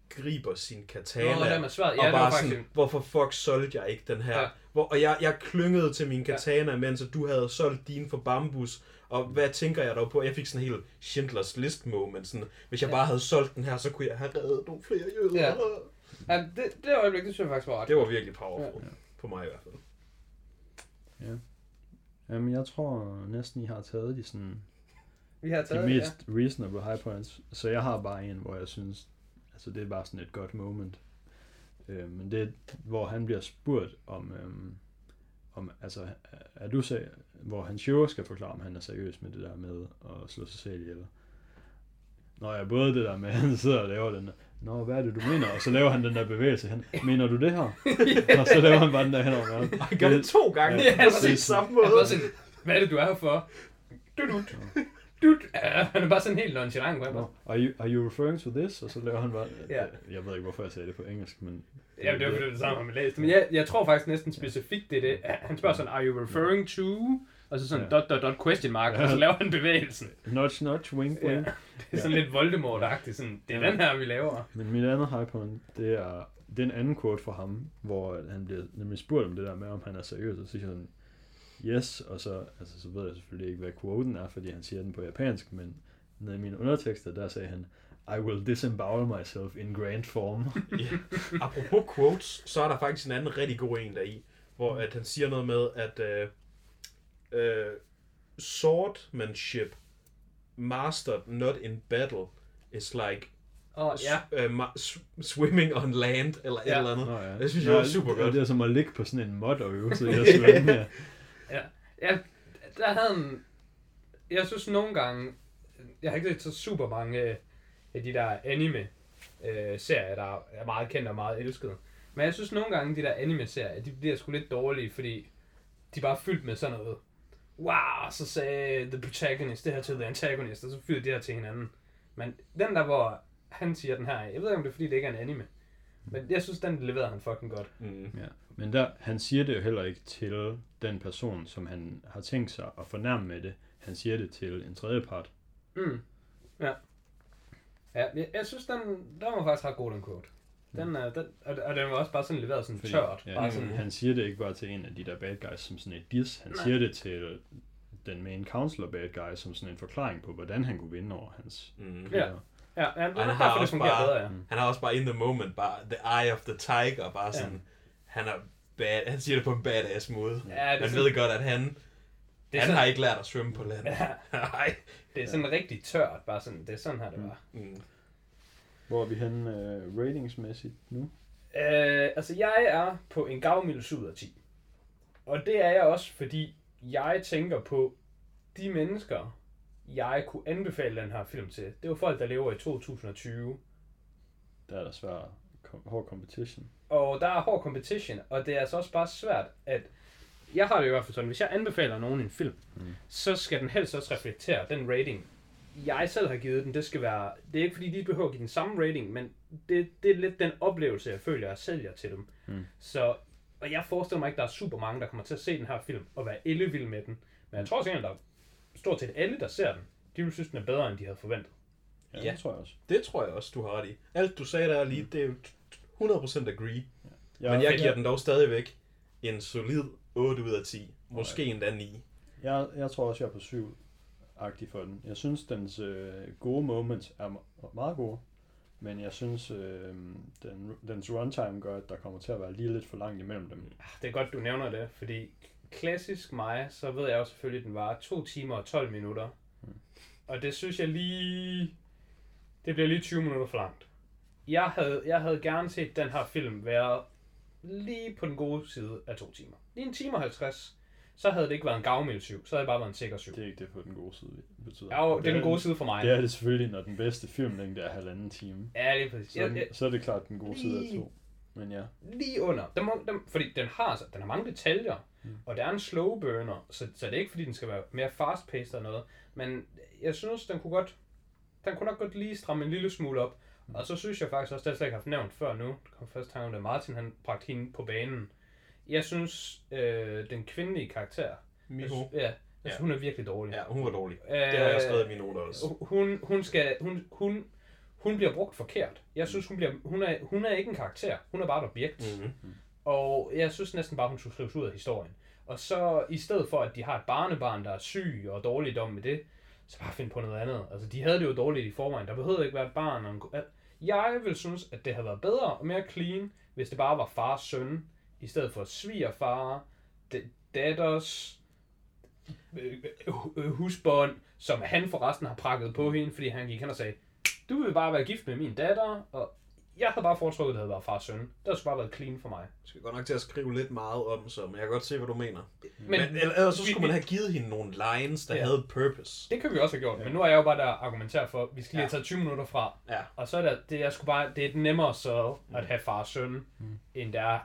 griber sin Nå, katana. er svært. Ja, og det var bare faktisk sådan, en, hvorfor fuck solgte jeg ikke den her? Ja. Ja. Hvor, og jeg, jeg klyngede til min katana, ja. mens at du havde solgt din for bambus. Og hvad tænker jeg dog på? Jeg fik sådan en helt Schindlers List moment. Sådan, hvis jeg Ja. bare havde solgt den her, så kunne jeg have reddet nogle flere jøder. Ja. ja, det, det øjeblik, det synes jeg faktisk var ret. Det var virkelig powerful. Ja. Ja. For mig i hvert fald. Jamen, jeg tror næsten, I har taget de sådan Vi har de taget, mest reasonable high points. Så jeg har bare en, hvor jeg synes, altså det er bare sådan et godt moment. Øh, men det er, hvor han bliver spurgt om, øhm, om altså, er du sag, hvor han sure skal forklare, om han er seriøs med det der med at slå sig selv ihjel. Nå ja, både det der med, at han sidder og laver den der, Nå, hvad er det, du mener? Og så laver han den der bevægelse. Han, mener du det her? Og så laver han bare den der hen over maven. Han gør det to gange. Ja, Ja, præcis præcis. samme Ja. måde. Er hvad er det, du er her for? Dut, dut. Dut. Ja, han er bare sådan helt nonchalant. are you, are you referring to this? Og så laver han bare... Ja. Jeg ved ikke, hvorfor jeg sagde det på engelsk, men... Ja, det var fordi, det det samme, man læste. Men jeg, jeg tror faktisk næsten specifikt, det er det. Han spørger sådan, are you referring to? Og så sådan Ja. dot, dot, dot, question mark, Ja. og så laver han bevægelsen. Notch, notch, wink, Ja. wink. Det er sådan lidt Voldemort-agtigt, sådan, det er Ja. den her, vi laver. Men mit andet high point, det er den anden quote fra ham, hvor han bliver nemlig spurgt om det der med, om han er seriøs, og så siger han, yes, og så, altså, så ved jeg selvfølgelig ikke, hvad quoten er, fordi han siger den på japansk, men nede i mine undertekster, der sagde han, I will disembowel myself in grand form. Ja. Apropos quotes, så er der faktisk en anden rigtig god en der i, hvor at han siger noget med, at øh, øh, swordmanship mastered not in battle is like oh, ja. uh, ma- swimming on land, eller et Ja. eller andet. Nå, ja. Det synes jeg var super det, godt. Det er som at ligge på sådan en mod og øve sig i at svømme. Ja. Ja, der havde han... Jeg synes nogle gange... Jeg har ikke set så super mange øh, af de der anime-serier, der er meget kendt og meget elsket. Men jeg synes nogle gange, de der anime-serier, de bliver sgu lidt dårlige, fordi de er bare fyldt med sådan noget. Wow, så sagde the protagonist det her til the antagonist, og så fyrede de her til hinanden. Men den der, hvor han siger den her, jeg ved ikke, om det er, fordi det ikke er en anime. Men jeg synes, den leverede han fucking godt. Mm. Ja. Men der, han siger det jo heller ikke til den person, som han har tænkt sig at fornærme med det. Han siger det til en tredje part. Mm. Ja. Ja, jeg, jeg synes, den, den var faktisk ret god, den quote. Den, er, den, og, og den var også bare sådan leveret sådan Fordi- tørt. Ja, bare sådan, Han siger det ikke bare til en af de der bad guys som sådan et diss. Han Nej. siger det til den main counselor bad guy som sådan en forklaring på, hvordan han kunne vinde over hans Mm. Ja. Ja, han er har også bare- bedre, ja. Han har også bare in the moment, bare the eye of the tiger, bare sådan, ja. Han er bad, han siger det på en badass måde. Ja, det Man sådan, ved godt, at han, det han sådan, har ikke lært at svømme på land. ja, Nej. det er sådan rigtig tørt, bare sådan, det er sådan her, det var. Mm. Hvor er vi henne uh, ratingsmæssigt nu? Øh, altså, jeg er på en gavmild 7 ud af 10. Og det er jeg også, fordi jeg tænker på de mennesker, jeg kunne anbefale den her film til. Det var folk, der lever i 2020. Der er der svær kom, hård competition. Og der er hård competition, og det er altså også bare svært, at jeg har det i hvert fald sådan, hvis jeg anbefaler nogen en film, Mm. mm. så skal den helst også reflektere den rating, jeg selv har givet den. Det skal være, det er ikke fordi, de behøver at give den samme rating, men det, det er lidt den oplevelse, jeg føler, jeg sælger til dem. Mm. Så, og jeg forestiller mig ikke, der er super mange, der kommer til at se den her film og være ellevild med den. Men jeg tror også, at der er stort set alle, der ser den, de vil synes, den er bedre, end de havde forventet. Ja, Ja. det tror jeg også. Det tror jeg også, du har ret i. Alt du sagde der lige, det er jo 100% agree. Jeg, Men jeg giver jeg, den dog stadigvæk en solid 8 ud af 10. Måske endda 9. Jeg, jeg tror også, jeg er på syv agtig for den. Jeg synes, dens øh, gode moments er me- meget gode. Men jeg synes, øh, den, dens runtime gør, at der kommer til at være lige lidt for langt imellem dem. Det er godt, du nævner det, fordi klassisk mig, så ved jeg jo selvfølgelig, at den var 2 timer og 12 minutter. Mm. Og det synes jeg lige... Det bliver lige 20 minutter for langt. Jeg havde, jeg havde gerne set den her film være lige på den gode side af to timer. Lige en time og 50. Så havde det ikke været en gavmild syv, så havde det bare været en sikker syv. Det er ikke det på den gode side betyder. Ja, jo, det er den gode side for mig. Det er det selvfølgelig, når den bedste filmlængde er halvanden time. Ja, det er præcis. Så, Jeg, jeg, så er det klart den gode side af Lige- to. Men ja, lige under. Den, må, den, fordi den har, altså- den har mange detaljer, Mm. mm. og det er en slow burner, så, så det er ikke fordi, den skal være mere fast-paced eller noget. Men jeg synes, den kunne godt, den kunne nok godt lige stramme en lille smule op. Og så synes jeg faktisk også, det har jeg slet ikke haft nævnt før nu, det kom først tanke om det, Martin han bragte hende på banen. Jeg synes, øh, den kvindelige karakter, jeg Miho. synes, ja, altså, Ja. hun er virkelig dårlig. Ja, hun var dårlig. Øh, Det har jeg skrevet i mine noter også. hun, hun, skal, hun, hun, hun bliver brugt forkert. Jeg synes, hun, bliver, hun, er, hun er ikke en karakter. Hun er bare et objekt. Mm-hmm. Og jeg synes næsten bare, hun skulle skrives ud af historien. Og så i stedet for, at de har et barnebarn, der er syg og dårligdom med det, så bare finde på noget andet. Altså, de havde det jo dårligt i forvejen. Der behøvede ikke være et barn. Og en... Jeg vil synes, at det havde været bedre og mere clean, hvis det bare var fars søn, i stedet for svigerfar, datters øh, øh, husbånd, som han forresten har prakket på hende, fordi han gik hen og sagde, du vil bare være gift med min datter, og jeg havde bare foretrukket, at det havde været fars søn. Det havde sgu bare været clean for mig. Jeg skal godt nok til at skrive lidt meget om, så men jeg kan godt se, hvad du mener. Men, Men, ellers så vi- skulle man have givet hende nogle lines, der Ja. havde et purpose. Det kan vi også have gjort, men nu er jeg jo bare der og argumenterer for, at vi skal lige Ja. have taget 20 minutter fra. Ja. Og så er det, det, er sgu bare, det er et nemmere så at have far og søn, Mm. end det er,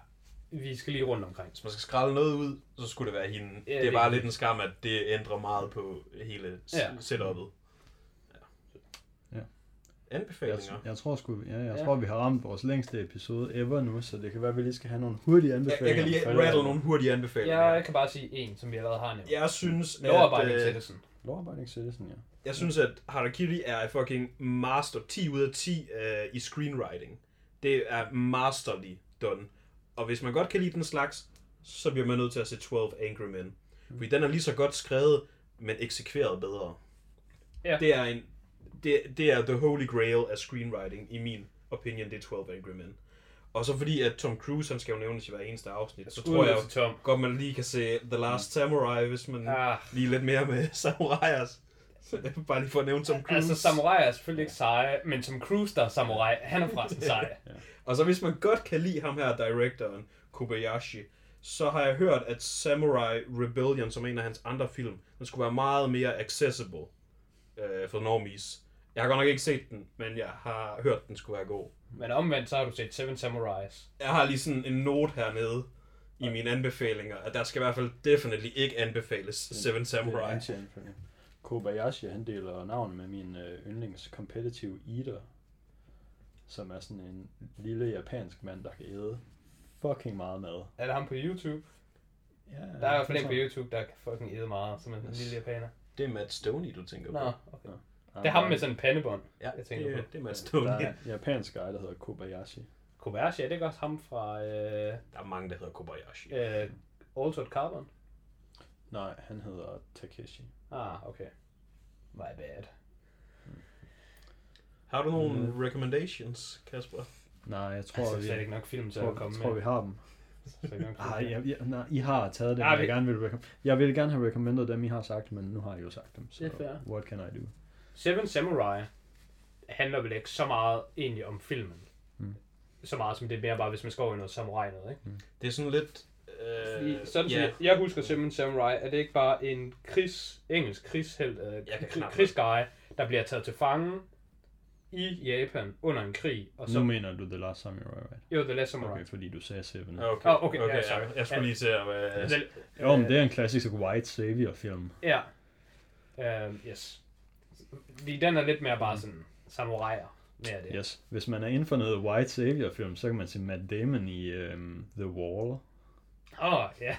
vi skal lige rundt omkring. Hvis man skal skralde noget ud, så skulle det være hende. Ja, det er det- bare lidt en skam, at det ændrer meget på hele Ja. ja. setup'et. Ja. Ja. jeg, Anbefalinger. jeg tror sgu, ja, jeg Ja. tror, vi har ramt vores længste episode ever nu, så det kan være, at vi lige skal have nogle hurtige Jeg, anbefalinger. jeg kan lige rattle nogle hurtige anbefalinger. Jeg kan bare sige en, som vi allerede har nævnt. Jeg synes, at, Lovarbejde øh, Citizen. Law-abiding citizen, ja. jeg synes, at Harakiri er fucking master 10 ud af 10 uh, i screenwriting. Det er masterly done. Og hvis man godt kan lide den slags, så bliver man nødt til at se 12 Angry Men. Fordi den er lige så godt skrevet, men eksekveret bedre. Ja. Det er en det, det er the holy grail af screenwriting, i min opinion, det er 12 Angry Men. Og så fordi, at Tom Cruise, han skal jo nævnes i hver eneste afsnit, så tror jeg jo Tom. godt, man lige kan se The Last Samurai, hvis man Ah, lige lidt mere med samuraiers. Bare lige for at nævne Tom Cruise. altså, samurai er selvfølgelig ikke seje, men som Cruise, der er samurai, han er forresten sej. Og så hvis man godt kan lide ham her, directoren, Kobayashi, så har jeg hørt, at Samurai Rebellion, som en af hans andre film, den skulle være meget mere accessible øh, for normies. Jeg har godt nok ikke set den, men jeg har hørt, at den skulle være god. Men omvendt, så har du set Seven Samurais. Jeg har lige sådan en note hernede i mine anbefalinger, at der skal i hvert fald definitely ikke anbefales Seven Det er Samurai. Kobayashi, han deler navn med min øh, yndlings competitive eater, som er sådan en lille japansk mand, der kan æde fucking meget mad. Er det ham på YouTube? Ja, Der er i hvert fald en på YouTube, der kan fucking æde meget, som en lille japaner. Det er Matt Stoney, du tænker på. Nå, okay. Det er ham med sådan en pandebånd. Ja, jeg tænker det, på. det er Matt Der er en japansk guy, der hedder Kobayashi. Kobayashi, er det ikke også ham fra øh, Der er mange, der hedder Kobayashi. øh, Altered Carbon? Nej, han hedder Takeshi. Ah, okay. My bad. Har du nogle Mm. recommendations, Kasper? Nej, jeg tror, Altså, vi, slet ikke nok film til tror, at komme tror, med. vi har dem. Ej, jeg, jeg, nej, I har taget dem, Ja, jeg, vi- gerne vil recommend. jeg vil gerne have recommended dem, I har sagt, men nu har I jo sagt dem. Så Det er fair. what can I do? Seven Samurai handler vel ikke så meget egentlig om filmen. Mm. Så meget som det er mere bare, hvis man skal over i noget samurai noget, ikke? Det er sådan lidt... Fordi, Øh, sådan ja, yeah. jeg husker Seven Samurai, er det ikke bare en krigs, engelsk krigshelt, øh, Jeg kan kri- knap nok. krigsguy, der bliver taget til fange i Japan under en krig, og så... Nu mener du The Last Samurai, right? Jo, The Last Samurai. Okay, fordi du sagde Seven. Okay, Åh, okay, okay ja, sorry. jeg, jeg skulle Ja. lige til at... Uh, Jo, men det er en klassisk white savior film. Ja. Uh, yes. Fordi den er lidt mere bare sådan samuraier. Mere det. Yes. Hvis man er inden for noget white savior film, så kan man se Matt Damon i um, The Wall. Åh, oh, ja.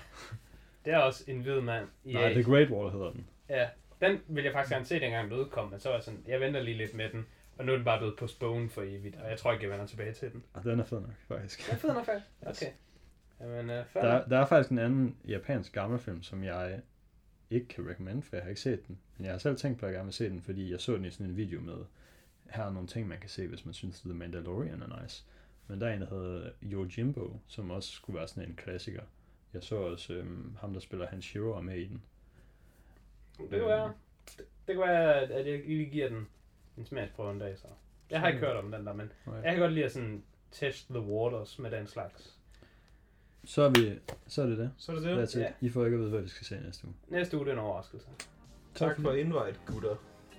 Det er også en hvid mand. i Nej, The Great Wall hedder den. Ja, den ville jeg faktisk gerne se, dengang den udkom, men så var jeg sådan, jeg venter lige lidt med den, og nu er den bare blevet postponed for evigt, og jeg tror ikke, jeg vender tilbage til den. Og den er fed nok, faktisk. Den er fed nok faktisk. Okay. Jamen, uh, Der, der er faktisk en anden japansk gammelfilm, som jeg ikke kan recommend, for jeg har ikke set den. Men jeg har selv tænkt på, at jeg gerne vil se den, fordi jeg så den i sådan en video med, her er nogle ting, man kan se, hvis man synes, at The Mandalorian er nice. Men der er en, der hedder Yojimbo, som også skulle være sådan en klassiker. Jeg så også øhm, ham, der spiller Han Shiro, med i den. Det kunne være, det, det kunne være, at at jeg lige giver den en smagsprøve en dag, så. Jeg har ikke hørt om den der, men Okay. jeg kan godt lide at sådan test the waters med den slags. Så er, vi, så er det det. så er det det. That's. Ja. I får ikke at vide, hvad vi skal se næste uge. Næste uge, det er en overraskelse. Tak for invite, gutter.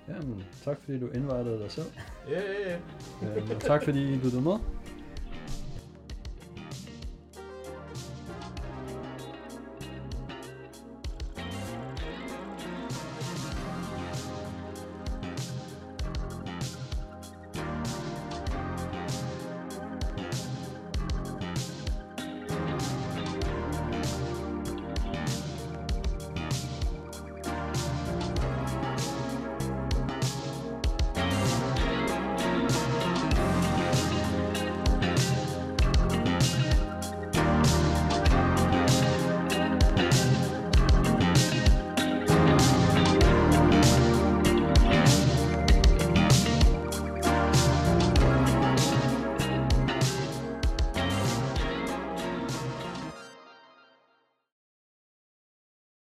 Jamen, tak fordi du indvejede dig selv. Ja, ja, ja. øhm, tak fordi I lyttede med.